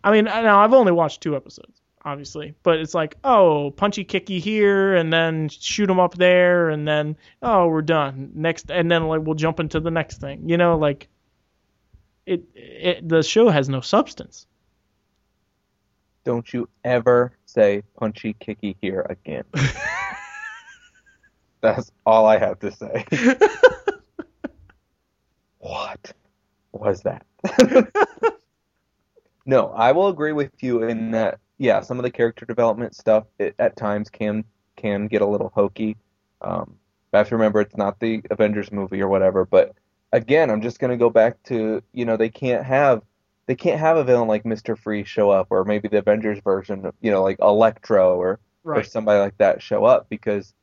I mean, now I've only watched two episodes, obviously, but it's like, oh, punchy kicky here and then shoot them up there. And then, oh, we're done. Next. And then, like, we'll jump into the next thing, you know, like, it, it the show has no substance. Don't you ever say punchy kicky here again. That's all I have to say. what was that? no, I will agree with you in that yeah, some of the character development stuff it, at times can can get a little hokey. Um, I have to remember it's not the Avengers movie or whatever, but again, I'm just gonna go back to you know they can't have they can't have a villain like Mister Freeze show up, or maybe the Avengers version, you know, like Electro or right. or somebody like that show up because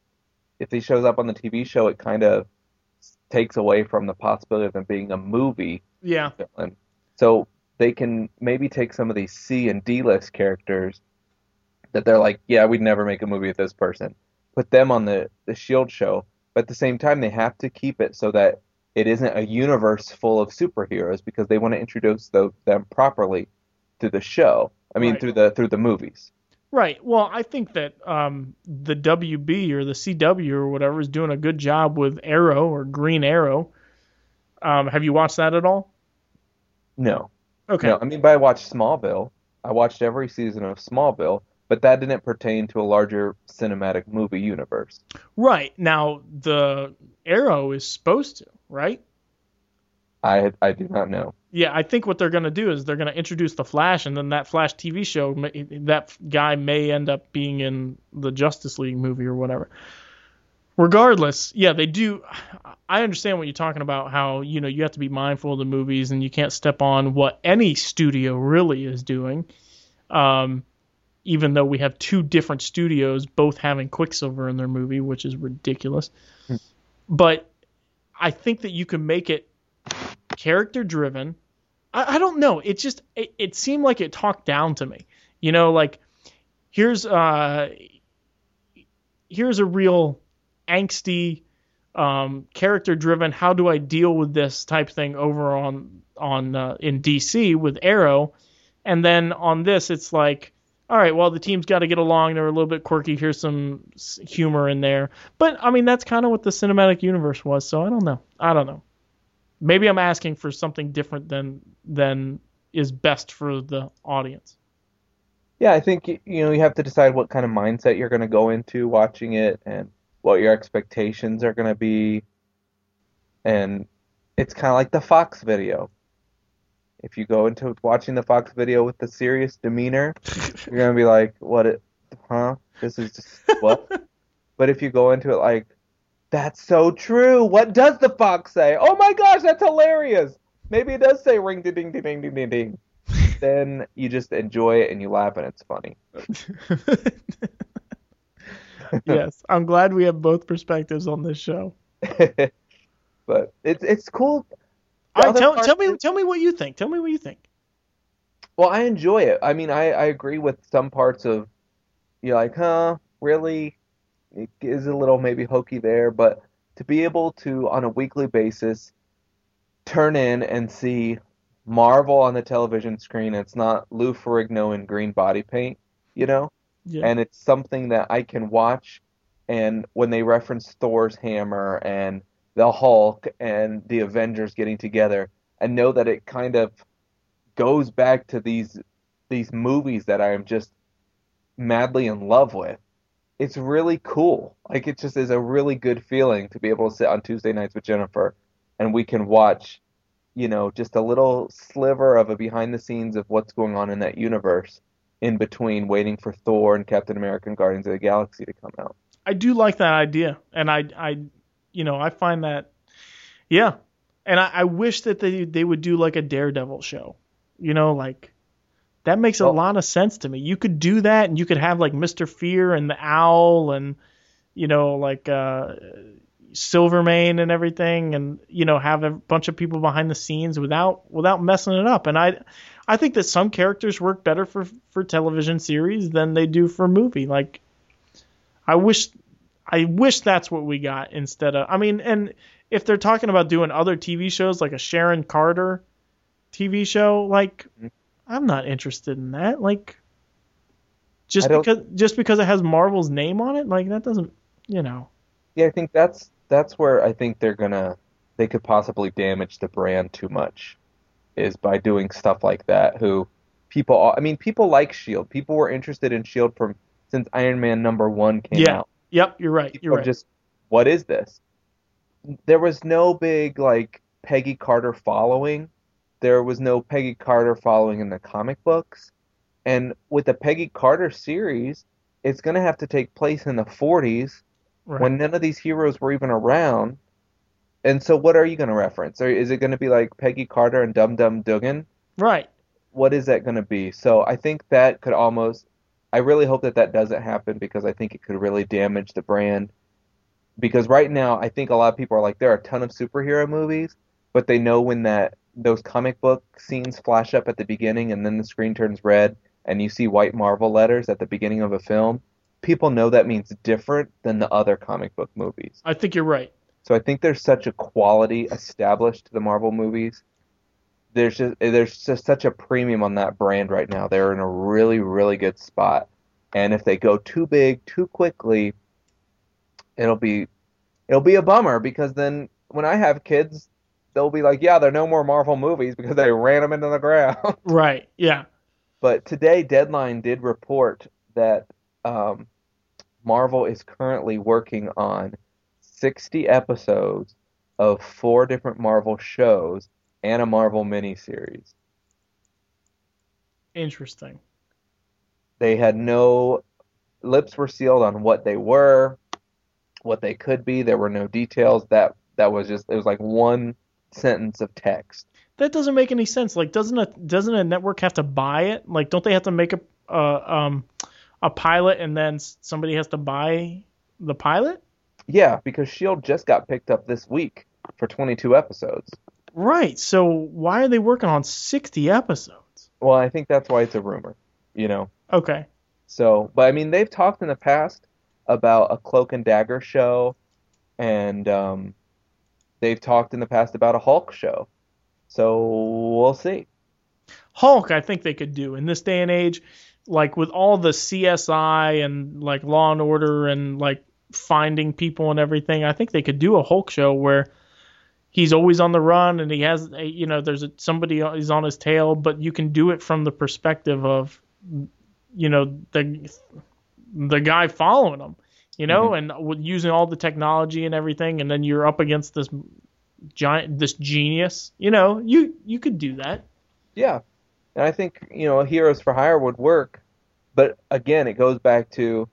if he shows up on the TV show, it kind of takes away from the possibility of him being a movie. Yeah. Villain. So they can maybe take some of these C and D list characters that they're like, yeah, we'd never make a movie with this person. Put them on the the Shield show, but at the same time, they have to keep it so that it isn't a universe full of superheroes because they want to introduce the, them properly to the show. I mean, right. through the through the movies. Right. Well, I think that um, the WB or the CW or whatever is doing a good job with Arrow or Green Arrow. Um, have you watched that at all? No. Okay. No, I mean, but I watched Smallville. I watched every season of Smallville, but that didn't pertain to a larger cinematic movie universe. Right. Now, the Arrow is supposed to right? I I do not know. Yeah, I think what they're going to do is they're going to introduce the Flash, and then that Flash TV show, that guy may end up being in the Justice League movie or whatever. Regardless, yeah, they do. I understand what you're talking about. How you know you have to be mindful of the movies, and you can't step on what any studio really is doing. Um, even though we have two different studios both having Quicksilver in their movie, which is ridiculous. but I think that you can make it character driven. I, I don't know. It just it, it seemed like it talked down to me. You know, like here's uh here's a real angsty um, character driven how do I deal with this type thing over on on uh, in DC with Arrow? And then on this it's like all right well the team's got to get along. They're a little bit quirky. Here's some humor in there. But I mean that's kind of what the cinematic universe was so I don't know. I don't know. Maybe I'm asking for something different than than is best for the audience. Yeah, I think you know you have to decide what kind of mindset you're going to go into watching it and what your expectations are going to be. And it's kind of like the Fox video. If you go into watching the Fox video with the serious demeanor, you're going to be like, "What? It, huh? This is just what?" But if you go into it like, "That's so true. What does the Fox say? Oh my gosh, that's hilarious. Maybe it does say ring ding ding ding ding ding ding ding." Then you just enjoy it and you laugh and it's funny. yes I'm glad we have both perspectives on this show but it's it's cool. right tell, tell me is- tell me what you think tell me what you think Well, I enjoy it. I mean, I I agree with some parts of you're like, huh, really? It is a little maybe hokey there, but to be able to on a weekly basis turn in and see Marvel on the television screen, it's not Lou Ferrigno in green body paint, you know? Yeah and it's something that I can watch. And when they reference Thor's hammer and the Hulk and the Avengers getting together, and know that it kind of goes back to these these movies that I am just madly in love with. It's really cool. Like it just is a really good feeling to be able to sit on Tuesday nights with Jennifer, and we can watch, you know, just a little sliver of a behind the scenes of what's going on in that universe in between waiting for Thor and Captain America and Guardians of the Galaxy to come out. I do like that idea, and I, I, you know, I find that, yeah, and I, I wish that they they would do like a Daredevil show, you know, like that makes a lot of sense to me. You could do that, and you could have like Mister Fear and the Owl, and you know, like uh, Silvermane and everything, and you know, have a bunch of people behind the scenes without without messing it up. And I, I think that some characters work better for for television series than they do for movie. Like, I wish, I wish that's what we got instead of. I mean, and if they're talking about doing other TV shows like a Sharon Carter TV show, like, Mhm. I'm not interested in that. Like, just because just because it has Marvel's name on it, like that doesn't, you know. Yeah, I think that's that's where I think they're gonna they could possibly damage the brand too much is by doing stuff like that. Who people I mean people like Shield. People were interested in Shield from since Iron Man number one came Yeah. out. Yep, you're right. People You're right. just what is this? There was no big like Peggy Carter following. There was no Peggy Carter following in the comic books. And with the Peggy Carter series, it's going to have to take place in the 40s right. when none of these heroes were even around. And so, what are you going to reference? Or is it going to be like Peggy Carter and Dum Dum Dugan? right. What is that going to be? So, I think that could almost. I really hope that that doesn't happen because I think it could really damage the brand. Because right now, I think a lot of people are like, there are a ton of superhero movies, but they know when that those comic book scenes flash up at the beginning and then the screen turns red and you see white Marvel letters at the beginning of a film. People know that means different than the other comic book movies. I think you're right. So I think there's such a quality established to the Marvel movies. There's just there's just such a premium on that brand right now. They're in a really really good spot. And if they go too big too quickly, it'll be it'll be a bummer because then when I have kids, they'll be like, yeah, there are no more Marvel movies because they ran them into the ground. Right. Yeah. But today, Deadline did report that um, Marvel is currently working on 60 episodes of four different Marvel shows and a Marvel miniseries. Interesting. They had no lips were sealed on what they were, what they could be. There were no details. That that was just it was like one sentence of text. That doesn't make any sense. Like, doesn't a doesn't a network have to buy it? Like, don't they have to make a uh, um a pilot and then somebody has to buy the pilot? Yeah, because Shield just got picked up this week for 22 episodes. Right. So why are they working on 60 episodes? Well, I think that's why it's a rumor, you know. Okay. So, but I mean, they've talked in the past about a Cloak and Dagger show, and um, they've talked in the past about a Hulk show. So we'll see. Hulk, I think they could do in this day and age, like with all the CSI and like Law and Order and like finding people and everything. I think they could do a Hulk show where he's always on the run and he has, a, you know, there's a, somebody is on his tail, but you can do it from the perspective of, you know, the the guy following him, you know, mm-hmm. and with using all the technology and everything, and then you're up against this giant, this genius. You know, you you could do that. Yeah, and I think you know Heroes for Hire would work, but again, it goes back to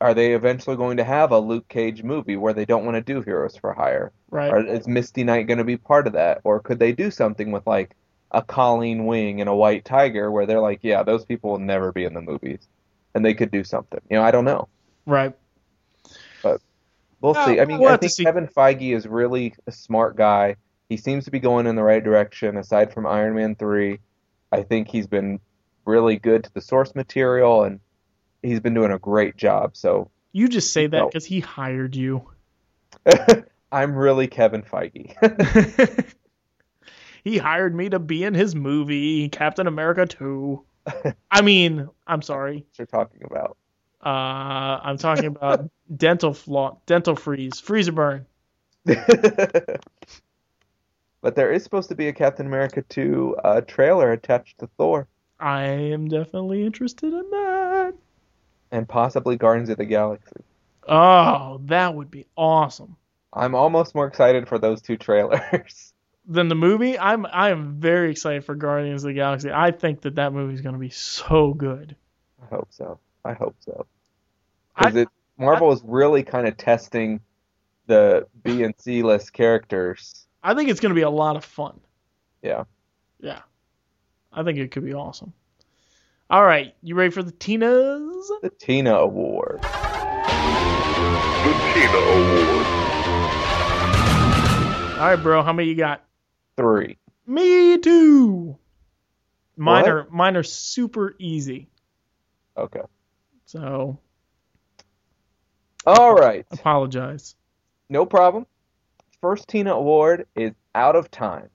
are they eventually going to have a Luke Cage movie where they don't want to do Heroes for Hire? Right. Or is Misty Knight going to be part of that? Or could they do something with like a Colleen Wing and a White Tiger where they're like, yeah, those people will never be in the movies, and they could do something. You know, I don't know. Right. But we'll see. I mean, we'll I think see. Kevin Feige is really a smart guy. He seems to be going in the right direction. Aside from Iron Man three, I think he's been really good to the source material, and he's been doing a great job. So You just say that No. because he hired you. I'm really Kevin Feige. he hired me to be in his movie, Captain America 2. I mean, I'm sorry. what you're talking about. Uh, I'm talking about dental flaw, dental freeze, freezer burn. but there is supposed to be a Captain America 2 uh, trailer attached to Thor, I am definitely interested in that. And possibly Guardians of the Galaxy. Oh, that would be awesome. I'm almost more excited for those two trailers. than the movie, I'm I am very excited for Guardians of the Galaxy. I think that that movie is going to be so good. I hope so. I hope so. Because it Marvel is really kind of testing the B and C list characters. I think it's going to be a lot of fun. Yeah. Yeah. I think it could be awesome. All right, you ready for the Tinas? The Tina Award. The Tina Award. All right, bro, how many you got? Three. Me too. Mine What? are mine are super easy. Okay. So, All right. apologize. No problem. First Tina Award is Out of Time.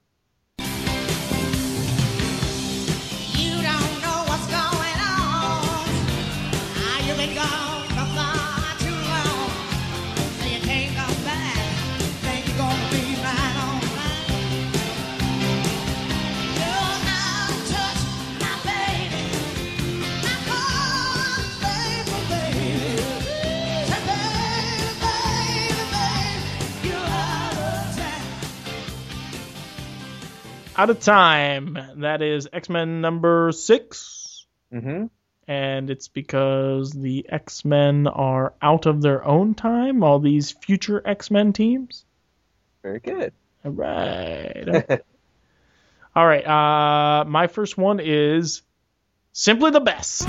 Out of time. That is X Men number six. Mm-hmm. And it's because the X Men are out of their own time, all these future X Men teams. Very good. All right. all right. Uh, my first one is Simply the Best.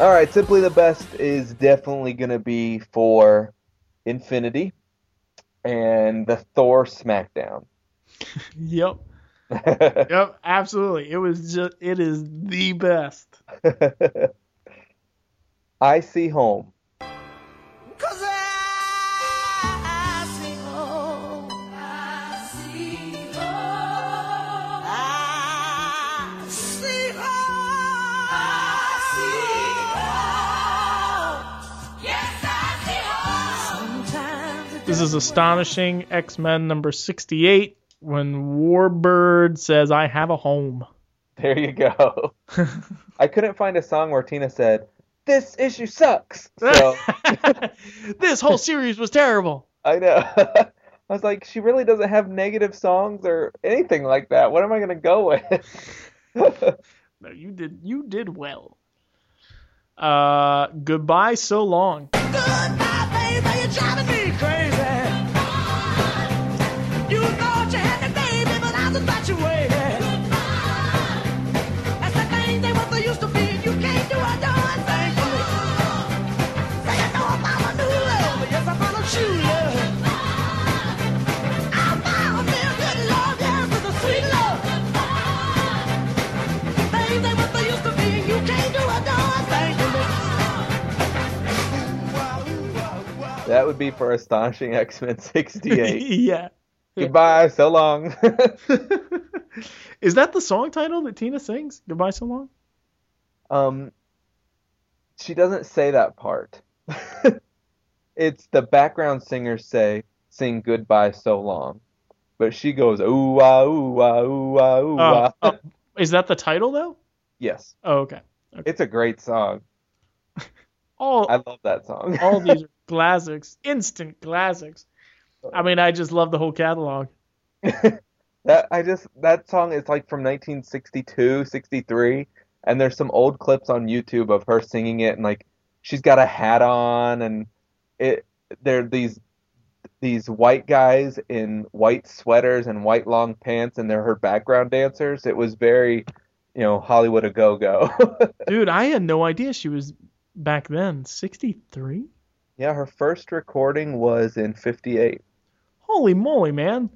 All right. Simply the Best is definitely going to be for Infinity and the Thor SmackDown. Yep. Yep. Absolutely. It was just. It is the best. I See Home. This is astonishing. X Men number 68 when Warbird says, I have a home. There you go. I couldn't find a song where Tina said, this issue sucks. So this whole series was terrible. I know. I was like, she really doesn't have negative songs or anything like that. What am I gonna go with? No, you did you did well. Uh, goodbye so long. Goodbye, baby, that would be for Astonishing X Men 68. yeah. Goodbye, so long. Is that the song title that Tina sings? Goodbye so long. um, she doesn't say that part. it's the background singers say sing goodbye so long, but she goes ooh ah ooh ah ooh ah ooh Oh, ah. oh, is that the title though? Yes, Oh, okay. it's a great song. All I love that song. all these are classics, instant classics. I mean, I just love the whole catalog. that I just that song is like from 1962, 63, and there's some old clips on YouTube of her singing it, and like she's got a hat on, and it there these these white guys in white sweaters and white long pants, and they're her background dancers. It was very, you know, Hollywood a go go. Dude, I had no idea she was back then. 63? Yeah, her first recording was in '58. Holy moly, man.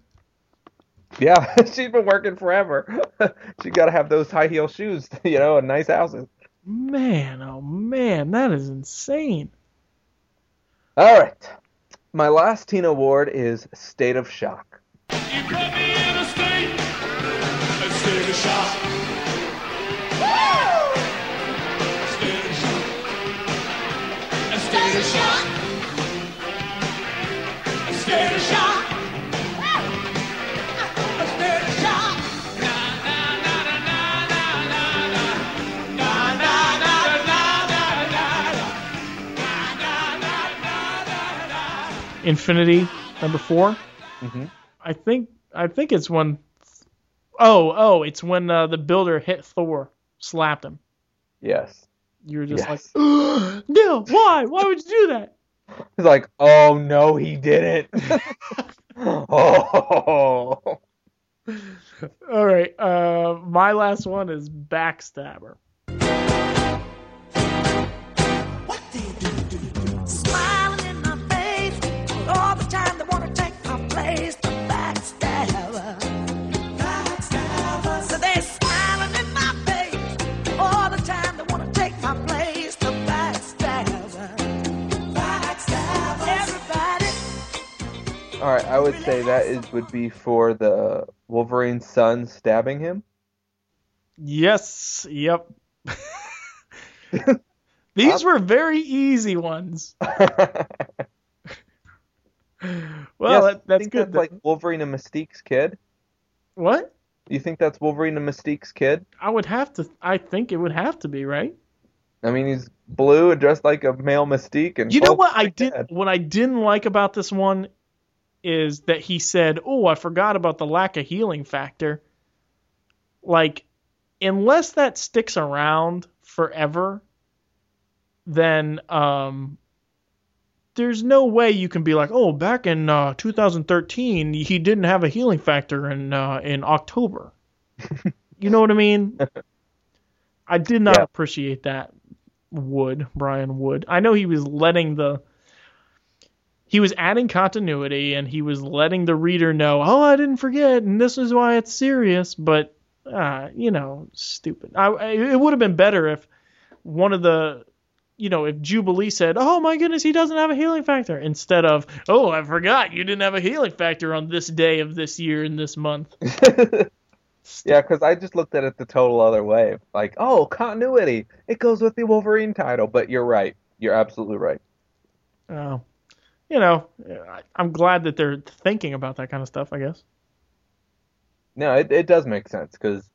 Yeah, she's been working forever. she got to have those high heel shoes, you know, and nice houses. Man, oh man, that is insane. All right. My last teen award is State of Shock. Infinity number 4. Mhm. I think I think it's when Oh, oh, it's when uh, the builder hit Thor, slapped him. Yes. You were just Yes. like, "No, why? Why would you do that?" He's like, oh no, he didn't. oh. All right. Uh, my last one is Backstabber. All right, I would say that is would be for the Wolverine's son stabbing him. Yes. Yep. These were very easy ones. Well, Yes, that, that's think good. That's like Wolverine and Mystique's kid. what? You think that's Wolverine and Mystique's kid? I would have to. I think it would have to be right. I mean, he's blue and dressed like a male Mystique, and You know what I did? What I didn't like about this one is that he said, "Oh, I forgot about the lack of healing factor." Like, unless that sticks around forever, then um, there's no way you can be like, "Oh, back in uh, 2013, he didn't have a healing factor in uh, in October." you know what I mean? I did not Yeah. appreciate that. Wood, Brian Wood. I know he was letting the he was adding continuity and he was letting the reader know, oh, I didn't forget, and this is why it's serious. But uh, you know, stupid. I, I it would have been better if one of the you know, if Jubilee said, "Oh my goodness, he doesn't have a healing factor," instead of, "Oh, I forgot you didn't have a healing factor on this day of this year and this month." yeah, because I just looked at it the total other way. Like, oh, continuity. It goes with the Wolverine title. But you're right. You're absolutely right. Oh, you know, I- I'm glad that they're thinking about that kind of stuff. I guess. No, it, it does make sense because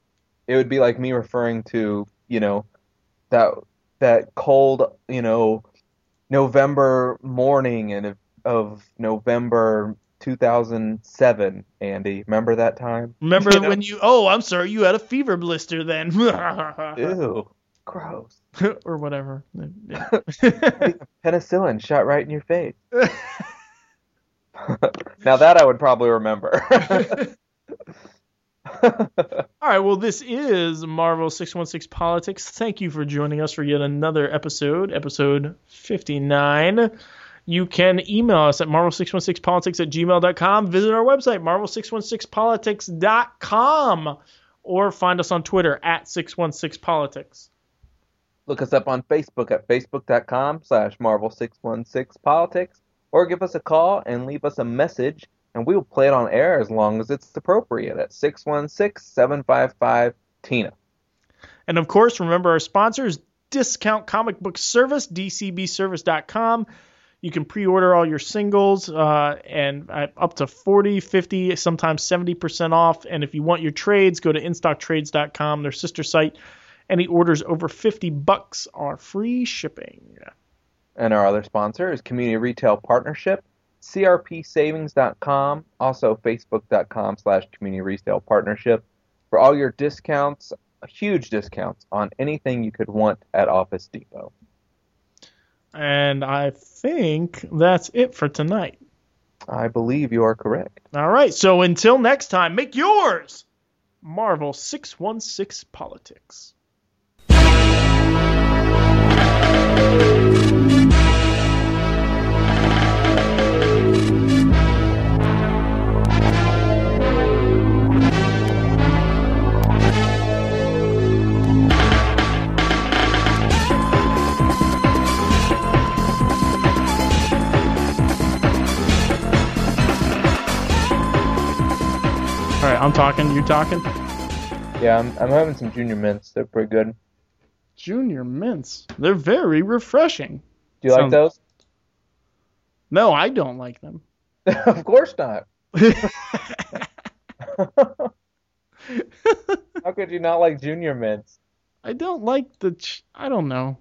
it would be like me referring to, you know, that that cold, you know, November morning and of, of November 2007, Andy. Remember that time? Remember You know- when you? Oh, I'm sorry, you had a fever blister then, Ew, gross. or whatever. Yeah. Penicillin shot right in your face. now that I would probably remember. All right, well, this is Marvel 616 Politics. Thank you for joining us for yet another episode, episode 59. You can email us at marvel616politics at gmail.com. Visit our website, marvel616politics.com, or find us on Twitter at 616politics. Look us up on Facebook at facebook.com slash marvel616politics or give us a call and leave us a message and we will play it on air as long as it's appropriate at 616-755-TINA. And of course, remember our sponsors, Discount Comic Book Service, dcbservice.com. You can pre-order all your singles uh, and uh, up to 40, 50, sometimes 70% off. And if you want your trades, go to instocktrades.com, their sister site. Any orders over 50 bucks are free shipping. And our other sponsor is Community Retail Partnership, crpsavings.com, also facebook.com slash community retail partnership for all your discounts, huge discounts on anything you could want at Office Depot. And I think that's it for tonight. I believe you are correct. All right, so until next time, make yours Marvel 616 Politics. All right, I'm talking, you talking? Yeah, I'm, I'm having some junior mints. They're pretty good. Junior mints. They're very refreshing. Do you like those? No, I don't like them. of course not. How could you not like junior mints? I don't like the. Ch- I don't know.